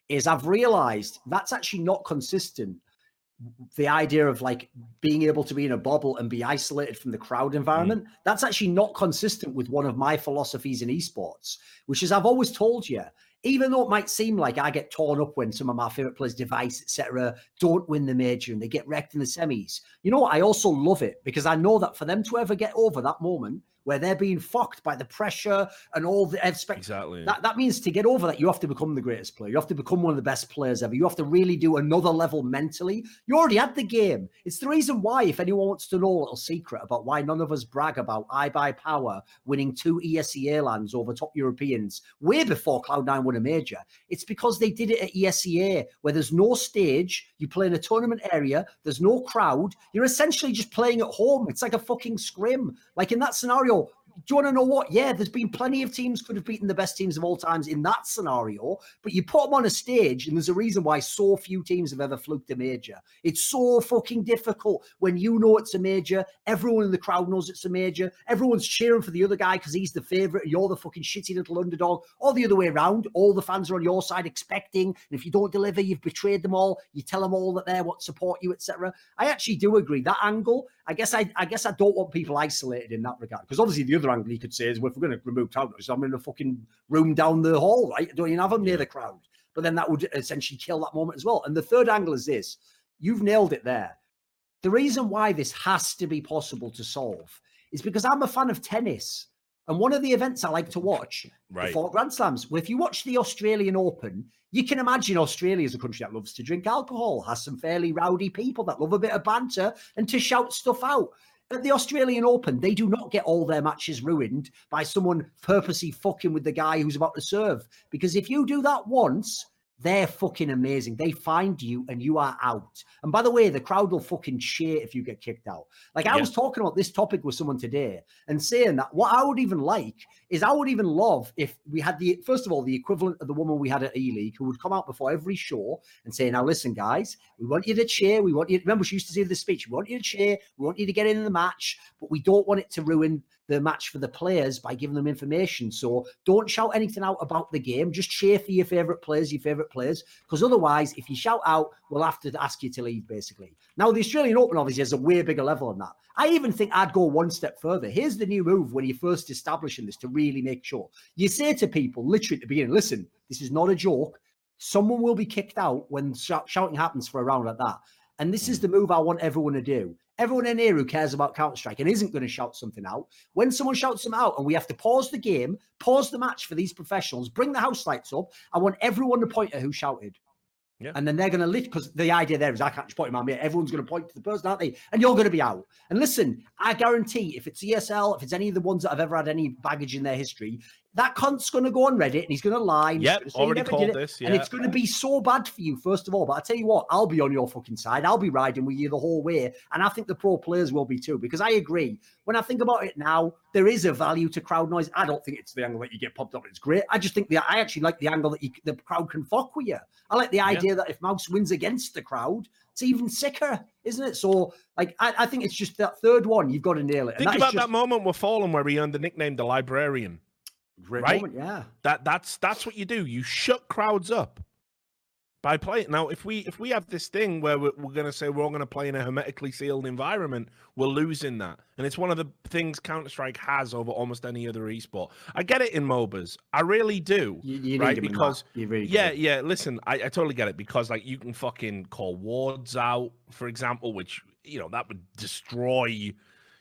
is I've realized that's actually not consistent the idea of like being able to be in a bubble and be isolated from the crowd mm. environment mm. that's actually not consistent with one of my philosophies in esports which is i've always told you even though it might seem like i get torn up when some of my favorite players device etc don't win the major and they get wrecked in the semis you know what i also love it because i know that for them to ever get over that moment where they're being fucked by the pressure and all the expect. Exactly. That, that means to get over that, you have to become the greatest player. You have to become one of the best players ever. You have to really do another level mentally. You already had the game. It's the reason why, if anyone wants to know a little secret about why none of us brag about iBUYPOWER winning two ESEA lands over top Europeans way before Cloud9 won a major, it's because they did it at ESEA where there's no stage. You play in a tournament area. There's no crowd. You're essentially just playing at home. It's like a fucking scrim. Like in that scenario, you want to know what? Yeah, there's been plenty of teams could have beaten the best teams of all times in that scenario, but you put them on a stage, and there's a reason why so few teams have ever fluked a major. It's so fucking difficult when you know it's a major. Everyone in the crowd knows it's a major. Everyone's cheering for the other guy because he's the favorite. You're the fucking shitty little underdog, or the other way around. All the fans are on your side expecting, and if you don't deliver, you've betrayed them all. You tell them all that they're what support you, etc. I actually do agree that angle. I guess I, I guess I don't want people isolated in that regard because obviously the other angle he could say is, well, if we're going to remove crowd noise, I'm in a fucking room down the hall, right? Don't even have them near the crowd. But then that would essentially kill that moment as well. And the third angle is this: you've nailed it there. The reason why this has to be possible to solve is because I'm a fan of tennis. And one of the events I like to watch right. before Grand Slams, well, if you watch the Australian Open, you can imagine Australia is a country that loves to drink alcohol, has some fairly rowdy people that love a bit of banter and to shout stuff out. At the Australian Open, they do not get all their matches ruined by someone purposely fucking with the guy who's about to serve. Because if you do that once, they're fucking amazing. They find you and you are out. And by the way, the crowd will fucking cheer if you get kicked out. Like I yeah. was talking about this topic with someone today and saying that what I would even like is I would even love if we had the first of all the equivalent of the woman we had at E League who would come out before every show and say, "Now listen, guys, we want you to cheer. We want you. Remember, she used to say the speech. We want you to cheer. We want you to get in the match, but we don't want it to ruin the match for the players by giving them information. So don't shout anything out about the game. Just cheer for your favorite players, your favorite players, because otherwise, if you shout out, we'll have to ask you to leave, basically. Now, the Australian Open obviously has a way bigger level than that. I even think I'd go one step further. Here's the new move when you're first establishing this to really make sure you say to people, literally at the beginning, listen, this is not a joke. Someone will be kicked out when sh- shouting happens for a round like that. And this is the move I want everyone to do. Everyone in here who cares about Counter Strike and isn't going to shout something out, when someone shouts them out and we have to pause the game, pause the match for these professionals, bring the house lights up, I want everyone to point at who shouted. Yeah. And then they're going to lift because the idea there is I can't just point at my mate. Everyone's going to point to the person, aren't they? And you're going to be out. And listen, I guarantee if it's ESL, if it's any of the ones that have ever had any baggage in their history, that cunt's going to go on Reddit and he's going to lie. and Yep, already called this, And yeah. it's going to be so bad for you, first of all. But I tell you what, I'll be on your fucking side. I'll be riding with you the whole way. And I think the pro players will be too, because I agree. When I think about it now, there is a value to crowd noise. I don't think it's the angle that you get popped up. It's great. I just think the I actually like the angle that you, the crowd can fuck with you. I like the idea that if Mouse wins against the crowd, it's even sicker, isn't it? So, like, I, I think it's just that third one you've got to nail it. And Think that about just that moment with FalleN where he earned the nickname the Librarian. Great right? moment, yeah. That that's that's what you do. You shut crowds up by playing. Now, if we if we have this thing where we're, we're going to say we're all going to play in a hermetically sealed environment, we're losing that, and it's one of the things Counter Strike has over almost any other esport. I get it in MOBAs, I really do. You, you right? need him in that. Because really yeah, yeah. Listen, I, I totally get it because like you can fucking call wards out, for example, which you know that would destroy,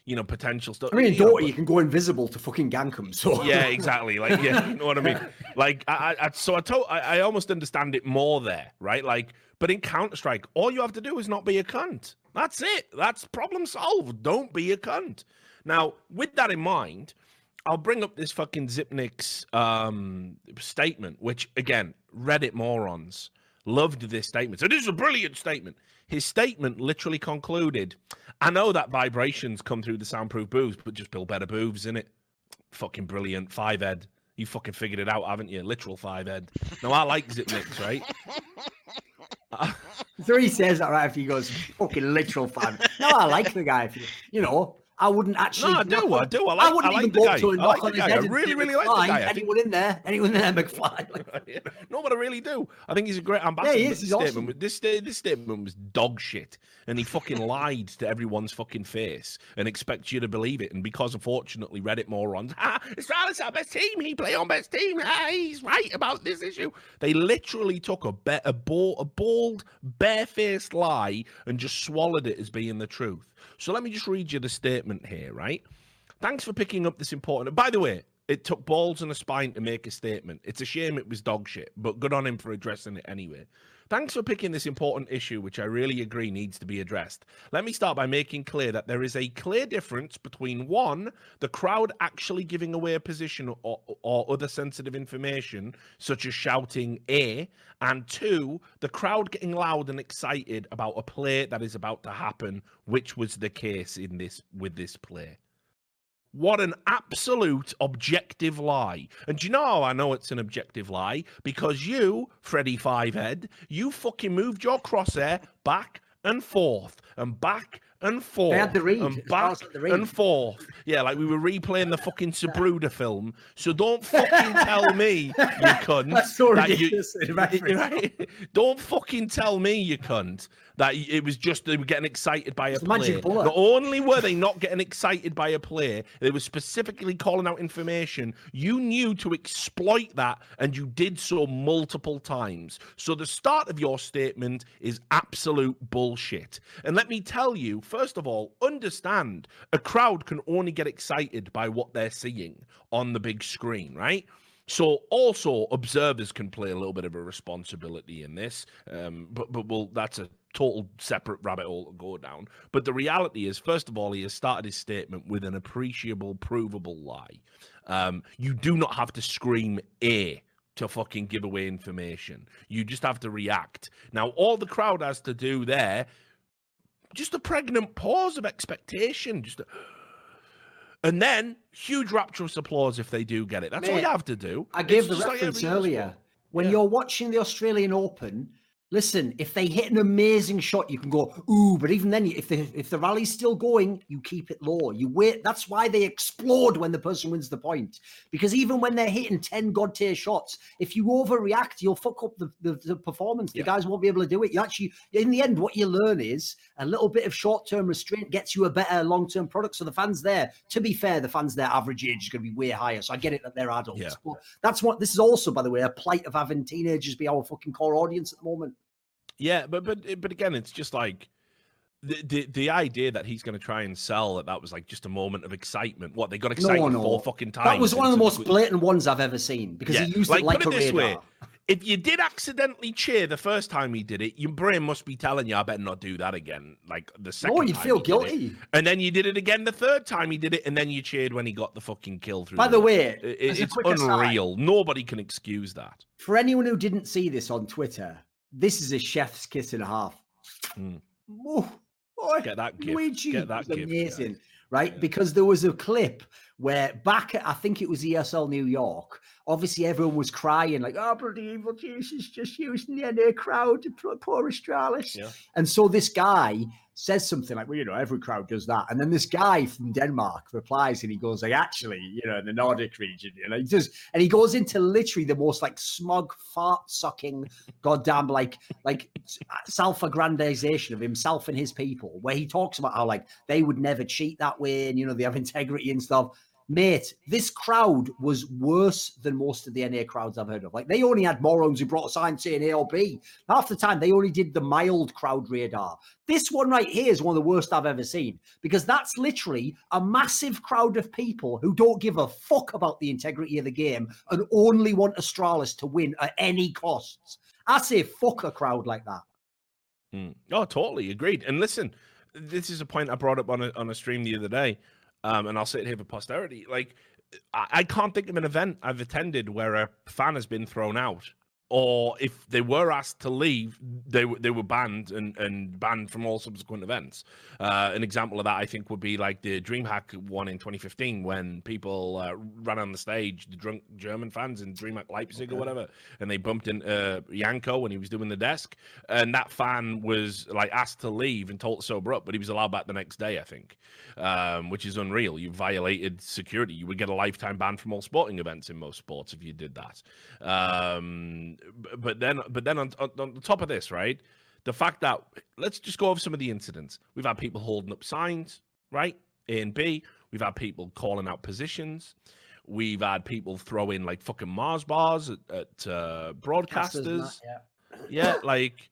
you know, potential stuff. I mean, in you Dota, you can go invisible to fucking gank them. So yeah, [laughs] exactly. Like, yeah, you know what I mean. Like, I, I I- so I told, I, I almost understand it more there, right? Like, but in Counter Strike, all you have to do is not be a cunt. That's it. That's problem solved. Don't be a cunt. Now, with that in mind, I'll bring up this fucking Xyp9x um, statement, which again, Reddit morons loved this statement. So this is a brilliant statement. His statement literally concluded, "I know that vibrations come through the soundproof booths, but just build better booths in it." Fucking brilliant, five ed. You fucking figured it out, haven't you? Literal five ed. No, I like Xyp9x, right? [laughs] So he says that right after he goes, fucking literal fan. No, I like the guy. If you know, I wouldn't actually. No, I do, knock I do, I like- I wouldn't I like even go up to him I and like knock on his guy. I really, really like the "McFly, guy. I think- Anyone in there? Anyone in there, McFly? Like, no, but I really do. I think he's a great ambassador. Yeah, he is, This he's statement, awesome. this this statement was dog shit, and he fucking lied to everyone's fucking face and expects you to believe it. And because unfortunately Reddit morons, [laughs] ah, Australia's our best team. He play on best team. Ah, he's right about this issue. They literally took a be- a, ball, a bald, barefaced lie and just swallowed it as being the truth. So let me just read you the statement here, right? Thanks for picking up this important. By the way, it took balls and a spine to make a statement. It's a shame it was dog shit, but good on him for addressing it anyway. Thanks for picking this important issue, which I really agree needs to be addressed. Let me start by making clear that there is a clear difference between one, the crowd actually giving away a position or, or other sensitive information, such as shouting A, and two, the crowd getting loud and excited about a play that is about to happen, which was the case in this with this play. What an absolute objective lie. And do you know I know it's an objective lie? Because you, Freddy Fivehead, you fucking moved your crosshair back and forth and back and forth. had the read. And back the read. and forth. Yeah, like we were replaying the fucking [laughs] Zapruder film. So don't fucking tell me, you [laughs] cunt. That's so you- ridiculous. in reference. [laughs] Right? Don't fucking tell me, you cunt, that it was just they were getting excited by a play. Not only were they not getting excited by a play, they were specifically calling out information. You knew to exploit that, and you did so multiple times. So the start of your statement is absolute bullshit. And let me tell you, first of all, understand a crowd can only get excited by what they're seeing on the big screen, right? So also observers can play a little bit of a responsibility in this, um, but but well that's a total separate rabbit hole to go down. But the reality is, first of all, he has started his statement with an appreciable, provable lie. Um, you do not have to scream a to fucking give away information. You just have to react. Now, all the crowd has to do there, just a pregnant pause of expectation, just. A, and then huge rapturous applause if they do get it. That's all you have to do. I gave It's the just like reference earlier. When Yeah. you're watching the Australian Open, Listen, if they hit an amazing shot, you can go, ooh, but even then, if the if the rally's still going, you keep it low. You wait. That's why they explode when the person wins the point. Because even when they're hitting 10 god tier shots, if you overreact, you'll fuck up the, the, the performance. The guys won't be able to do it. You actually, in the end, what you learn is a little bit of short-term restraint gets you a better long-term product. So the fans there, to be fair, the fans their average age is going to be way higher. So I get it that they're adults. Yeah. But that's what this is also, by the way, a plight of having teenagers be our fucking core audience at the moment. Yeah, but but eh, but again, it's just like the the, the idea that he's going to try and sell that that was like just a moment of excitement. What they got excited no, no. four fucking times. That was one of the most blatant ones I've ever seen because Yeah, he used like, it like put a it this way, radar. If you did accidentally cheer the first time he did it, your brain must be telling you, "I better not do that again." Like the second. No, you'd feel guilty. And then you did it again the third time he did it, and then you cheered when he got the fucking kill through. By the net. way, It- it's quick aside- unreal. Nobody can excuse that. For anyone who didn't see this on Twitter, this is a chef's kiss and a half. Mm. Oh, boy, Get that gift. Luigi Get that gift, amazing, guys. right? Yeah. Because there was a clip where back at I think it was ESL New York. Obviously, everyone was crying like, "Oh, bloody evil Jesus, just using the NA crowd to poor Astralis." Yeah. And so this guy says something like, "Well, you know, every crowd does that." And then this guy from Denmark replies, and he goes like, "Actually, you know, in the Nordic region, you know, he just," and he goes into literally the most like smug, fart sucking, goddamn like like self-aggrandization of himself and his people, where he talks about how like they would never cheat that way, and you know they have integrity and stuff. Mate, this crowd was worse than most of the NA crowds I've heard of. Like they only had morons who brought a sign saying A or B. Half the time they only did the mild crowd radar. This one right here is one of the worst I've ever seen because that's literally a massive crowd of people who don't give a fuck about the integrity of the game and only want Astralis to win at any costs. I say fuck a crowd like that. Mm. Oh, totally agreed. And listen, this is a point I brought up on a on a stream the other day, um, and I'll say it here for posterity. Like, I, I can't think of an event I've attended where a fan has been thrown out, or if they were asked to leave, they were they were banned and and banned from all subsequent events. Uh, an example of that, I think, would be like the DreamHack one in 2015 when people uh, ran on the stage, the drunk German fans in DreamHack Leipzig or whatever, and they bumped into uh, Yanko when he was doing the desk, and that fan was like asked to leave and told to sober up, but he was allowed back the next day, I think, um, which is unreal. You violated security. You would get a lifetime ban from all sporting events in most sports if you did that. Um, but then, but then on, on, on the top of this, right? The fact that let's just go over some of the incidents. We've had people holding up signs, right? A and B. We've had people calling out positions. We've had people throwing like fucking Mars bars at, at uh, broadcasters. Yeah. Yeah, [laughs] like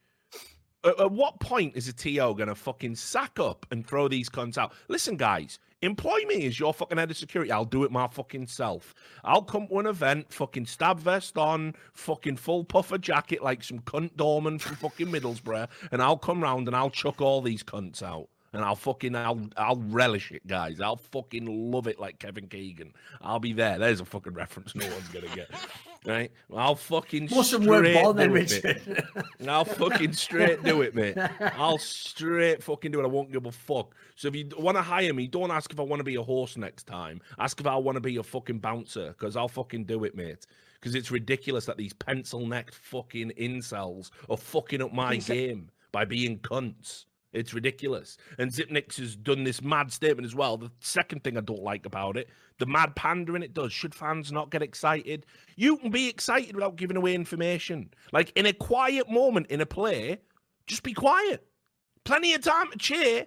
at, at what point is a TO gonna fucking sack up and throw these cunts out? Listen, guys, employ me as your fucking head of security. I'll do it my fucking self. I'll come to an event, fucking stab vest on, fucking full puffer jacket like some cunt doorman from fucking Middlesbrough, and I'll come round and I'll chuck all these cunts out. And I'll fucking I'll I'll relish it, guys. I'll fucking love it like Kevin Keegan. I'll be there. There's a fucking reference no one's gonna get. Right? I'll fucking Most of them weren't straight then, do it, mate. Richard. And I'll fucking straight do it, mate. I'll straight fucking do it. I won't give a fuck. So if you want to hire me, don't ask if I want to be a horse next time. Ask if I want to be a fucking bouncer, because I'll fucking do it, mate. Because it's ridiculous that these pencil necked fucking incels are fucking up my game by being cunts. It's ridiculous. And Xyp9x has done this mad statement as well. The second thing I don't like about it, the mad pandering it does. Should fans not get excited? You can be excited without giving away information. Like in a quiet moment in a play, just be quiet. Plenty of time to cheer,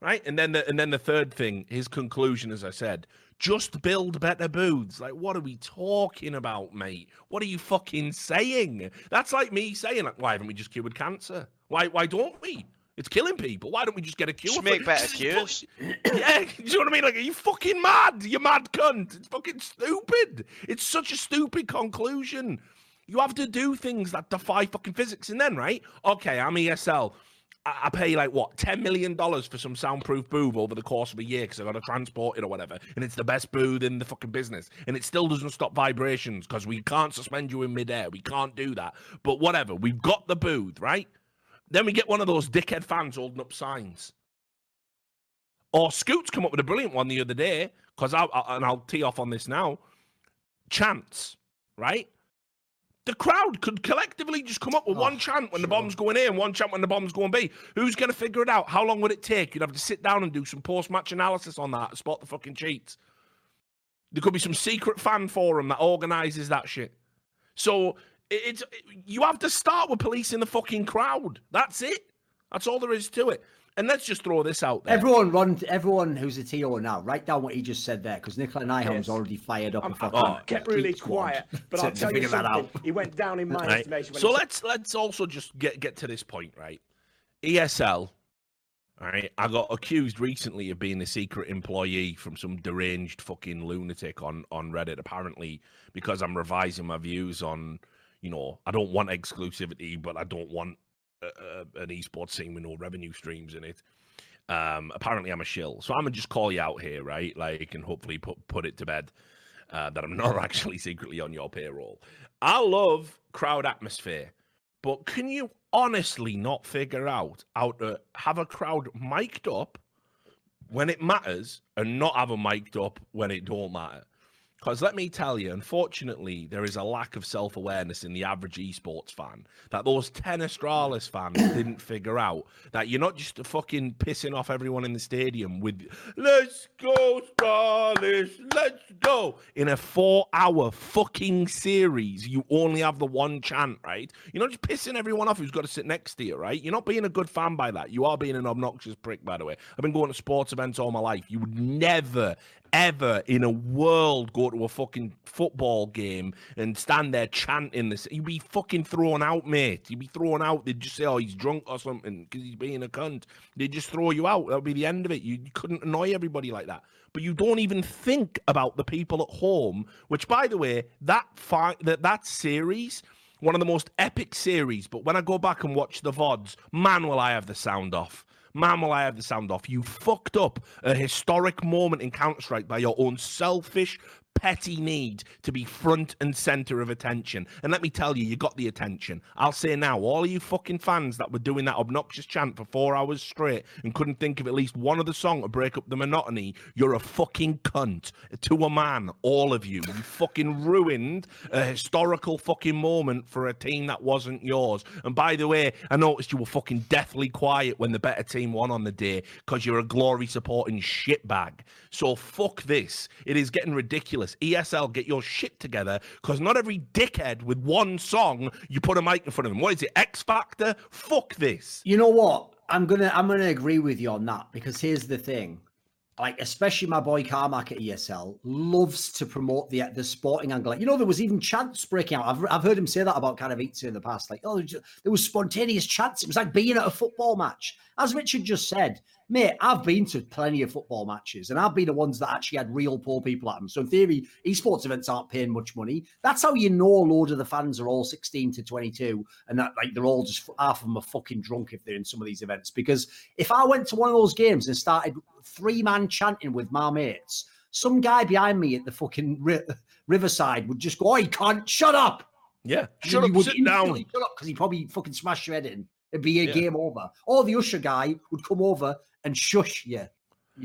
right? And then the and then the third thing, his conclusion, as I said, just build better booths. Like, what are we talking about, mate? What are you fucking saying? That's like me saying, like, why haven't we just cured cancer? Why why don't we? It's killing people. Why don't we just get a cure? Just make better [laughs] cures. yeah, [laughs] you know what I mean? Like, are you fucking mad? You mad cunt. It's fucking stupid. It's such a stupid conclusion. You have to do things that defy fucking physics. And then, right? Okay, I'm ESL. I, I pay like what, $10 million for some soundproof booth over the course of a year because I got to transport it or whatever. And it's the best booth in the fucking business. And it still doesn't stop vibrations because we can't suspend you in midair. We can't do that. But whatever. We've got the booth, right? Then we get one of those dickhead fans holding up signs. Or Scoots come up with a brilliant one the other day because I, I and I'll tee off on this now. Chance, right? The crowd could collectively just come up with oh, one chant when sure. the bomb's going A and one chant when the bomb's going B. Who's going to figure it out? How long would it take? You'd have to sit down and do some post match analysis on that, spot the fucking cheats. There could be some secret fan forum that organizes that shit. So it's you have to start with policing the fucking crowd. That's it. That's all there is to it. And let's just throw this out there. Everyone run everyone who's a TO now, write down what he just said there, because Nikolaj Nyholm's yes. already fired up I'm, a fucking oh, kept really quiet. But to, I'll tell you something. He went down in my right. estimation. So let's let's also just get get to this point, right? ESL all right, I got accused recently of being a secret employee from some deranged fucking lunatic on on Reddit. Apparently, because I'm revising my views on, you know, I don't want exclusivity, but I don't want a, a, an esports scene with no revenue streams in it. Um, apparently, I'm a shill, so I'm gonna just call you out here, right? Like, and hopefully put put it to bed uh, that I'm [laughs] not actually secretly on your payroll. I love crowd atmosphere, but can you honestly not figure out how to have a crowd mic'd up when it matters and not have a mic'd up when it don't matter. Because let me tell you, unfortunately, there is a lack of self awareness in the average esports fan that those 10 Astralis fans didn't figure out that you're not just fucking pissing off everyone in the stadium with, let's go, Astralis, let's go. In a four hour fucking series, you only have the one chant, right? You're not just pissing everyone off who's got to sit next to you, right? You're not being a good fan by that. You are being an obnoxious prick, by the way. I've been going to sports events all my life. You would never, ever in a world go to a fucking football game and stand there chanting this. You'd be fucking thrown out, mate. You'd be thrown out. They'd just say, oh, he's drunk or something because he's being a cunt. They'd just throw you out. That would be the end of it. You, you couldn't annoy everybody like that. But you don't even think about the people at home, which, by the way, that, fi- that, that series one of the most epic series. But when I go back and watch the VODs, man, will I have the sound off. Will I have the sound off. You fucked up a historic moment in Counter Strike by your own selfish, petty need to be front and center of attention. And let me tell you, you got the attention. I'll say now, all of you fucking fans that were doing that obnoxious chant for four hours straight and couldn't think of at least one of the song to break up the monotony, you're a fucking cunt to a man, all of you. You fucking ruined a historical fucking moment for a team that wasn't yours. And by the way, I noticed you were fucking deathly quiet when the better team won on the day because you're a glory supporting shitbag. So fuck this. It is getting ridiculous ridiculous. ESL, get your shit together because not every dickhead with one song you put a mic in front of them. What is it? X Factor? Fuck this. You know what? I'm gonna I'm gonna agree with you on that because here's the thing. Like, especially my boy Carmac at ESL loves to promote the the sporting angle. Like, you know, there was even chants breaking out. I've, I've heard him say that about Katowice in the past. Like, oh, there was spontaneous chants. It was like being at a football match. As Richard just said, mate, I've been to plenty of football matches and I've been the ones that actually had real poor people at them. So in theory, esports events aren't paying much money. That's how you know a load of the fans are all 16 to 22 and that like they're all just half of them are fucking drunk if they're in some of these events. Because if I went to one of those games and started three man chanting with my mates, some guy behind me at the fucking ri- [laughs] riverside would just go, "Oh, you can't shut up." Yeah, shut up, sit down. Shut up, because he probably fucking smashed your head in. It'd be a yeah. game over. Or the usher guy would come over and shush you.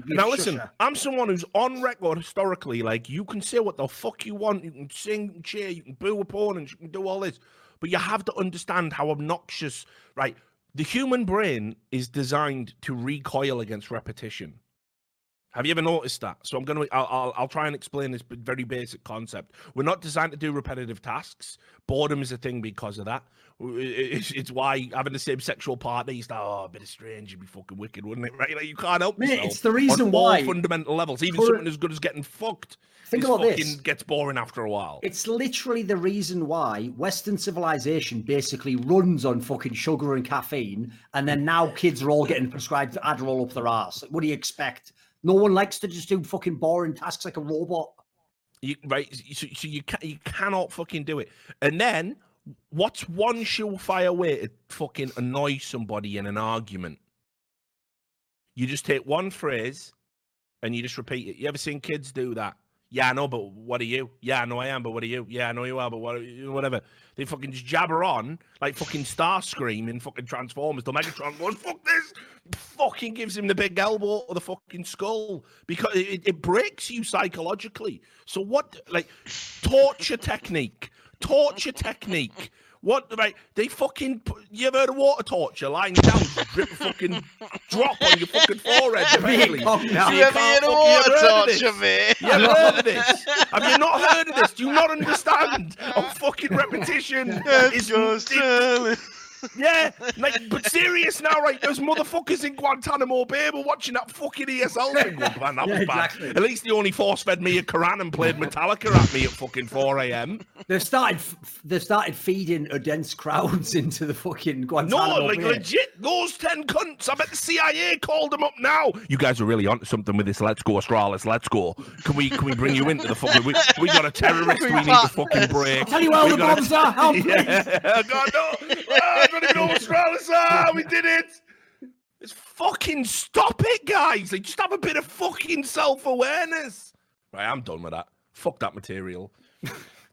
Now listen, I'm someone who's on record historically. Like you can say what the fuck you want, you can sing, cheer, you can boo opponents, you can do all this, but you have to understand how obnoxious. Right, the human brain is designed to recoil against repetition. Have you ever noticed that? So I'm going to, I'll, I'll, I'll, try and explain this very basic concept. We're not designed to do repetitive tasks. Boredom is a thing because of that. It's, it's why having the same sexual partner, you start, oh, a bit of strange, you'd be fucking wicked, wouldn't it? [laughs] Right? Like you can't help Mate, It's the reason why. fundamental levels, even something as good as getting fucked. Think about this. Gets boring after a while. It's literally the reason why Western civilization basically runs on fucking sugar and caffeine, and then now kids are all getting prescribed Adderall up their ass. What do you expect? No one likes to just do fucking boring tasks like a robot. You, right, so, so you can you cannot fucking do it. And then, what's one surefire way to fucking annoy somebody in an argument? You just take one phrase and you just repeat it. You ever seen kids do that? Yeah, I know, but what are you? Yeah, I know I am, but what are you? Yeah, I know you are, but what are you? Whatever. They fucking just jabber on like fucking Starscream in fucking Transformers. The Megatron goes, fuck this! Fucking gives him the big elbow or the fucking skull because it, it breaks you psychologically. So what, like, torture technique torture technique. What right? They fucking you ever heard of water torture? Lying down, drip fucking drop on your fucking forehead. [laughs] Eventually. So you, you ever heard of water torture, mate? You ever heard of this? [laughs] Have you not heard of this? Do you not understand? On fucking repetition is yeah, like, but serious now, right? Those motherfuckers in Guantanamo Bay were watching that fucking ESL [laughs] thing. Oh, man, that was yeah, exactly. bad. At least they only force fed me a Quran and played Metallica at me at fucking 4 a.m. They've started, they've started feeding a dense crowds [laughs] into the fucking Guantanamo No, like Bay. legit, those 10 cunts. I bet the CIA called them up now. You guys are really onto something with this. Let's go, Astralis. Let's go. Can we can we bring you into the fucking. We, we got a terrorist we need to fucking break. I'll tell you where the bombs are. Help, [laughs] yeah. God, no. Oh, don't even know what's Ah, we did it. It's fucking stop it, guys. Like, just have a bit of fucking self awareness. Right, I'm done with that. Fuck that material.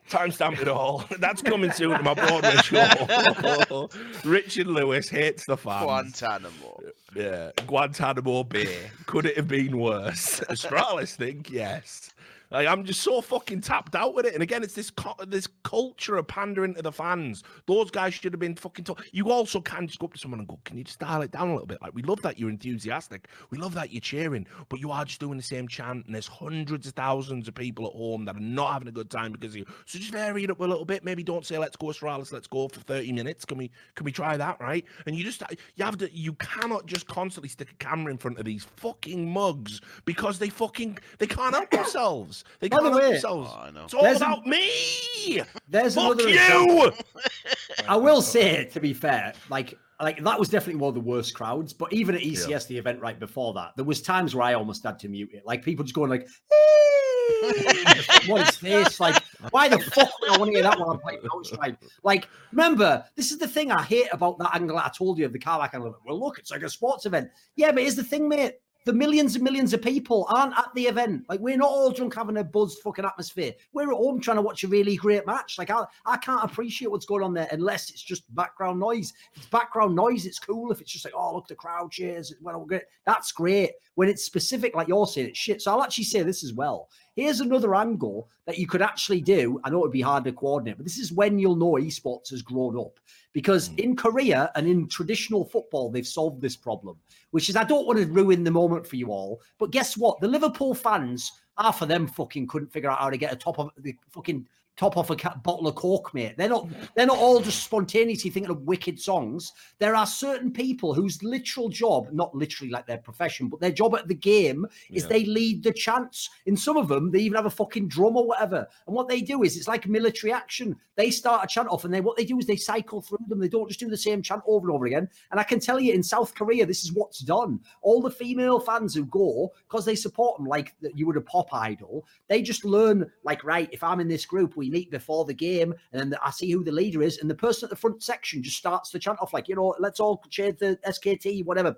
Timestamp it all. [laughs] That's coming soon to my Broadway show. [laughs] Richard Lewis hates the fans. Guantanamo. Yeah, Guantanamo Bay. Could it have been worse? [laughs] Astralis think yes. Like, I'm just so fucking tapped out with it. And again, it's this this culture of pandering to the fans. Those guys should have been fucking. Talk- you also can just go up to someone and go, "Can you just dial it down a little bit?" Like, we love that you're enthusiastic. We love that you're cheering, but you are just doing the same chant. And there's hundreds of thousands of people at home that are not having a good time because of you. So just vary it up a little bit. Maybe don't say, "Let's go Astralis, let's go for 30 minutes." Can we can we try that? Right? And you just you have to. You cannot just constantly stick a camera in front of these fucking mugs because they fucking they can't help themselves. They can't help themselves. Oh, I know. It's all there's about a, me. There's Fuck another you. [laughs] I will say, to be fair, like like that was definitely one of the worst crowds. But even at ECS, yeah. the event right before that, there was times where I almost had to mute it. Like people just going like, [laughs] what is this? Like, why the fuck would I want to hear that while I'm playing Counter Strike? Like, remember, this is the thing I hate about that angle I told you of the car back angle. Well, look, it's like a sports event. Yeah, but here's the thing, mate the millions and millions of people aren't at the event. Like we're not all drunk having a buzzed fucking atmosphere. We're at home trying to watch a really great match. Like I, I can't appreciate what's going on there unless it's just background noise. If it's background noise, it's cool. If it's just like, oh look, the crowd cheers, well, that's great. When it's specific, like you're saying, it's shit. So I'll actually say this as well. Here's another angle that you could actually do. I know it'd be hard to coordinate, but this is when you'll know esports has grown up. Because mm. in Korea and in traditional football, they've solved this problem, which is I don't want to ruin the moment for you all, but guess what? The Liverpool fans, half of them fucking couldn't figure out how to get a top of the fucking top off a bottle of coke, mate. They're not they're not all just spontaneously thinking of wicked songs. There are certain people whose literal job, not literally like their profession, but their job at the game is yeah. they lead the chants. In some of them, they even have a fucking drum or whatever. And what they do is it's like military action. They start a chant off, and then what they do is they cycle through them. They don't just do the same chant over and over again. And I can tell you, in South Korea, this is what's done. All the female fans who go because they support them like you would a pop idol. They just learn like, right, if I'm in this group, we we meet before the game, and then I see who the leader is, and the person at the front section just starts to chant off like, you know, let's all cheer the SKT, whatever.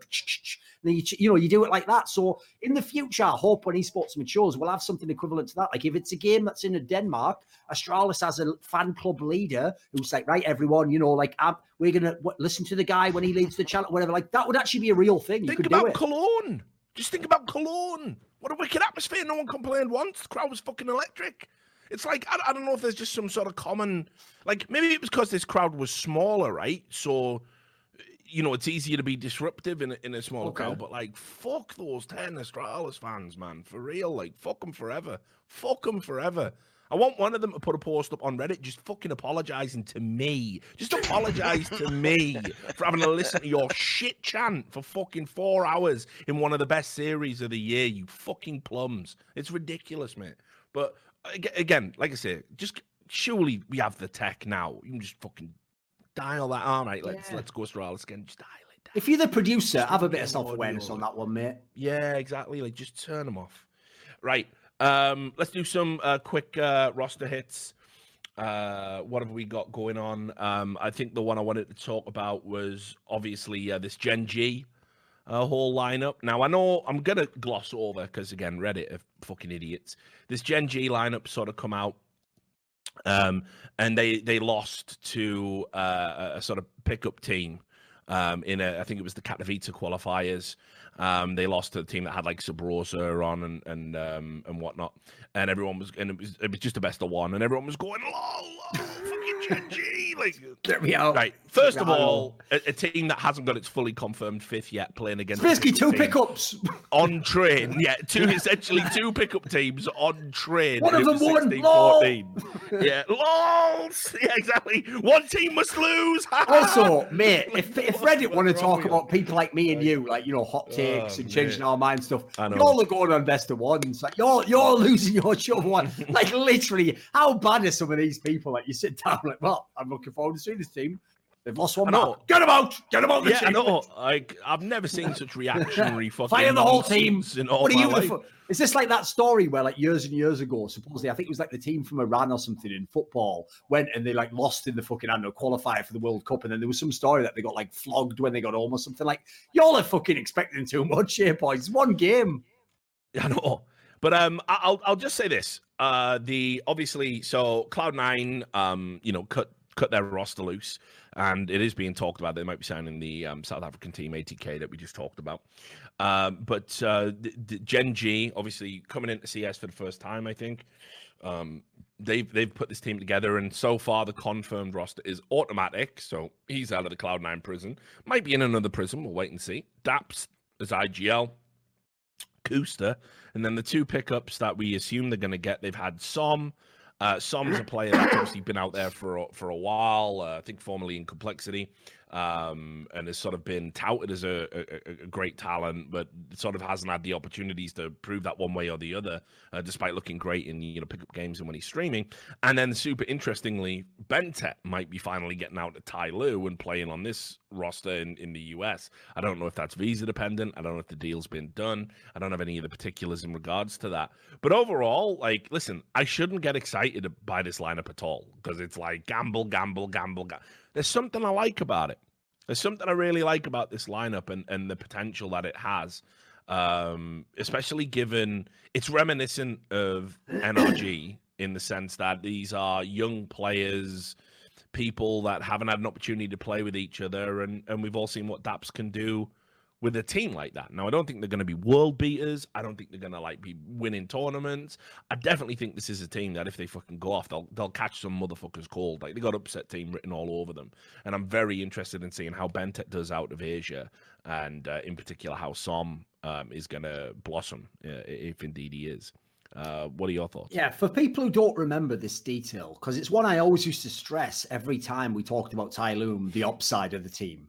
And you, you know, you do it like that. So in the future, I hope when esports matures, we'll have something equivalent to that. Like if it's a game that's in a Denmark, Astralis has a fan club leader who's like, right, everyone, you know, like I'm, we're gonna what, listen to the guy when he leads the channel, whatever. Like that would actually be a real thing. Think about Cologne. Just think about Cologne. What a wicked atmosphere. No one complained once. The crowd was fucking electric. It's like I, I don't know if there's just some sort of common, like maybe it was because this crowd was smaller, right? So you know, it's easier to be disruptive in a, in a smaller okay. crowd. But like, fuck those ten Astralis fans, man, for real. Like, fuck them forever. Fuck them forever. I want one of them to put a post up on Reddit just fucking apologizing to me. Just apologize to me for having to listen to your shit chant for fucking four hours in one of the best series of the year, you fucking plums. It's ridiculous, mate. But again, like I say, just surely we have the tech now. You can just fucking dial that. All right, let's yeah. let's go Astralis again. Just dial it. Down. If you're the producer, just have a bit of self awareness on that one, mate. Yeah, exactly. Like just turn them off. Right. Um, let's do some uh, quick uh, roster hits. Uh, what have we got going on? Um, I think the one I wanted to talk about was obviously uh, this Gen G uh, whole lineup. Now I know I'm gonna gloss over because again, Reddit are fucking idiots. This Gen G lineup sort of come out, um, and they they lost to uh, a sort of pickup team um, in a I think it was the Katowice qualifiers. Um, they lost to the team that had like Sabrosa on and and um, and whatnot, and everyone was and it was it was just the best of one, and everyone was going lol, lol Gen G. [laughs] Like, get me out. Right. First of all, a, a, team that hasn't got its fully confirmed fifth yet playing against. It's basically two pickups on train. [laughs] Yeah, two essentially two pickup teams on train. One of them won. yeah, lols. [laughs] Yeah, exactly. One team must lose. also, mate, if if Reddit want to talk about people like me and you, like you know, hot takes oh, and changing our mind stuff, y'all are going on best of ones. Like you're you're losing your show one. [laughs] Like literally, how bad are some of these people? Like you sit down, like, well, I'm looking forward to seeing this team. They've lost one man. Get them out! Get them out! The yeah, team. I know. Like I've never seen such reactionary [laughs] fucking fire the whole team. In all what are you? Life. Is this like that story where, like, years and years ago, supposedly, I think it was like the team from Iran or something in football went and they like lost in the fucking I don't know qualifier for the World Cup, and then there was some story that they got like flogged when they got home or something. Like, y'all are fucking expecting too much here, boys. One game. [laughs] I know. But um, I'll I'll just say this. Uh, the obviously so Cloud9, um, you know, cut cut their roster loose, and it is being talked about. They might be signing the um, South African team ATK that we just talked about. Um, but uh, the, the Gen G, obviously coming into CS for the first time, I think. Um, they've they've put this team together, and so far the confirmed roster is autimatic. So he's out of the Cloud9 prison. Might be in another prison. We'll wait and see. Daps is IGL. koosta, and then the two pickups that we assume they're going to get. They've had some uh, s0m's a player that's obviously been out there for a, for a while. Uh, I think formerly in Complexity um, and has sort of been touted as a, a, a, great talent, but sort of hasn't had the opportunities to prove that one way or the other, uh, despite looking great in you know pickup games and when he's streaming. And then super interestingly, BnTeT might be finally getting out to TYLOO and playing on this roster in, in the US. I don't know if that's visa dependent. I don't know if the deal's been done. I don't have any of the particulars in regards to that. But overall, like, listen, I shouldn't get excited by this lineup at all because it's like gamble, gamble, gamble, gamble there's something I like about it. There's something I really like about this lineup and, and the potential that it has, um, especially given it's reminiscent of [coughs] NRG in the sense that these are young players, people that haven't had an opportunity to play with each other, and, and we've all seen what DAPS can do with a team like that. Now, I don't think they're going to be world beaters. I don't think they're going to like be winning tournaments. I definitely think this is a team that if they fucking go off, they'll they'll catch some motherfuckers cold. Like they got upset team written all over them, and I'm very interested in seeing how BnTeT does out of Asia, and uh, in particular how s0m um, is going to blossom uh, if indeed he is. Uh, what are your thoughts? Yeah, for people who don't remember this detail, because it's one I always used to stress every time we talked about TYLOO, the upside of the team.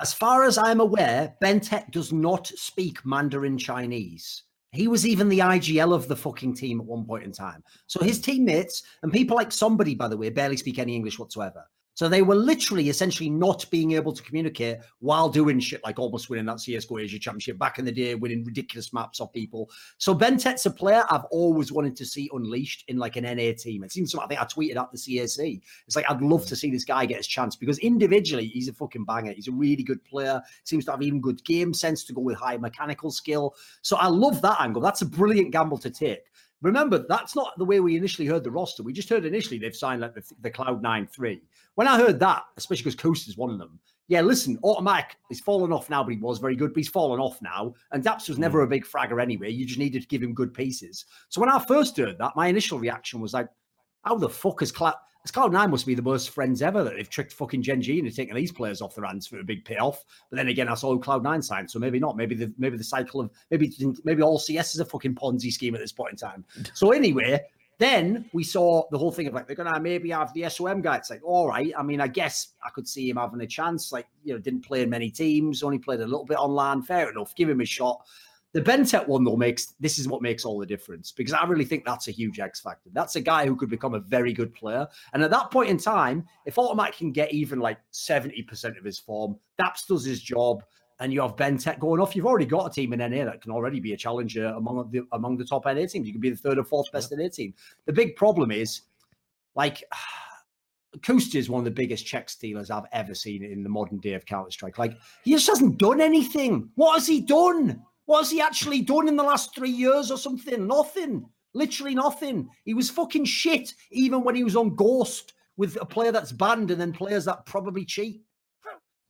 As far as I'm aware, BnTeT does not speak Mandarin Chinese. He was even the IGL of the fucking team at one point in time. So his teammates and people like somebody, by the way, barely speak any English whatsoever. So they were literally essentially not being able to communicate while doing shit like almost winning that CSGO Asia Championship back in the day, winning ridiculous maps off people. So Ben BnTeT's a player I've always wanted to see unleashed in like an NA team. It seems something I think I tweeted at the CAC. It's like I'd love to see this guy get his chance because individually he's a fucking banger. He's a really good player. Seems to have even good game sense to go with high mechanical skill. So I love that angle. That's a brilliant gamble to take. Remember, that's not the way we initially heard the roster. We just heard initially they've signed like the, the Cloud9 three. When I heard that, especially because koosta is one of them, yeah, listen, autimatic he's fallen off now, but he was very good, but he's fallen off now. And Daps was never hmm. a big fragger anyway. You just needed to give him good pieces. So when I first heard that, my initial reaction was like, how the fuck is Cloud? Cloud9 must be the most friends ever that they've tricked fucking Gen G into taking these players off their hands for a big payoff. But then again, I saw Cloud9 signed, so maybe not. Maybe the maybe the cycle of maybe maybe all CS is a fucking Ponzi scheme at this point in time. [laughs] So anyway, then we saw the whole thing of like they're gonna maybe have the s0m guy. It's like, all right. I mean, I guess I could see him having a chance. Like, you know, didn't play in many teams, only played a little bit online. Fair enough. Give him a shot. The BnTeT one though makes this is what makes all the difference because I really think that's a huge X factor. That's a guy who could become a very good player. And at that point in time, if autimatic can get even like 70% of his form, Daps does his job, and you have BnTeT going off, you've already got a team in NA that can already be a challenger among the among the top NA teams. You can be the third or fourth best yeah. NA team. The big problem is like [sighs] koosta is one of the biggest check stealers I've ever seen in the modern day of Counter Strike. Like he just hasn't done anything. What has he done? What has he actually done in the last three years or something? Nothing. Literally nothing. He was fucking shit even when he was on Ghost with a player that's banned and then players that probably cheat.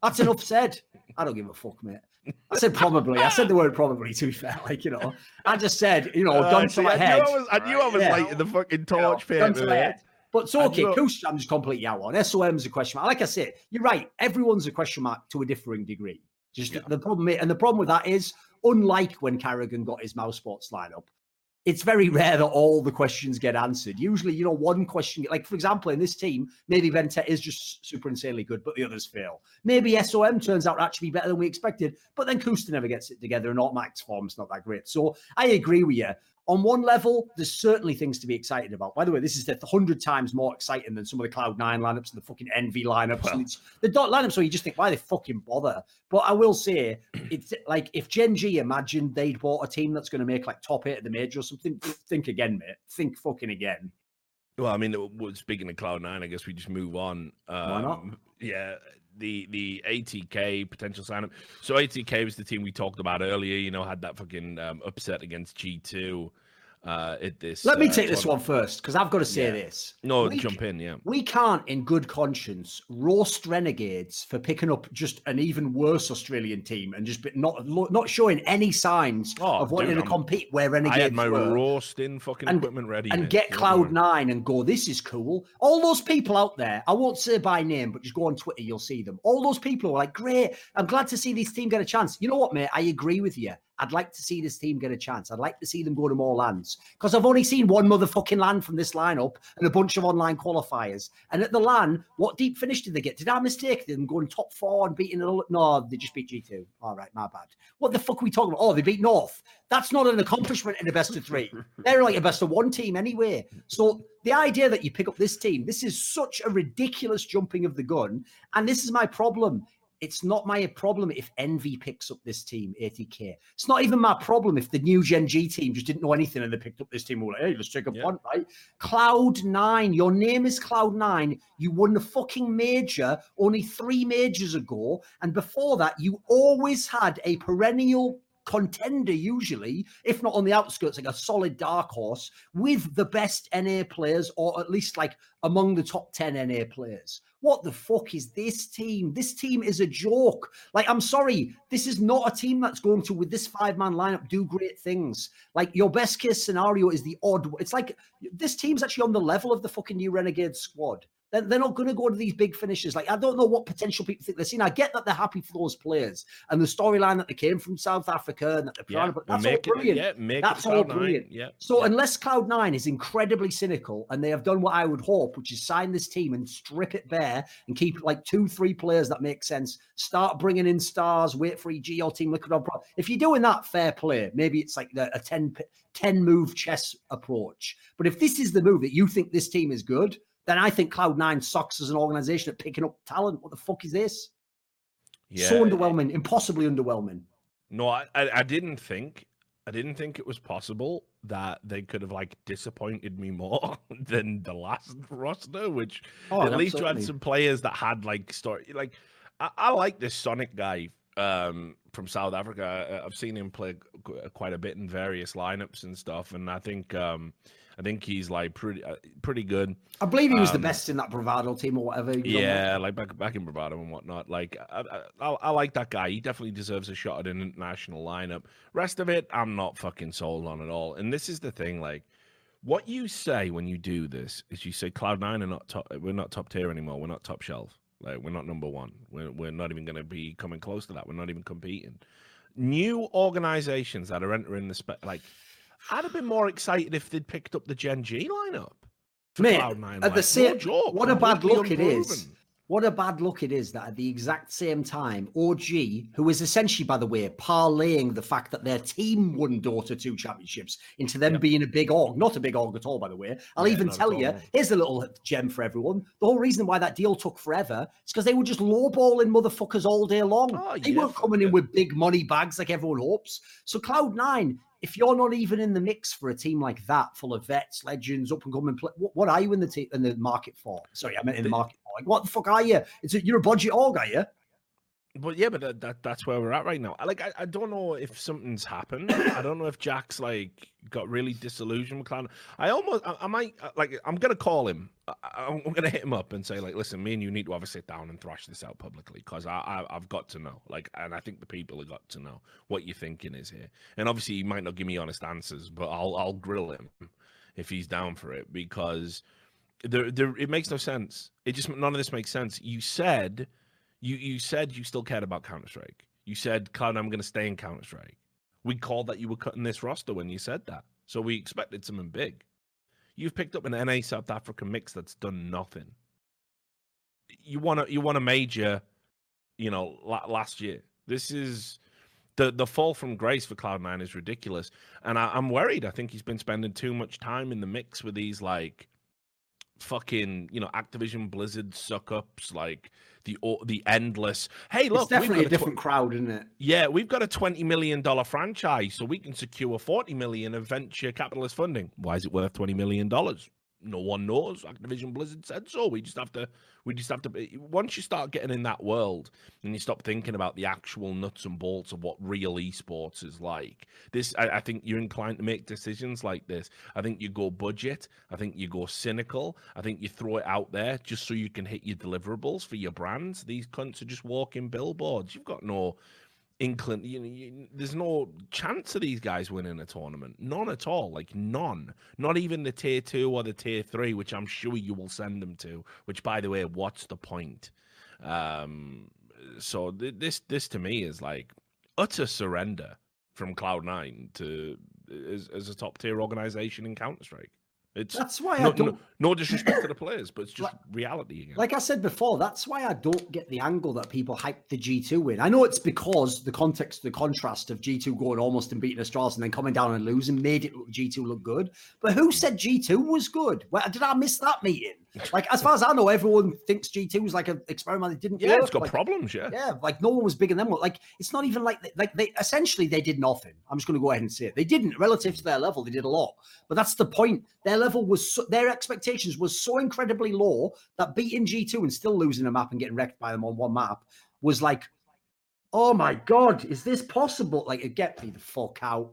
That's enough said. I don't give a fuck, mate. I said probably. I said the word probably. To be fair, like you know, I just said you know, uh, gun to my head. I, was, I knew I was yeah. late in the fucking torch you know, pit. But so okay, Kush, I'm just completely out on. s0m's a question mark. Like I said, you're right. Everyone's a question mark to a differing degree. Just yeah. the problem, and the problem with that is, unlike when karrigan got his mousesports lineup, it's very rare that all the questions get answered. Usually, you know, one question, like for example, in this team, maybe BnTeT is just super insanely good, but the others fail. Maybe s0m turns out to actually be better than we expected, but then koosta never gets it together and autimatic's form's not that great. So I agree with you on one level, there's certainly things to be excited about. By the way, this is the hundred times more exciting than some of the Cloud9 lineups and the fucking Envy lineups. Well. And it's the dot lineups where you just think, why they fucking bother? But I will say, it's like if Gen G imagined they'd bought a team that's going to make like top eight at the major or something, think again, mate. Think fucking again. Well, I mean, speaking of Cloud9, I guess we just move on. Um, why not? Um, yeah, the the ATK potential sign up. So ATK was the team we talked about earlier. You know, had that fucking um, upset against G two uh, at this. Let me uh, take this one first because I've got to say yeah. this. No, we jump in. Yeah, we can't, in good conscience, roast Renegades for picking up just an even worse Australian team and just not not showing any signs oh, of wanting to compete where Renegades. I had my were. roasting fucking and, equipment ready and get Cloud9 and go. This is cool. All those people out there, I won't say by name, but just go on Twitter, you'll see them. All those people are like, great. I'm glad to see this team get a chance. You know what, mate? I agree with you. I'd like to see this team get a chance. I'd like to see them go to more lands because I've only seen one motherfucking land from this lineup and a bunch of online qualifiers. And at the LAN, what deep finish did they get? Did I mistake them going top four and beating? A, no, they just beat G2. All right, my bad. What the fuck are we talking about? Oh, they beat North. That's not an accomplishment in a best of three. [laughs] They're like a best of one team anyway. So the idea that you pick up this team, this is such a ridiculous jumping of the gun. And this is my problem. It's not my problem if Envy picks up this team, ATK. It's not even my problem if the new Gen G team just didn't know anything and they picked up this team. Like, hey, let's take a yeah. punt, right? Cloud9, your name is Cloud9. You won the fucking major only three majors ago. And before that, you always had a perennial contender, usually, if not on the outskirts, like a solid dark horse with the best NA players, or at least like among the top 10 NA players. What the fuck is this team? This team is a joke. Like, I'm sorry, this is not a team that's going to, with this five man lineup, do great things. Like, your best case scenario is the odd. It's like this team's actually on the level of the fucking new Renegade squad. They're, they're not going to go to these big finishes. Like, I don't know what potential people think they're seeing. I get that they're happy for those players and the storyline that they came from South Africa and that they're proud yeah, but that's all brilliant. It, yeah, that's all brilliant. Nine. Yeah. So, yeah. unless Cloud9 is incredibly cynical and they have done what I would hope, which is sign this team and strip it bare and keep like two, three players that make sense, start bringing in stars, wait for EG or Team Liquid on. If you're doing that, fair play. Maybe it's like a 10, 10 move chess approach. But if this is the move that you think this team is good, then I think Cloud9 sucks as an organization at picking up talent. What the fuck is this? Yeah. So underwhelming, impossibly underwhelming. No, I, I didn't think I didn't think it was possible that they could have like disappointed me more [laughs] than the last [laughs] roster, which oh, at least you had some players that had like story. Like I, I like this Sonic guy um, from South Africa. I've seen him play quite a bit in various lineups and stuff, and I think um, I think he's like pretty uh, pretty good. I believe he was um, the best in that Bravado team or whatever. Yeah, like back back in Bravado and whatnot. Like I, I, I, like that guy. He definitely deserves a shot at an international lineup. Rest of it, I'm not fucking sold on at all. And this is the thing, like. What you say when you do this is you say Cloud9 are not top. We're not top tier anymore. We're not top shelf. Like we're not number one. We're we're not even going to be coming close to that. We're not even competing. New organizations that are entering the spe- like I'd have been more excited if they'd picked up the Gen G lineup. Mate, at the same, joke, what a bad look it is. What a bad look it is that at the exact same time, OG, who is essentially, by the way, parlaying the fact that their team won Dota 2 championships into them being a big org, not a big org at all, by the way. I'll yeah, even tell you, here's a little gem for everyone. The whole reason why that deal took forever is because they were just lowballing motherfuckers all day long. Oh, they yeah, weren't coming in with big money bags like everyone hopes. So Cloud9 if you're not even in the mix for a team like that, full of vets, legends, up and coming, play, what, what, are you in the te- in the market for? Sorry, I meant in the market for. Like, what the fuck are you? It's a, you're a budget org, are you? But yeah, but that, that, that's where we're at right now. Like, I, I don't know if something's happened. I don't know if Jack's like got really disillusioned with Clown. I almost, I, I might uh, like, I'm gonna call him. I, am gonna hit him up and say like, listen, me and you need to have a sit down and thrash this out publicly because I, I, I've got to know. Like, and I think the people have got to know what you're thinking is here. And obviously, he might not give me honest answers, but I'll, I'll grill him if he's down for it because there, there, it makes no sense. It just none of this makes sense. You said, you you said you still cared about Counter Strike. You said, "Cloud, I'm going to stay in Counter Strike." We called that you were cutting this roster when you said that, so we expected something big. You've picked up an NA South Africa mix that's done nothing. You want to you want a major, you know, last year. This is the the fall from grace for Cloud9 is ridiculous, and I, am worried. I think he's been spending too much time in the mix with these like fucking you know Activision Blizzard suck ups like the the endless. Hey, look, it's definitely a, a different tw- crowd, isn't it? Yeah, we've got a twenty million dollar franchise, so we can secure forty million of venture capitalist funding. Why is it worth twenty million dollars? No one knows. Activision Blizzard said so. We just have to. We just have to. Once you start getting in that world and you stop thinking about the actual nuts and bolts of what real esports is like, this I, I think you're inclined to make decisions like this. I think you go budget. I think you go cynical. I think you throw it out there just so you can hit your deliverables for your brands. These cunts are just walking billboards. You've got no inkling. You know, you, there's no chance of these guys winning a tournament. None at all. Like none. Not even the tier two or the tier three, which I'm sure you will send them to. Which, by the way, what's the point? Um, so th- this this to me is like utter surrender from Cloud9 to as, as a top tier organization in Counter Strike. It's that's why no, I don't. No, no, disrespect to the players, but it's just like, reality again. Like I said before, that's why I don't get the angle that people hype the G two win. I know it's because the context, the contrast of G two going almost and beating Astralis and then coming down and losing made it G two look good. But who said G two was good? Well, did I miss that meeting? Like as far as I know, everyone thinks G two was like an experiment that didn't. Yeah, work. it's got like, problems. Yeah, yeah, like no one was bigger than them. Like it's not even like like they essentially they did nothing. I'm just going to go ahead and say it. They didn't relative to their level. They did a lot, but that's the point. Their level was so, their expectations was so incredibly low that beating G two and still losing a map and getting wrecked by them on one map was like, oh my god, is this possible? Like, get me the fuck out.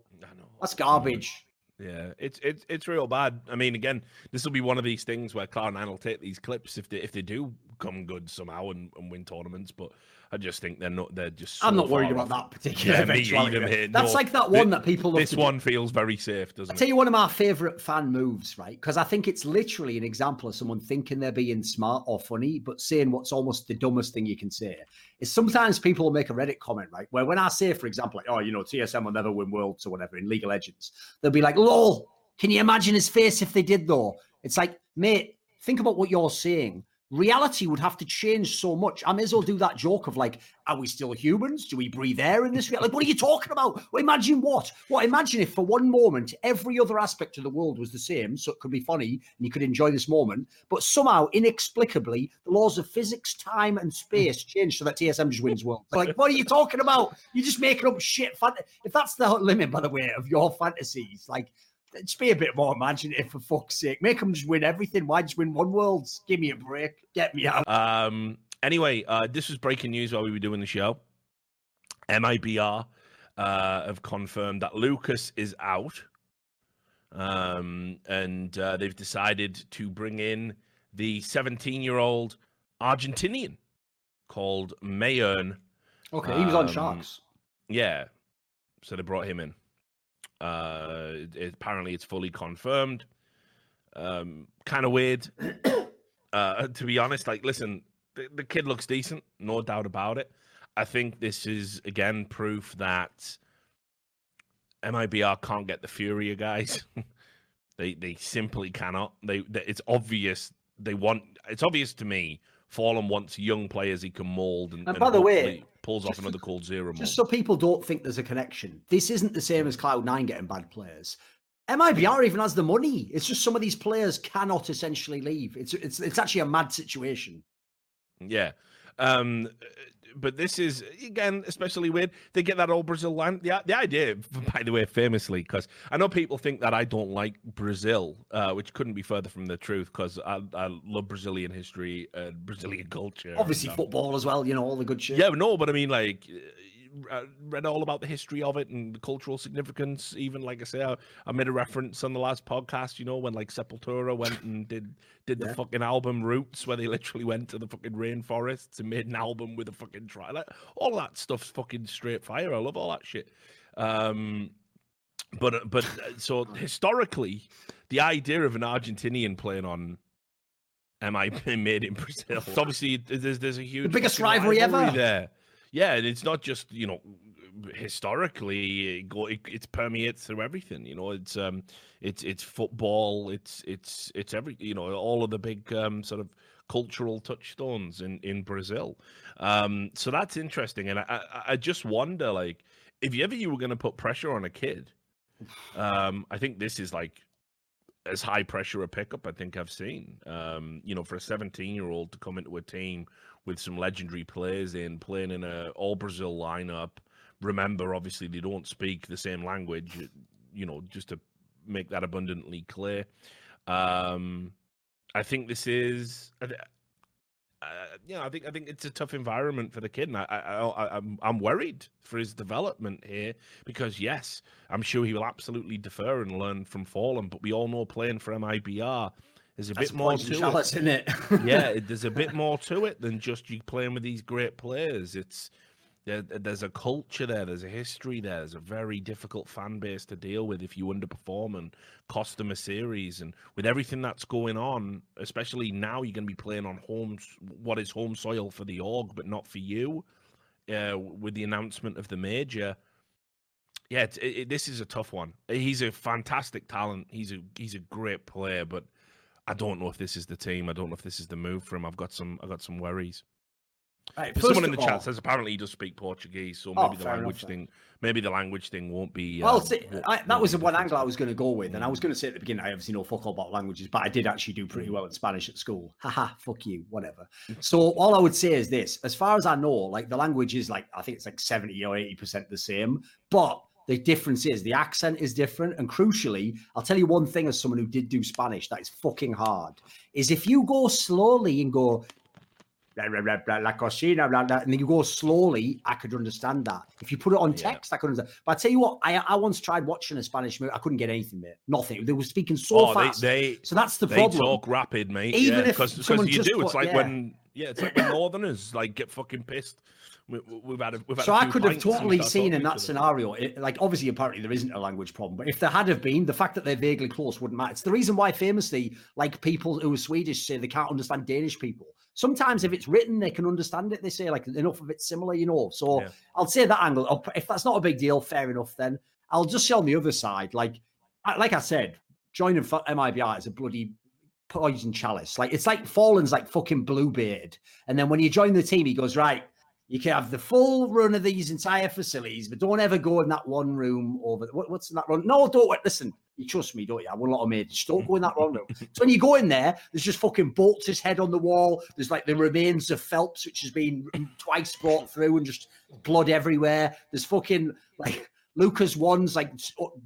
That's garbage. Yeah, it's it's it's real bad. I mean, again, this will be one of these things where Cloud9 will take these clips if they if they do come good somehow and, and win tournaments, but I just think they're not. They're just. So I'm not worried about that particular. Yeah, here, That's no, like that one that people. This one feels very safe, doesn't it? Tell you one of my favorite fan moves, right? Because I think it's literally an example of someone thinking they're being smart or funny, but saying what's almost the dumbest thing you can say. Is sometimes people will make a Reddit comment, right? Where when I say, for example, like, "Oh, you know, TSM will never win Worlds or whatever in League of Legends," they'll be like, "Lol." Can you imagine his face if they did though? It's like, mate, think about what you're saying reality would have to change so much. I may as well do that joke of like, are we still humans? Do we breathe air in this? Like, what are you talking about? Well, imagine what? What? Imagine if for one moment every other aspect of the world was the same, so it could be funny and you could enjoy this moment, but somehow inexplicably the laws of physics, time, and space change so that TSM just wins world. Like, what are you talking about? You're just making up shit. If that's the limit, by the way, of your fantasies, like just be a bit more imaginative for fuck's sake. Make them just win everything. Why just win one world? Give me a break. Get me out. Um. Anyway, uh, this was breaking news while we were doing the show. MIBR uh, have confirmed that Lucas is out, um, and uh, they've decided to bring in the 17-year-old Argentinian called meyern. Okay, he was on um, Sharks. Yeah, so they brought him in. Uh, it, apparently, it's fully confirmed. Um, kind of weird, [coughs] uh, to be honest. Like, listen, the, the kid looks decent, no doubt about it. I think this is again proof that MIBR can't get the Furia guys. [laughs] they they simply cannot. They, they, it's obvious they want. It's obvious to me. FalleN wants young players he can mold. And, and, and by the way, pulls off another coldzera. Just so people don't think there's a connection. This isn't the same as Cloud9 getting bad players. MIBR even has the money. It's just some of these players cannot essentially leave. It's it's it's actually a mad situation. Yeah. Um, but this is again especially weird. They get that old Brazil land. The the idea, by the way, famously, because I know people think that I don't like Brazil, uh, which couldn't be further from the truth. Because I, I love Brazilian history and Brazilian culture. Obviously, football as well. You know all the good shit. Yeah, no, but I mean, like, uh, read all about the history of it and the cultural significance. Even like I say, I, I, made a reference on the last podcast. You know, when like Sepultura went and did did the fucking album Roots, where they literally went to the fucking rainforests and made an album with a fucking try. Like all that stuff's fucking straight fire. I love all that shit. Um, but but uh, so historically, the idea of an Argentinian playing on MIP [laughs] made in Brazil. obviously, there's there's a huge the biggest rivalry, rivalry ever there. Yeah, and it's not just you know historically it, go, it, it's permeates through everything. You know, it's um, it's it's football, it's it's it's every you know all of the big um, sort of cultural touchstones in in Brazil. Um, so that's interesting, and I, I just wonder like if ever you were going to put pressure on a kid, um, I think this is like as high pressure a pickup I think I've seen. Um, you know, for a 17 year old to come into a team with some legendary players in, playing in a all Brazil lineup. Remember, obviously, they don't speak the same language. You know, just to make that abundantly clear. Um, I think this is. Uh, I think I think it's a tough environment for the kid, and I, I, I, I'm I'm worried for his development here because yes, I'm sure he will absolutely defer and learn from FalleN, but we all know playing for MIBR there's a That's bit more to it. Isn't it? [laughs] yeah, there's a bit more to it than just you playing with these great players. It's there, there's a culture there, there's a history there, there's a very difficult fan base to deal with if you underperform and cost them a series. And with everything that's going on, especially now, you're going to be playing on home, what is home soil for the org, but not for you. Uh, with the announcement of the major, yeah, it, it, this is a tough one. He's a fantastic talent. He's a he's a great player, but I don't know if this is the team. I don't know if this is the move for him. I've got some I've got some worries. Right, someone in the all, chat says apparently he does speak Portuguese, so oh, maybe oh, the language enough, thing, maybe the language thing won't be. Well, um, see, I, that was the one angle I was going to go with, and I was mm. going to say at the beginning, I obviously know fuck all about languages, but I did actually do pretty mm. well in Spanish at school. [laughs] Haha, fuck you, whatever. Mm. So all I would say is this: as far as I know, like the language is like I think it's like seventy or eighty percent the same, but the difference is the accent is different. And crucially, I'll tell you one thing as someone who did do Spanish that is fucking hard is if you go slowly and go blah, blah, blah, la cocina, blah, blah, and then you go slowly, I could understand that. If you put it on text, yeah. I could understand. But I tell you what, I I once tried watching a Spanish movie, I couldn't get anything, mate. Nothing. They were speaking so oh, fast. They, they, so that's the they problem. talk rapid, mate. Even yeah, if because you do, put, it's like yeah. when yeah, it's like when Northerners like get fucking pissed we, have had, a, we've had so I could have totally seen in that scenario, it, like obviously apparently there isn't a language problem, but if there had have been, the fact that they're vaguely close wouldn't matter. It's the reason why famously, like people who are Swedish say they can't understand Danish people. Sometimes if it's written, they can understand it. They say like enough of it's similar, you know. So yeah. I'll say that angle. Oh, if that's not a big deal, fair enough. Then I'll just say on the other side, like like I said, joining MIBR is a bloody poison chalice. Like it's like FalleN's like fucking Bluebeard, and then when you join the team, he goes right you can have the full run of these entire facilities, but don't ever go in that one room over. What, what's in that run? No, don't listen. You trust me, don't you? I want a lot of mates. Don't go in that one room. [laughs] so when you go in there, there's just fucking bolts his head on the wall. There's like the remains of felps, which has been twice brought through, and just blood everywhere. There's fucking like Lucas one's like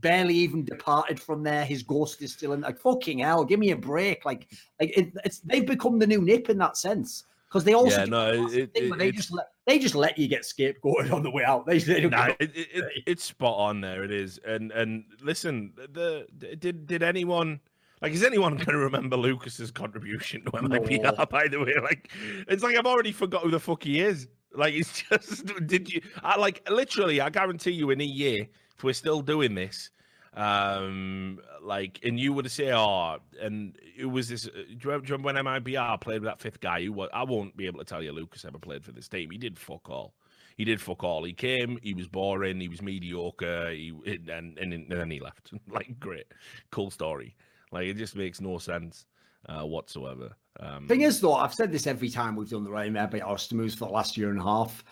barely even departed from there. His ghost is still in. Like fucking hell, give me a break. Like, like it, it's they've become the new NiP in that sense because they also yeah, no, it, it, they just let they just let you get scapegoated on the way out. They, they nah, it, it, it's spot on there. It is, and and listen, the did did anyone like is anyone [laughs] going to remember Lucas's contribution to MIBR? No. [laughs] By the way, like it's like I've already forgot who the fuck he is. Like it's [laughs] just did you? I like literally. I guarantee you, in a year, if we're still doing this, um, like, and you would say, "Oh," and it was this. Uh, do you, remember, do you remember when MIBR played with that fifth guy? Who was, I won't be able to tell you. Lucas ever played for this team. He did fuck all. He did fuck all. He came. He was boring. He was mediocre. He and and, and then he left. [laughs] like, great, cool story. Like, it just makes no sense uh, whatsoever. Um, Thing is, though, I've said this every time we've done the Ryan Murphy moves for the last year and a half.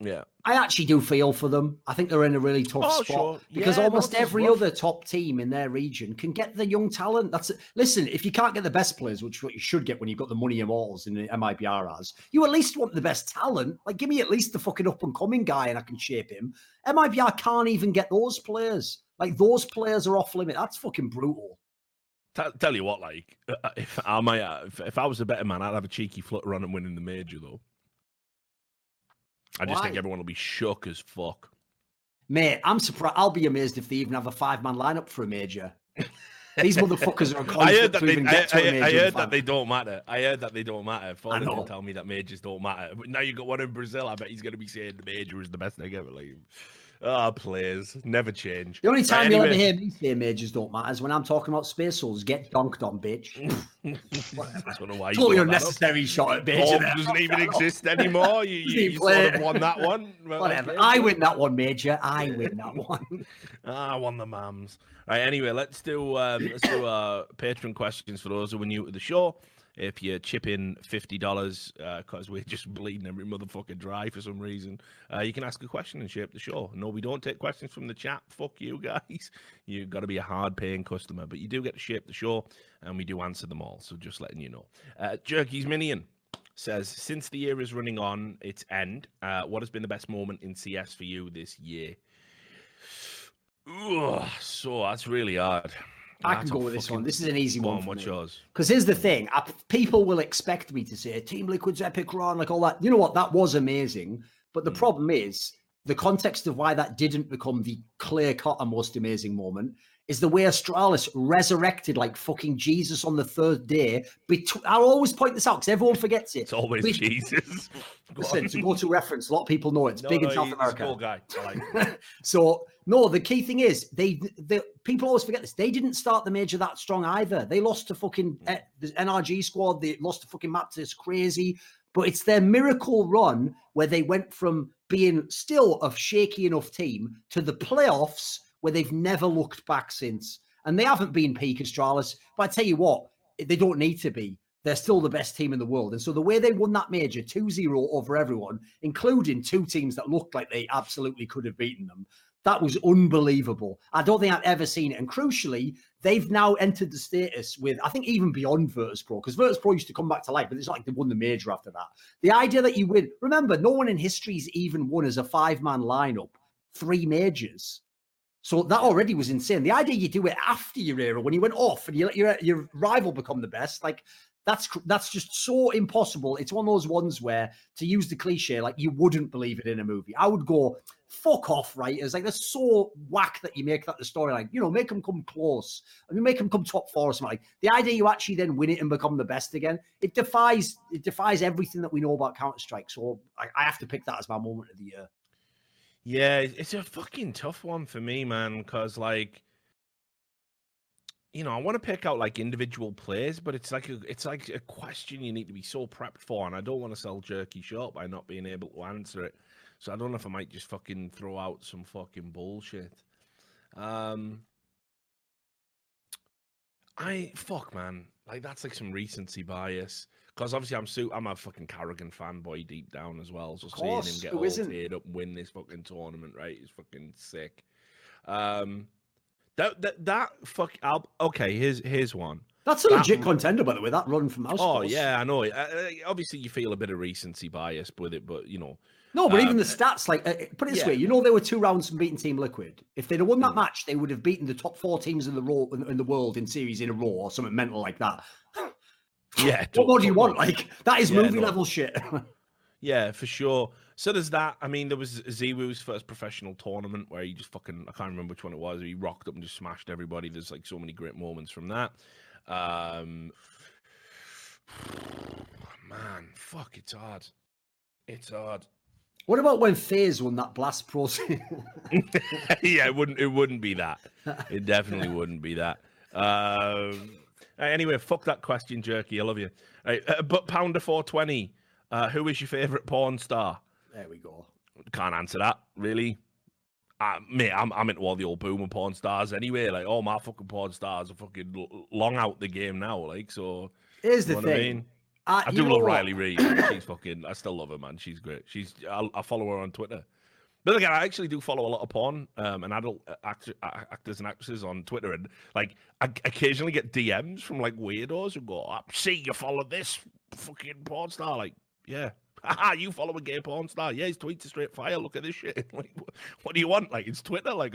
Yeah. I actually do feel for them. I think they're in a really tough oh, spot sure. because yeah, almost every other top team in their region can get the young talent. That's it. Listen, if you can't get the best players, which is what you should get when you've got the money and balls in the MIBR as, you at least want the best talent. Like, give me at least the fucking up and coming guy and I can shape him. MIBR can't even get those players. Like, those players are off limit. That's fucking brutal. Tell you what, like, uh, uh, if I might, if, if I was a better man, I'd have a cheeky flutter on and winning the major, though. I just Why? think everyone will be shook as fuck. Mate, I'm surprised. I'll be amazed if they even have a five man lineup for a major. These motherfuckers are [laughs] a I heard that they, I, I, I heard that they don't matter. I heard that they don't matter. Fallen didn't tell me that majors don't matter. But now you got one in Brazil. I bet he's going to be saying the major is the best thing ever. Like, Ah, oh, please, never change. The only time right, you'll anyway. ever hear me say majors don't matter is when I'm talking about space souls. Get donked on, bitch. [laughs] Totally unnecessary shot at major. [laughs] doesn't even exist anymore. You, you, you sort of won that one. [laughs] Whatever. I win that one, major. I win that one. ah, I won the mams. Right. Anyway, let's do um, let's do uh, patron questions for those who are new to the show if you chip in fifty dollars because uh, we're just bleeding every motherfucker dry for some reason, uh, you can ask a question and shape the show. No, we don't take questions from the chat. Fuck you guys. [laughs] You've got to be a hard paying customer, but you do get to shape the show, and we do answer them all. So just letting you know. Uh, Jerky's Minion says, since the year is running on its end, uh, what has been the best moment in CS for you this year? Ooh, so that's really hard. I can go with this one. This is an easy one. What's yours? Because here's the thing: I, people will expect me to say Team Liquid's epic run, like all that. You know what? That was amazing. But the mm. problem is the context of why that didn't become the clear cut and most amazing moment is the way Astralis resurrected like fucking Jesus on the third day. Bet- I'll always point this out because everyone forgets it. It's always Bet- Jesus. [laughs] Listen, to go to reference, a lot of people know it. it's no, big no, in South America. Cool guy. Like [laughs] so no, the key thing is they the people always forget this. They didn't start the major that strong either. They lost to fucking uh, the NRG squad. They lost to fucking map to this crazy. But it's their miracle run where they went from being still a shaky enough team to the playoffs where they've never looked back since. And they haven't been peak Astralis. But I tell you what, they don't need to be. They're still the best team in the world. And so the way they won that major 2 0 over everyone, including two teams that looked like they absolutely could have beaten them, that was unbelievable. I don't think I've ever seen it. And crucially, they've now entered the status with, I think, even beyond Virtus Pro, because Virtus Pro used to come back to life, but it's like they won the major after that. The idea that you win, remember, no one in history's even won as a five man lineup three majors. So that already was insane. The idea you do it after your era when you went off and you let your your rival become the best, like that's that's just so impossible. It's one of those ones where, to use the cliche, like you wouldn't believe it in a movie. I would go, fuck off, writers. Like that's so whack that you make that the storyline. You know, make them come close. I mean, make them come top four or something. Like the idea you actually then win it and become the best again, it defies it defies everything that we know about Counter Strike. So I, I have to pick that as my moment of the year. Yeah, it's a fucking tough one for me, man, because like you know, I want to pick out like individual plays, but it's like a it's like a question you need to be so prepped for, and I don't want to sell jerky short by not being able to answer it. So I don't know if I might just fucking throw out some fucking bullshit. Um, I fuck man, like that's like some recency bias. Because obviously I'm su- I'm a fucking karrigan fanboy deep down as well. So seeing him get all teared up and win this fucking tournament, right, is fucking sick. Um, that that that fuck. I'll, okay, here's here's one. That's a legit contender, by the way. That run from Mouse. Oh yeah, I know. Uh, uh, obviously, you feel a bit of recency bias with it, but you know. No, but um, even the stats, like uh, put it this yeah. way, you know, they were two rounds from beating Team Liquid. If they'd have won that mm. match, they would have beaten the top four teams in the row in, in the world in series in a row or something mental like that. [laughs] Yeah. what more do you want? Like that is yeah, movie no. level shit. [laughs] yeah, for sure. So there's that. I mean, there was ZywOo's first professional tournament where he just fucking I can't remember which one it was. He rocked up and just smashed everybody. There's like so many great moments from that. Um [sighs] man, fuck, it's hard. It's hard. What about when FaZe won that Blast Pro? [laughs] [laughs] yeah, it wouldn't. It wouldn't be that. It definitely wouldn't be that. Um, anyway, fuck that question, Jerky. I love you. Right, uh, but Pounder four twenty. Uh, who is your favorite porn star? There we go. Can't answer that really. Uh, mate, I'm I'm into all the old boomer porn stars anyway. Like all my fucking porn stars are fucking long out the game now. Like so. Here's the thing. I, mean? uh, I do love Riley Reid. She's fucking. I still love her, man. She's great. She's. I, I follow her on Twitter. But again, I actually do follow a lot of porn um, and adult uh, actor, actors and actresses on Twitter, and like I occasionally get DMs from like weirdos who go, oh, "See, you follow this fucking porn star." Like, yeah, Ah, you follow a gay porn star? Yeah, his tweets are straight fire. Look at this shit. [laughs] Like, what do you want? Like, it's Twitter. Like,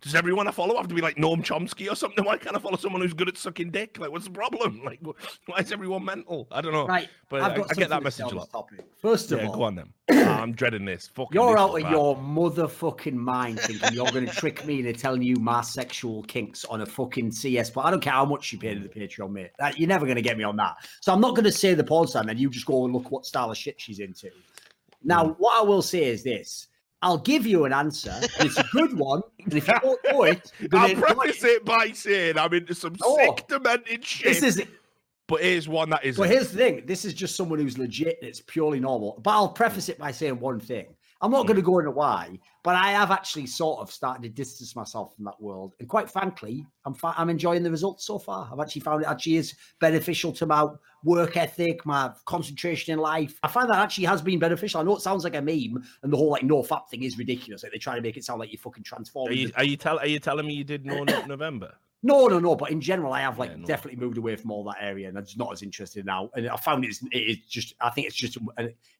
does everyone I follow have to be like Noam Chomsky or something? [laughs] Why can't I follow someone who's good at sucking dick? Like, what's the problem? [laughs] Like, why is everyone mental? I don't know. Right, but I, I, get that message a lot. Topic. First of yeah, all, go on then. [clears throat] I'm dreading this. Fucking you're this out of bad. your motherfucking mind thinking you're going to trick me into telling you my sexual kinks on a fucking CS. But I don't care how much you pay to the Patreon, mate. You're never going to get me on that. So I'm not going to say the porn star, and then you just go and look what style of shit she's into. Now, mm. what I will say is this. I'll give you an answer. And it's a good [laughs] one. And if you don't know it, I'll preface it by saying I'm into some oh, sick, demented shit. This is but here's one that is. But here's the thing: this is just someone who's legit. It's purely normal. But I'll preface it by saying one thing: I'm not going to mm. go into why, but I have actually sort of started to distance myself from that world. And quite frankly, I'm fa- I'm enjoying the results so far. I've actually found it actually is beneficial to my work ethic, my concentration in life. I find that actually has been beneficial. I know it sounds like a meme, and the whole like no fap thing is ridiculous. Like they try to make it sound like you're fucking transform. Are you, are you, tell, are you telling me you did no [coughs] November? No, no, no. But in general, I have like yeah, no. definitely moved away from all that area, and I'm just not as interested now. And I found it's it is just I think it's just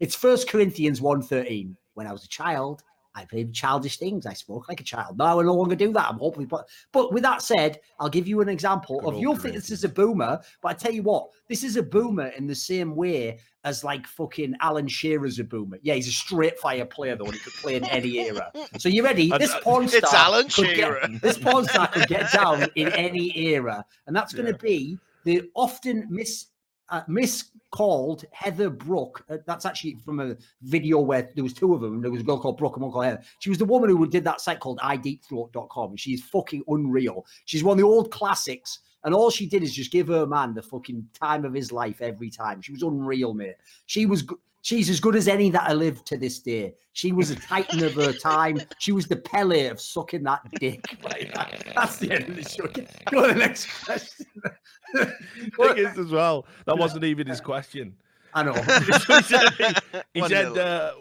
it's First Corinthians one thirteen. When I was a child, I played childish things. I spoke like a child. Now I no longer do that. I'm hopefully, but but with that said, I'll give you an example Good of you'll think this is a boomer, but I tell you what, this is a boomer in the same way as like fucking Alan Shearer's a boomer. Yeah, he's a straight fire player though, and he could play in any era. [laughs] So you ready? This uh, porn star, it's Alan Shearer. Get, [laughs] this porn star could get [laughs] down in any era, and that's going to yeah. be the often miss uh, miscalled Heather Brooke. Uh, that's actually from a video where there was two of them. There was a girl called Brooke and one called Heather. She was the woman who did that site called iDeepthroat.com. She's fucking unreal. She's one of the old classics. And all she did is just give her man the fucking time of his life every time. She was unreal, mate. She was she's as good as any that I live to this day. She was a titan of her time. She was the Pele of sucking that dick. [laughs] That's the end of the show. Go to the next question. [laughs] Thing is, as well, that wasn't even his question. I know. [laughs] he said, he said, uh,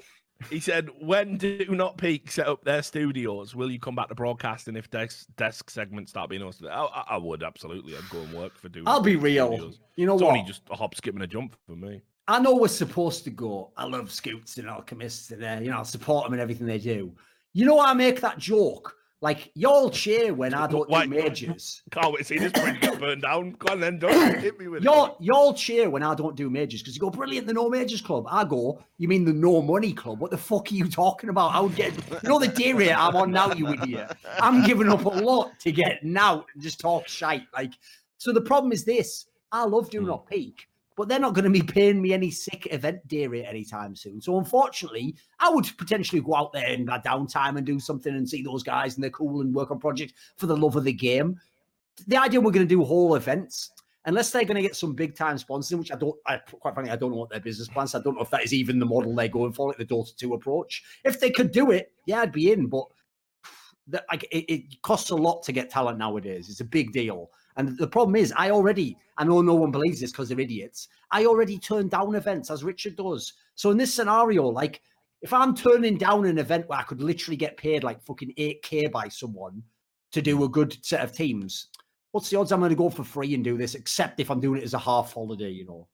he said, when do not peak set up their studios, will you come back to broadcasting if desk desk segments start being hosted? I, I would absolutely. I'd go and work for doing. I'll be real. Studios. You know it's what? Only just a hop, skip, and a jump for me. I know we're supposed to go. I love Scoots and Alchemists, and uh, you know, I support them and everything they do. You know, I make that joke like y'all cheer when I don't do majors. [laughs] Can't wait to see this bridge get burned down. Go on then, don't [coughs] hit me with y'all, it. Y'all cheer when I don't do majors because you go brilliant. The no majors club. I go. You mean the no money club? What the fuck are you talking about? I would get. You know the day rate I'm on now, you idiot. I'm giving up a lot to get now and just talk shite. Like so. The problem is this. I love doing hmm. not peak but they're not going to be paying me any sick event day rate anytime soon. So unfortunately, I would potentially go out there in that downtime and do something and see those guys and they're cool and work on projects for the love of the game. The idea we're going to do whole events, unless they're going to get some big time sponsoring, which I don't, I, quite frankly, I don't know what their business plans. I don't know if that is even the model they're going for, like the Dota 2 approach. If they could do it, yeah, I'd be in. But that, like, it, it costs a lot to get talent nowadays. It's a big deal. And the problem is, I already, I know no one believes this because they're idiots. I already turn down events as Richard does. So in this scenario, like if I'm turning down an event where I could literally get paid like fucking 8K by someone to do a good set of teams, what's the odds I'm going to go for free and do this, except if I'm doing it as a half holiday, you know?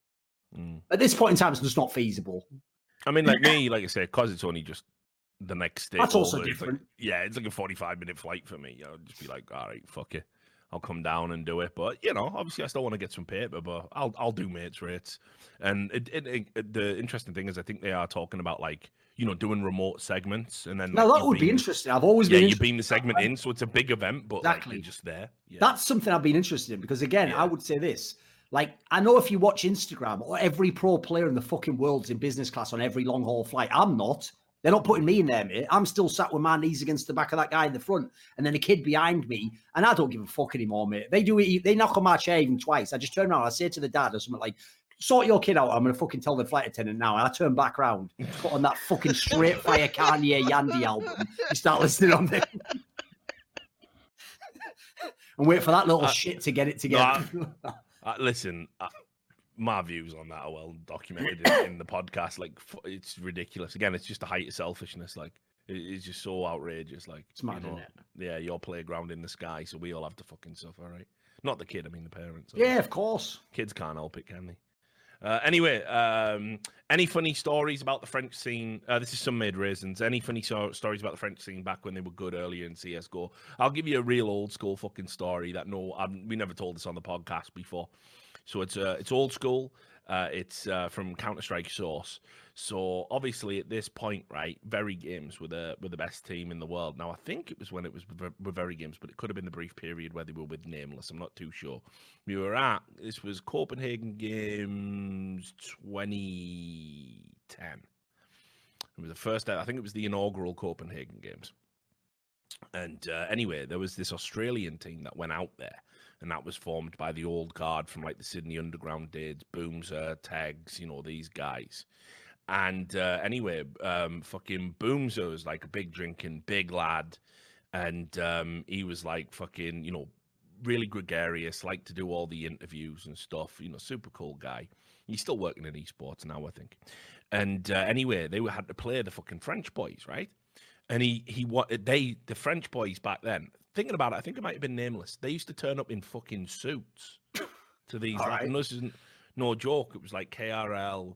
Mm. At this point in time, it's just not feasible. I mean, like me, like I said, because it's only just the next day. That's also different. Like, yeah, it's like a 45 minute flight for me. I'll just be like, all right, fuck it. I'll come down and do it. But you know, obviously, I still want to get some paper, but I'll I'll do mates rates. And it, it, it, the interesting thing is, I think they are talking about like you know doing remote segments, and then now like, that would beam, be interesting. I've always yeah, been you beam the segment in, so it's a big event, but exactly like, just there. Yeah. That's something I've been interested in because again, yeah. I would say this. Like, I know if you watch Instagram, or every pro player in the fucking world's in business class on every long haul flight. I'm not. They're not putting me in there, mate. I'm still sat with my knees against the back of that guy in the front, and then a kid behind me, and I don't give a fuck anymore, mate. They do it. They knock on my chair even twice. I just turn around. I say to the dad or something like, "Sort your kid out." I'm gonna fucking tell the flight attendant now. And I turn back around, and put on that fucking straight fire Kanye Yandhi album. You start listening on there. [laughs] and wait for that little uh, shit to get it together. No, I, [laughs] uh, listen, uh, my views on that are well documented in, in, the podcast. Like it's ridiculous. Again, it's just the height of selfishness. Like it's just so outrageous. Like it's mad, you know, Yeah, your playground in the sky, so we all have to fucking suffer, right? Not the kid, I mean the parents. Yeah, of course. Kids can't help it, can they? Uh, anyway, um, any funny stories about the French scene? Uh, this is some made raisins. Any funny so- stories about the French scene back when they were good earlier in CS:GO? I'll give you a real old school fucking story that no, I've, we never told this on the podcast before. So it's uh, it's old school. Uh, it's uh, from Counter Strike Source. So obviously at this point, right, Very Games were the were the best team in the world. Now I think it was when it was with Very Games, but it could have been the brief period where they were with Nameless. I'm not too sure. We were at this was Copenhagen Games 2010. It was the first. I think it was the inaugural Copenhagen Games. And uh, anyway, there was this Australian team that went out there, and that was formed by the old guard from like the Sydney Underground days, Boomser, Tags, you know, these guys. And uh, anyway, um, fucking Boomser was like a big drinking, big lad. And um, he was like fucking, you know, really gregarious, liked to do all the interviews and stuff, you know, super cool guy. He's still working in esports now, I think. And uh, anyway, they had to play the fucking French boys, right? And he he they the French boys back then. Thinking about it, I think it might have been nameless. They used to turn up in fucking suits to [coughs] these. like, right. and this isn't no joke. It was like KRL,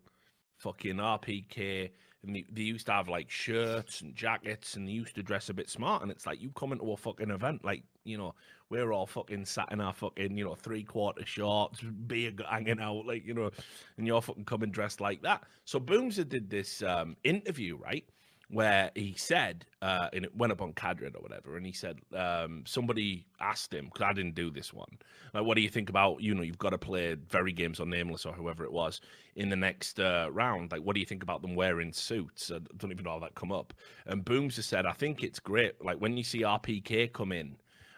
fucking RPK, and they, they used to have like shirts and jackets, and they used to dress a bit smart. And it's like you come into a fucking event, like you know, we're all fucking sat in our fucking, you know, three quarter shorts, beer hanging out, like, you know, and you're fucking coming dressed like that. So Boomser did this um, interview, right? Where he said, uh, and it went up on Cadred or whatever, and he said, um, somebody asked him, because I didn't do this one, like, what do you think about, you know, you've got to play very games on Nameless or whoever it was in the next uh, round. Like, what do you think about them wearing suits? I don't even know how that come up. And Boomser said, I think it's great. Like, when you see RPK come in,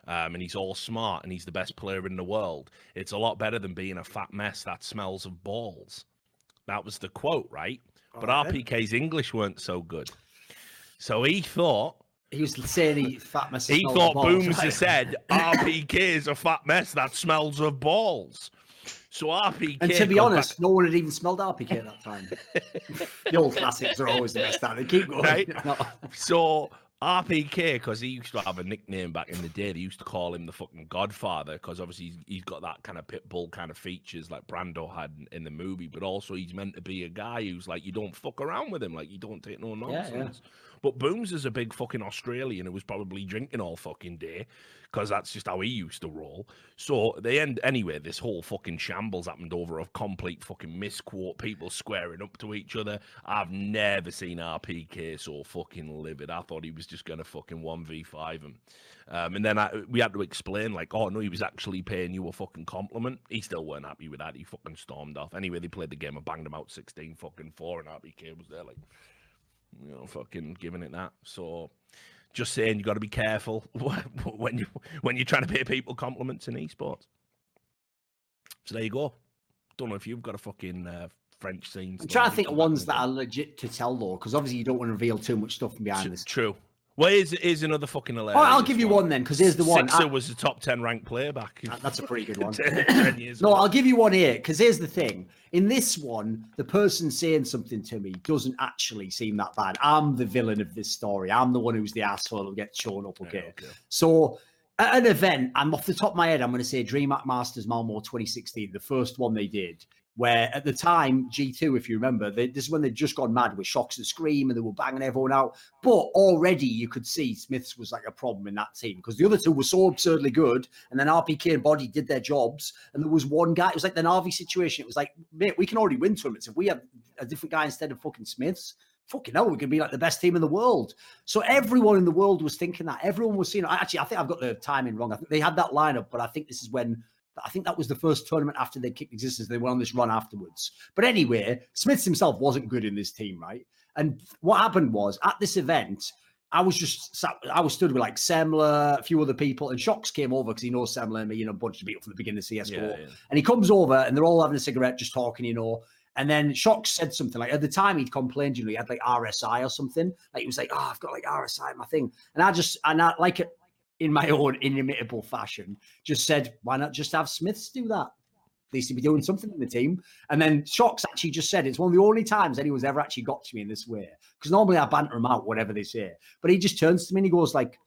um, and he's all smart and he's the best player in the world. It's a lot better than being a fat mess that smells of balls. That was the quote, right? but RPK's English weren't so good. So he thought he was saying he fat mess. He thought Booms right? said RPK is a fat mess that smells of balls. So RPK. And to be honest, back... no one had even smelled RPK at that time. [laughs] the old classics are always the best. They keep going. Right? [laughs] No. So RPK, because he used to have a nickname back in the day. They used to call him the fucking Godfather because obviously he's, he's got that kind of pit bull kind of features like Brando had in, in, the movie, but also he's meant to be a guy who's like you don't fuck around with him, like you don't take no nonsense. Yeah, yeah. But Booms is a big fucking Australian who was probably drinking all fucking day because that's just how he used to roll. So they end anyway. This whole fucking shambles happened over a complete fucking misquote. People squaring up to each other. I've never seen RPK so fucking livid. I thought he was just gonna fucking one v five him. Um, and then I, we had to explain like, oh no, he was actually paying you a fucking compliment. He still weren't happy with that. He fucking stormed off. Anyway, they played the game and banged him out sixteen fucking four, and RPK was there like you know, fucking giving it that. So, just saying, you got to be careful [laughs] when you when you're trying to pay people compliments in esports. So there you go. Don't know if you've got a fucking uh, French scene. I'm trying to think of ones that are legit to tell though, because obviously you don't want to reveal too much stuff from behind this. True. Well, here's, here's another fucking hilarious. Oh, I'll give you one then, because here's the one. Sixer was the top 10 ranked player back. That's a pretty good one. [laughs] 10 years no, ago. I'll give you one here, because here's the thing. In this one, the person saying something to me doesn't actually seem that bad. I'm the villain of this story. I'm the one who's the asshole who gets shown up, okay? okay. So, at an event, I'm off the top of my head, I'm going to say DreamHack Masters Malmo 2016, the first one they did where at the time G2, if you remember, they, this is when they'd just gone mad with shox and ScreaM and they were banging everyone out. But already you could see SmithZz was like a problem in that team because the other two were so absurdly good, and then RpK and bodyy did their jobs, and there was one guy. It was like the Na'Vi situation. It was like, mate, we can already win tournaments if we have a different guy instead of fucking SmithZz. Fucking hell, we could be like the best team in the world. So everyone in the world was thinking that. Everyone was seeing. Actually, I think I've got the timing wrong. I think they had that lineup, but I think this is when I think that was the first tournament after they kicked Ex6TenZ. They went on this run afterwards. But anyway, SmithZz himself wasn't good in this team, right? And what happened was at this event, I was just sat, I was stood with like Semmler, a few other people, and shox came over because he knows Semmler and me, you know, a bunch of people from the beginning of CSGO. Yeah, yeah. And he comes over and they're all having a cigarette, just talking, you know. And then shox said something like at the time he'd complained, you know, he had like RSI or something. Like he was like, Oh, I've got like RSI, my thing. And I just and I like it in my own inimitable fashion, just said, why not just have SmithZz do that? They seem to be doing something in the team. And then shox actually just said it's one of the only times anyone's ever actually got to me in this way. Because normally I banter him out, whatever they say. But he just turns to me and he goes like,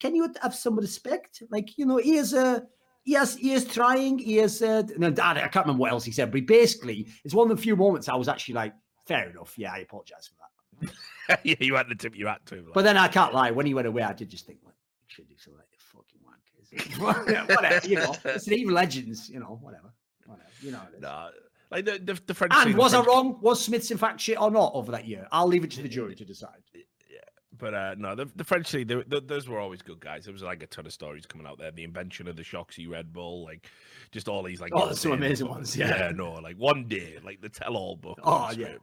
Can you have some respect? Like, you know, he is a he has he is trying, he is uh no, I can't remember what else he said, but basically it's one of the few moments I was actually like, fair enough. Yeah, I apologize for that. [laughs] yeah, you had the tip you had to. Like. But then I can't lie. When he went away, I did just think, like, should do some like fucking wankers. [laughs] [laughs] whatever, you know. It's even legends, you know, whatever. Whatever. You know. Nah, like the, the, the French. And was French... I wrong? Was SmithZz in fact shit or not over that year? I'll leave it to the jury to decide. Yeah, but uh, no, the, the French league, they, those were always good guys. There was like a ton of stories coming out there. The invention of the Shoxy Red Bull, like just all these like oh, some amazing ones. Yeah. yeah, no, like one day, like the tell-all book. Oh yeah.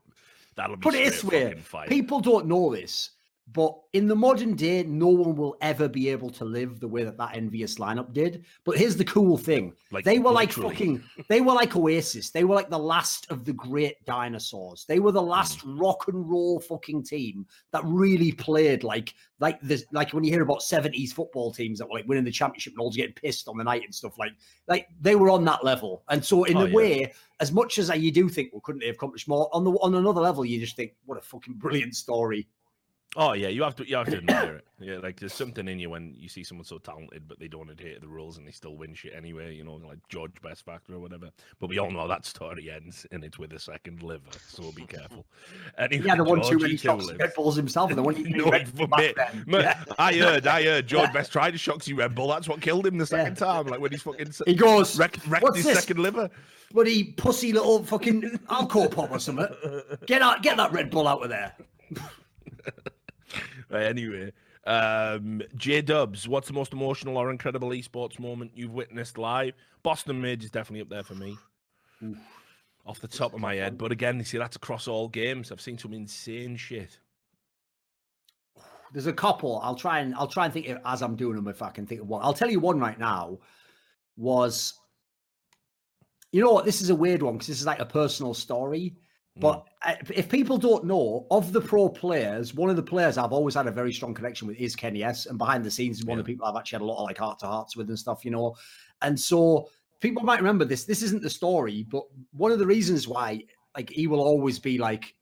That'll be Put it this way: people don't know this, but in the modern day, no one will ever be able to live the way that that EnVyUs lineup did. But here's the cool thing: like, they were literally. like fucking, they were like Oasis. They were like the last of the great dinosaurs. They were the last mm. rock and roll fucking team that really played like, like this, like when you hear about '70s football teams that were like winning the championship and all getting pissed on the night and stuff. Like, like they were on that level. And so, in oh, a yeah. way, as much as you do think, well, couldn't they have accomplished more? On the on another level, you just think, what a fucking brilliant story. Oh yeah, you have to you have to [coughs] admire it. Yeah, like there's something in you when you see someone so talented, but they don't adhere to the rules and they still win shit anyway. You know, like George Best Factor or whatever. But we all know that story ends and it's with a second liver, so be careful. [laughs] Anyway, yeah, the one too many shots Red Bulls himself, and the one he [laughs] no, Red Bull me, [laughs] yeah. I heard, I heard George yeah. Best tried to shock you Red Bull. That's what killed him the second yeah. time. Like when he's fucking he goes wrecked, wrecked his this? second liver. Bloody pussy little fucking alcohol pop or something. Get out, get that Red Bull out of there. Right, anyway, um, J Dubs, what's the most emotional or incredible esports moment you've witnessed live? Boston Major is definitely up there for me. Off the top of my head, but again, you see that's across all games. I've seen some insane shit. There's a couple. I'll try and I'll try and think as I'm doing them if I can think of one. I'll tell you one right now. Was you know what? This is a weird one because this is like a personal story. But mm. if people don't know, of the pro players, one of the players I've always had a very strong connection with is kennyS. And behind the scenes, one yeah. of the people I've actually had a lot of like heart to hearts with and stuff, you know. And so people might remember this. This isn't the story, but one of the reasons why like he will always be like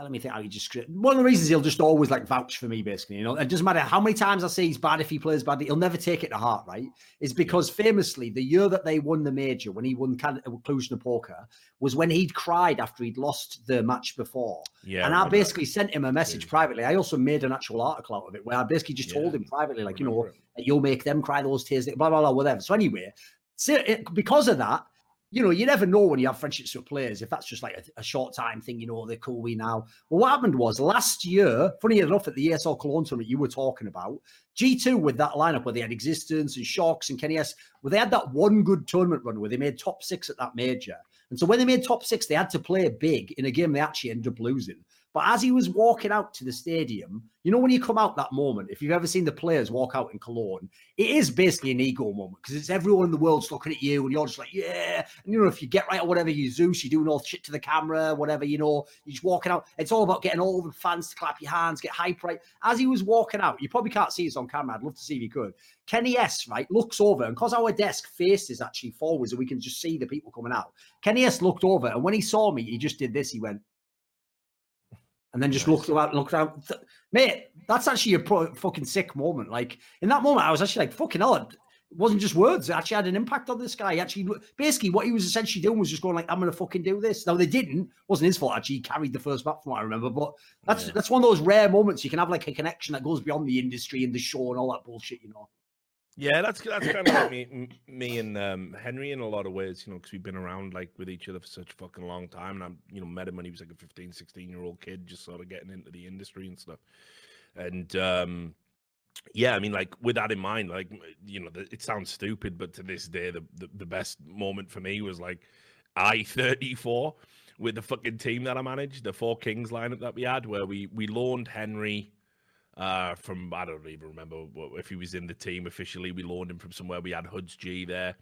let me think how you just one of the reasons he'll just always like vouch for me basically you know? It doesn't matter how many times i say he's bad if he plays badly he'll never take it to heart right? Is because famously the year that they won the major when he won Cluj uh, Napoca was when he'd cried after he'd lost the match before. Yeah and i basically sent him a message privately. I also made an actual article out of it where i basically just yeah. told him privately like you know you'll make them cry those tears blah blah blah whatever. So anyway so it, because of that you know, you never know when you have friendships with players if that's just like a, a short time thing, you know, they're cool we now. Well, what happened was last year, funny enough, at the ESL Cologne tournament you were talking about, G2 with that lineup where they had Ex6TenZ and shox and kennyS, well, they had that one good tournament run where they made top six at that major. And so when they made top six, they had to play big in a game they actually ended up losing. But as he was walking out to the stadium, you know, when you come out that moment, if you've ever seen the players walk out in Cologne, it is basically an ego moment because it's everyone in the world's looking at you and you're just like, yeah. And, you know, if you get right or whatever, you Zeus, you're doing all shit to the camera, whatever, you know, you're just walking out. It's all about getting all the fans to clap your hands, get hype right. As he was walking out, you probably can't see this on camera. I'd love to see if you could. kennyS, right, looks over and because our desk faces actually forwards and we can just see the people coming out. kennyS looked over and when he saw me, he just did this. He went, and then just nice. looked around, looked around. Mate, that's actually a pro- fucking sick moment. Like in that moment, I was actually like, fucking hell. It wasn't just words. It actually had an impact on this guy. He actually, basically, what he was essentially doing was just going like, "I'm gonna fucking do this." Now they didn't. It wasn't his fault. Actually, he carried the first map from what I remember. But that's yeah. that's one of those rare moments you can have like a connection that goes beyond the industry and the show and all that bullshit. You know. Yeah, that's that's kind of like me, me and um, Henry in a lot of ways, you know, because we've been around like with each other for such a fucking long time. And I, you know, met him when he was like a 15, 16 year old kid, just sort of getting into the industry and stuff. And um, yeah, I mean, like with that in mind, like you know, the, it sounds stupid, but to this day, the, the the best moment for me was like I thirty four with the fucking team that I managed, the four Kings lineup that we had, where we we loaned Henry uh, from I don't even remember if he was in the team officially. We loaned him from somewhere. We had Hoods G there,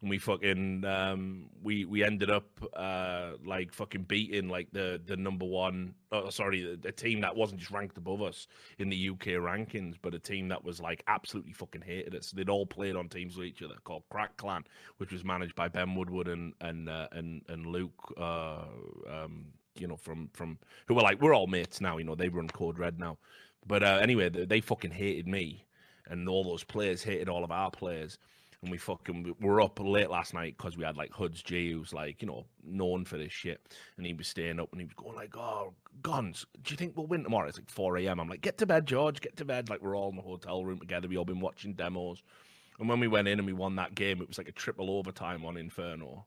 and we fucking um, we we ended up uh, like fucking beating like the the number one. Oh, sorry, the, the, team that wasn't just ranked above us in the UK rankings, but a team that was like absolutely fucking hated us. They'd all played on teams with each other called Crack Clan, which was managed by Ben Woodward and and uh, and and Luke. Uh, um, you know, from from who were like we're all mates now. You know, they run Code Red now. But uh, anyway, they, they, fucking hated me, and all those players hated all of our players. And we fucking were up late last night because we had like Hoods G, who's like you know known for this shit, and he was staying up and he was going like, "Oh, guns, do you think we'll win tomorrow?" It's like 4 a.m. I'm like, "Get to bed, George. Get to bed." Like we're all in the hotel room together. We all been watching demos, and when we went in and we won that game, it was like a triple overtime on Inferno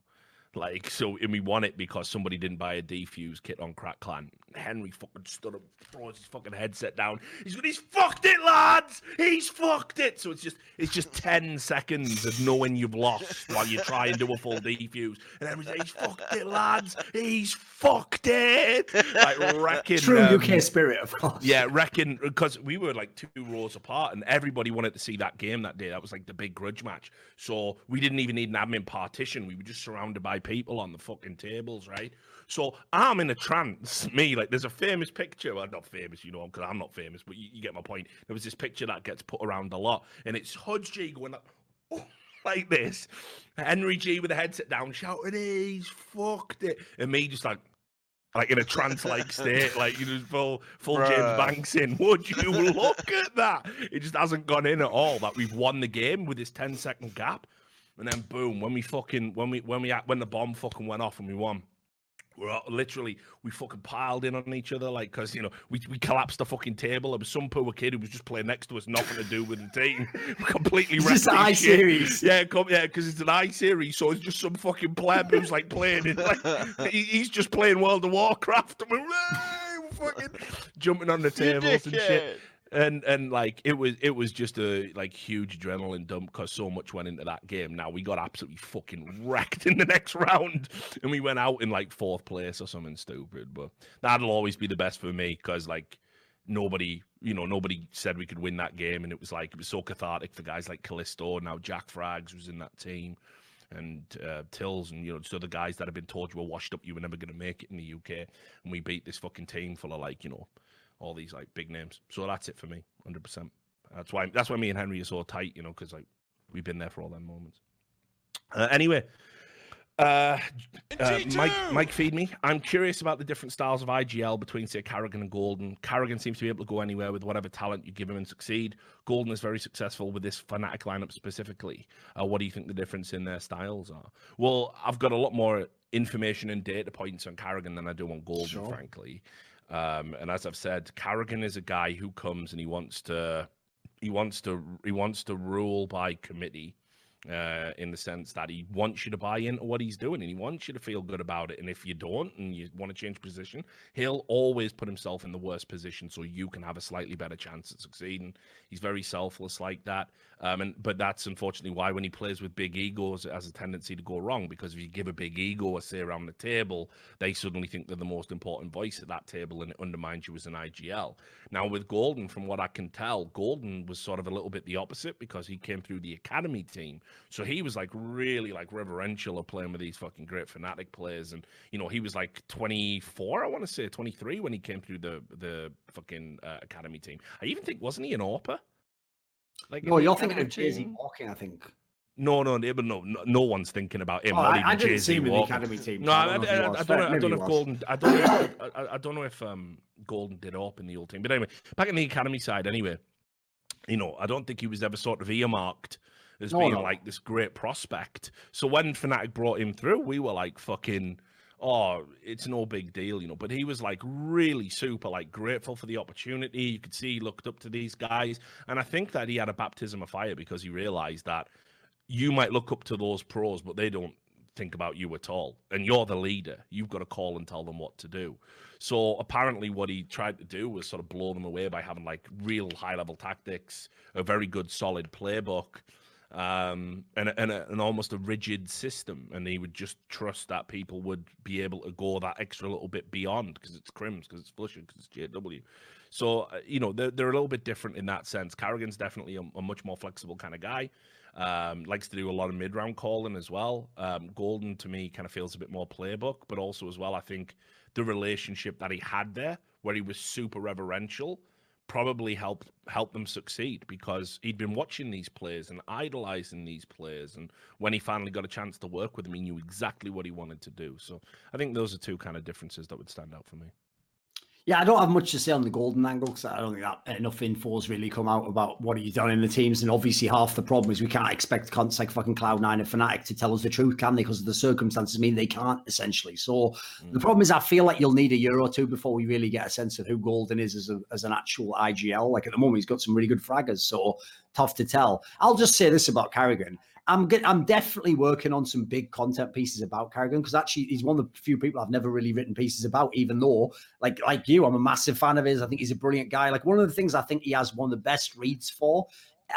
Like so, and we won it because somebody didn't buy a defuse kit on Crack Clan. Henry fucking stood up, throws his fucking headset down. He's he's fucked it, lads. He's fucked it. So it's just it's just ten seconds of knowing you've lost while you try and do a full defuse. And Henry's like, he's fucked it, lads. He's fucked it. Like wrecking. True um, UK spirit, of course. Yeah, wrecking because we were like two rows apart, and everybody wanted to see that game that day. That was like the big grudge match. So we didn't even need an admin partition. We were just surrounded by people on the fucking tables, right? So I'm in a trance. [laughs] Me, like, there's a famous picture. Well, not famous, you know, because I'm not famous, but you, you, get my point. There was this picture that gets put around a lot, and it's Hudge G going up. [laughs] Oh, like this, Henry G with the headset down, shouting, "He's fucked it," and me just like, like in a trance-like state, like you know, full full [laughs] Bruh. James Banks in. Would you look at that? It just hasn't gone in at all. That we've won the game with this 10-second gap, and then boom, when we fucking when we when we when the bomb fucking went off and we won we're all, literally we fucking piled in on each other like because you know we, we collapsed the fucking table. There was some poor kid who was just playing next to us, nothing to do with the team, [laughs] completely. Just I series, yeah, come, yeah, because it's an I series, so it's just some fucking pleb who's like playing it. Like [laughs] he, he's just playing World of Warcraft. [laughs] And we're, fucking jumping on the tables and shit and and like it was it was just a like huge adrenaline dump because so much went into that game. Now we got absolutely fucking wrecked [laughs] in the next round, and we went out in like fourth place or something stupid. But that'll always be the best for me because like nobody you know nobody said we could win that game, and it was like it was so cathartic for guys like Callisto. Now Jack Frags was in that team. And uh, Tills and you know, so the guys that have been told you were washed up, you were never going to make it in the UK, and we beat this fucking team full of like you know all these like big names. So that's it for me, hundred percent. That's why that's why me and Henry are so tight, you know, because like we've been there for all them moments. Uh, anyway, uh, uh, Mike, Mike, feed me. I'm curious about the different styles of IGL between, say, karrigan and Golden. karrigan seems to be able to go anywhere with whatever talent you give him and succeed. Golden is very successful with this Fnatic lineup specifically. Uh, what do you think the difference in their styles are? Well, I've got a lot more information and data points on karrigan than I do on Golden, sure. frankly. Um, and as I've said, karrigan is a guy who comes and he wants to he wants to he wants to rule by committee uh, in the sense that he wants you to buy into what he's doing and he wants you to feel good about it. And if you don't and you want to change position, he'll always put himself in the worst position so you can have a slightly better chance at succeeding. He's very selfless like that. Um, and but that's unfortunately why when he plays with big egos, it has a tendency to go wrong because if you give a big ego a say around the table, they suddenly think they're the most important voice at that table and it undermines you as an IGL. Now with Golden, from what I can tell, Golden was sort of a little bit the opposite because he came through the academy team so he was like really like reverential of playing with these fucking great Fnatic players. And you know, he was like 24, I want to say 23 when he came through the the fucking uh, academy team. I even think wasn't he an AWPer? Like no, you're thinking of Jay-Z Walking, I think. No, no, no, no, no one's thinking about him. Oh, I, I didn't see him in the academy team. No, I, I, I, I, don't know. I don't know if Golden. I don't know. If, I, don't know if um, Golden did up in the old team. But anyway, back in the academy side, anyway, you know, I don't think he was ever sort of earmarked as no, being no. like this great prospect. So when Fnatic brought him through, we were like fucking oh, it's no big deal, you know. But he was like really super, like grateful for the opportunity. You could see he looked up to these guys. And I think that he had a baptism of fire because he realized that you might look up to those pros, but they don't think about you at all. And you're the leader. You've got to call and tell them what to do. So apparently, what he tried to do was sort of blow them away by having like real high level tactics, a very good solid playbook um, and, and, a, and almost a rigid system. And he would just trust that people would be able to go that extra little bit beyond because it's KRIMZ, because it's flusha, because it's JW. So, uh, you know, they're, they're a little bit different in that sense. karrigan's definitely a, a much more flexible kind of guy. Um, likes to do a lot of mid round calling as well. Um, Golden to me kind of feels a bit more playbook, but also as well, I think the relationship that he had there, where he was super reverential probably help help them succeed because he'd been watching these players and idolizing these players. And when he finally got a chance to work with them he knew exactly what he wanted to do. So i think those are two kind of differences that would stand out for me yeah, I don't have much to say on the golden angle because I don't think that enough info's really come out about what he's done in the teams. And obviously, half the problem is we can't expect cons like fucking Cloud9 and Fnatic to tell us the truth, can they? Because the circumstances mean they can't essentially. So mm. the problem is, I feel like you'll need a year or two before we really get a sense of who Golden is as, a, as an actual IGL. Like at the moment, he's got some really good fraggers, so tough to tell. I'll just say this about Karrigan. I'm get, I'm definitely working on some big content pieces about karrigan because actually he's one of the few people I've never really written pieces about. Even though, like like you, I'm a massive fan of his. I think he's a brilliant guy. Like one of the things I think he has one of the best reads for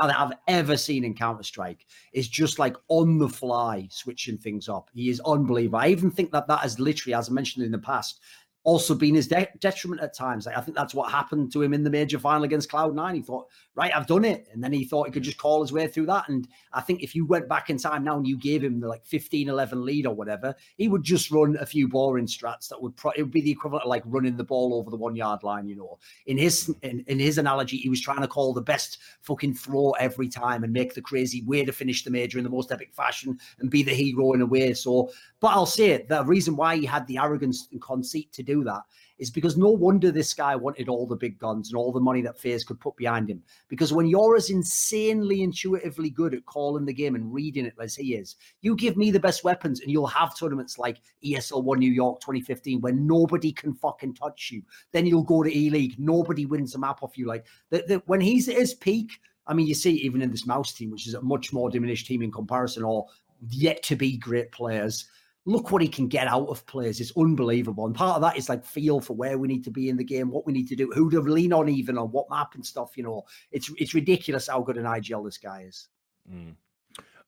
uh, that I've ever seen in Counter Strike is just like on the fly switching things up. He is unbelievable. I even think that that has literally, as I mentioned in the past, also been his de- detriment at times. Like, I think that's what happened to him in the major final against Cloud9. He thought, right, I've done it. And then he thought he could hmm. just call his way through that. And I think if you went back in time now and you gave him the like 15 11 lead or whatever, he would just run a few boring strats that would, pro- it would be the equivalent of like running the ball over the one yard line, you know. In his, in, in his analogy, he was trying to call the best fucking throw every time and make the crazy way to finish the major in the most epic fashion and be the hero in a way. So, but I'll say it, the reason why he had the arrogance and conceit to do that is because no wonder this guy wanted all the big guns and all the money that FaZe could put behind him. Because when you're as insanely intuitively good at calling the game and reading it as he is, you give me the best weapons and you'll have tournaments like ESL One New York 2015 where nobody can fucking touch you. Then you'll go to E League, nobody wins a map off you. Like the, when he's at his peak, I mean, you see even in this mouse team, which is a much more diminished team in comparison, or yet to be great players look what he can get out of players. It's unbelievable. And part of that is like feel for where we need to be in the game, what we need to do, who to lean on, even on what map and stuff. You know, it's it's ridiculous how good an IGL this guy is. Mm.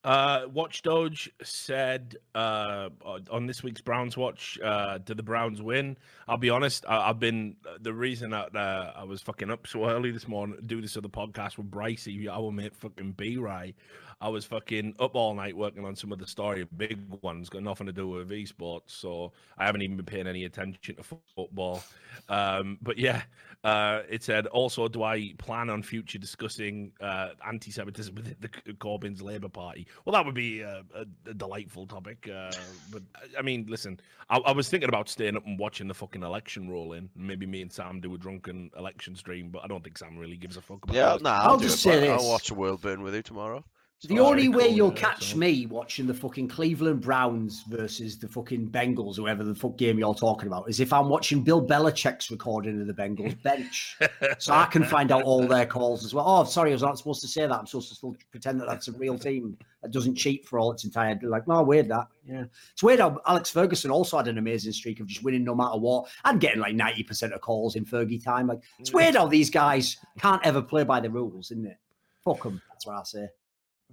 Uh, Watch Doge said uh, on this week's Browns Watch, uh, did the Browns win? I'll be honest, I, have been the reason that uh, I was fucking up so early this morning, do this other podcast with Brycey, our mate fucking B Ray. I was fucking up all night working on some of the story, big ones, got nothing to do with esports, so I haven't even been paying any attention to football. Um, but yeah, uh, it said also, do I plan on future discussing uh, anti-Semitism with the Corbyn's Labour Party? Well, that would be a, a, a delightful topic. Uh, but I mean, listen, I, I, was thinking about staying up and watching the fucking election roll in. Maybe me and Sam do a drunken election stream, but I don't think Sam really gives a fuck about. It. Yeah, that. nah, I'll, I'll just say this. I'll watch a world burn with you tomorrow. The only way you'll catch so. me watching the fucking Cleveland Browns versus the fucking Bengals, whoever the fuck game you're talking about, is if I'm watching Bill Belichick's recording of the Bengals [laughs] bench. so I can find out all their calls as well. Oh, sorry, I was not supposed to say that. I'm supposed to still pretend that that's a real team that doesn't cheat for all its entire. Like, no, weird that. Yeah, it's weird how Alex Ferguson also had an amazing streak of just winning no matter what and getting like 90% of calls in Fergie time. Like, it's mm. weird how these guys can't ever play by the rules, isn't it? Fuck them. That's what I say.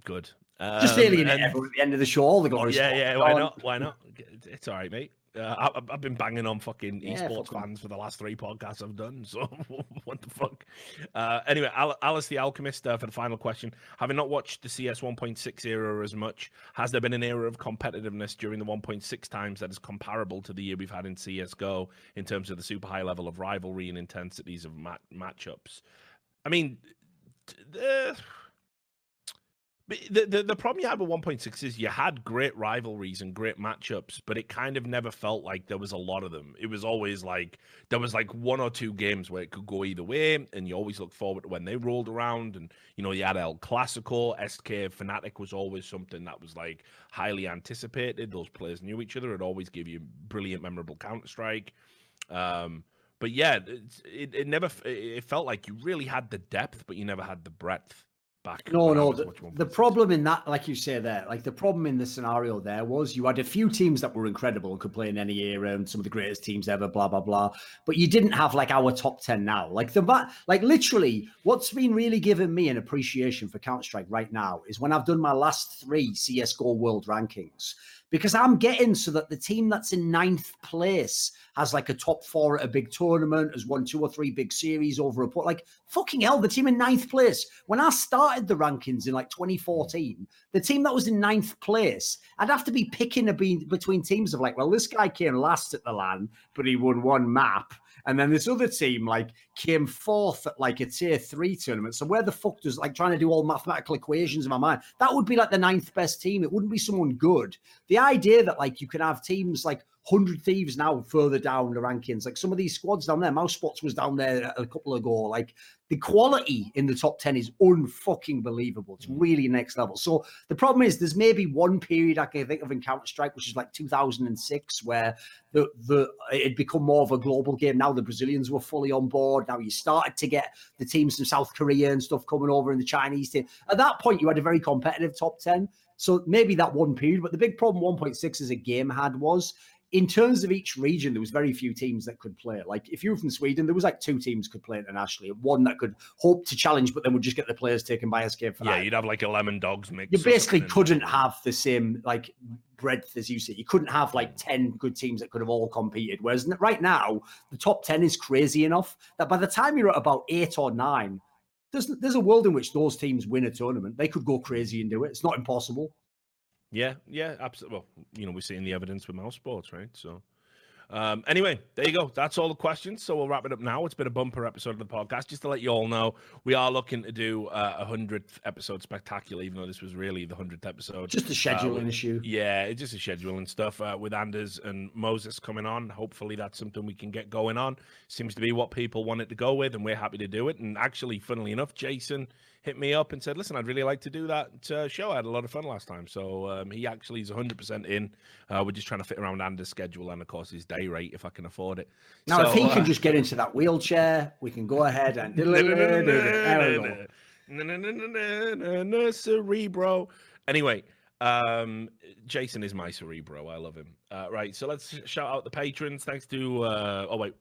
Good. Um, Just alienate and, everyone at the end of the show. All the glory. Yeah, yeah. Why not? Why not? It's all right, mate. Uh, I, have been banging on fucking yeah, esports fans for the last three podcasts I've done. So [laughs] what the fuck? Uh, anyway, Al- Alice the Alchemist uh, for the final question. Having not watched the CS 1.6 era as much, has there been an era of competitiveness during the 1.6 times that is comparable to the year we've had in CS:GO in terms of the super high level of rivalry and intensities of mat- matchups? I mean, uh, the, the, the problem you had with 1.6 is you had great rivalries and great matchups, but it kind of never felt like there was a lot of them. It was always like there was like one or two games where it could go either way, and you always look forward to when they rolled around. And you know, you had El Clasico, SK Fnatic was always something that was like highly anticipated. Those players knew each other. It always gave you brilliant, memorable Counter Strike. Um, but yeah, it, it never it felt like you really had the depth, but you never had the breadth back. No, no. The, the problem in that, like you say there, like the problem in the scenario there was you had a few teams that were incredible and could play in any era and some of the greatest teams ever, blah blah blah. But you didn't have like our top ten now. Like the like literally, what's been really giving me an appreciation for Counter Strike right now is when I've done my last three CS:GO World rankings because I'm getting so that the team that's in ninth place has like a top four at a big tournament, has won two or three big series over a put. Like fucking hell, the team in ninth place. When I started the rankings in like 2014, the team that was in ninth place, I'd have to be picking a be- between teams of like, well, this guy came last at the LAN, but he won one map. And then this other team like came fourth at like a tier three tournament. So where the fuck does like trying to do all mathematical equations in my mind? That would be like the ninth best team. It wouldn't be someone good. The idea that like you can have teams like 100 Thieves now further down the rankings. Like some of these squads down there, mousesports was down there a couple of ago. Like the quality in the top 10 is unfucking believable. It's mm. really next level. So the problem is there's maybe one period I can think of in Counter Strike, which is like 2006, where the the it become more of a global game. Now the Brazilians were fully on board. Now you started to get the teams from South Korea and stuff coming over in the Chinese team. At that point, you had a very competitive top 10. So maybe that one period, but the big problem 1.6 as a game had was in terms of each region, there was very few teams that could play. Like if you were from Sweden, there was like two teams could play internationally. One that could hope to challenge, but then would just get the players taken by escape for that. yeah, you'd have like a Lemondogs mix. You basically couldn't have the same like breadth as you see. You couldn't have like 10 good teams that could have all competed. Whereas right now, the top 10 is crazy enough that by the time you're at about eight or nine, there's, there's a world in which those teams win a tournament. They could go crazy and do it. It's not impossible. Yeah, yeah, absolutely. Well, you know, we're seeing the evidence with mousesports, right? So, um, anyway, there you go. That's all the questions. So we'll wrap it up now. It's been a bumper episode of the podcast. Just to let you all know, we are looking to do uh, a hundredth episode spectacular, even though this was really the hundredth episode. Just a scheduling uh, issue. Yeah, it's just a scheduling stuff uh, with Anders and Moses coming on. Hopefully, that's something we can get going on. Seems to be what people wanted to go with, and we're happy to do it. And actually, funnily enough, Jason hit me up and said, "Listen, I'd really like to do that uh, show. I had a lot of fun last time." So um, he actually is 100 percent in. Uh, we're just trying to fit around Anders' schedule and, of course, his day rate if I can afford it. Now, so, if he uh, can just get into that wheelchair, we can go ahead and. Cerebro. Anyway, um, Jason is my cerebro. I love him. Uh, right, so let's shout out the patrons. Thanks to uh, oh wait,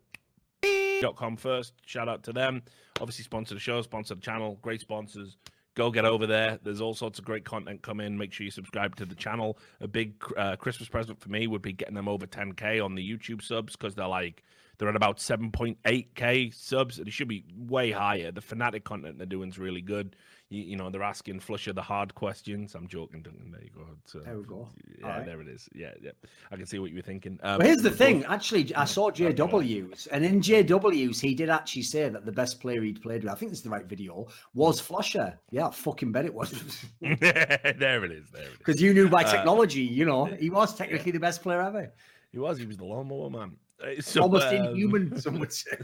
com first. Shout out to them. Obviously, sponsor the show, sponsor the channel. Great sponsors. Go get over there. There's all sorts of great content coming. Make sure you subscribe to the channel. A big uh, Christmas present for me would be getting them over 10k on the YouTube subs because they're like they're at about 7.8k subs. It should be way higher. The Fnatic content they're doing is really good you, you know, they're asking flusha the hard questions. I'm joking, Duncan. There you go. So, there we go. Yeah, right. there it is. Yeah, yeah. I can see what you were thinking. Um, well, here's the thing. Actually, I saw JW's, and in JW's, he did actually say that the best player he'd played with, I think this is the right video, was flusha. Yeah, I fucking bet it was. [laughs] there it is. There it is. [laughs] Because you knew by uh, technology, uh, you know, he was technically yeah. the best player ever. He was. He was the lawnmower man. [laughs] So, Almost um, inhuman, [laughs] some would say.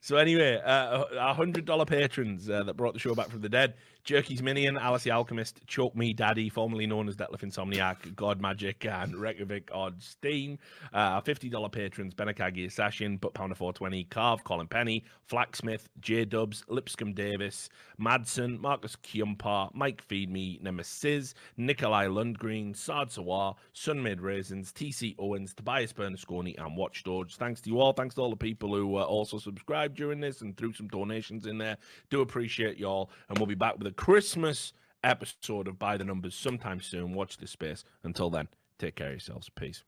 so anyway, uh, our hundred dollar patrons uh, that brought the show back from the dead: Jerky's Minion, Alice the Alchemist, Choke Me Daddy, formerly known as Detlef Insomniac, God Magic, and Reykjavik Odd Steam. Uh, fifty dollar patrons: Benakagi Assassin, Butt Pounder Four Twenty, Carve, Colin Penny, Flacksmith, J Dubs, Lipscomb Davis, Madsen, Marcus Kiumpar, Mike Feed Me, Nemesis, Nikolai Lundgreen, Sard Sawar, Sunmade Raisins, TC Owens, Tobias. Bernasconi and Watchdogs. Thanks to you all. Thanks to all the people who uh, also subscribed during this and threw some donations in there. Do appreciate y'all. And we'll be back with a Christmas episode of By the Numbers sometime soon. Watch this space. Until then, take care of yourselves. Peace.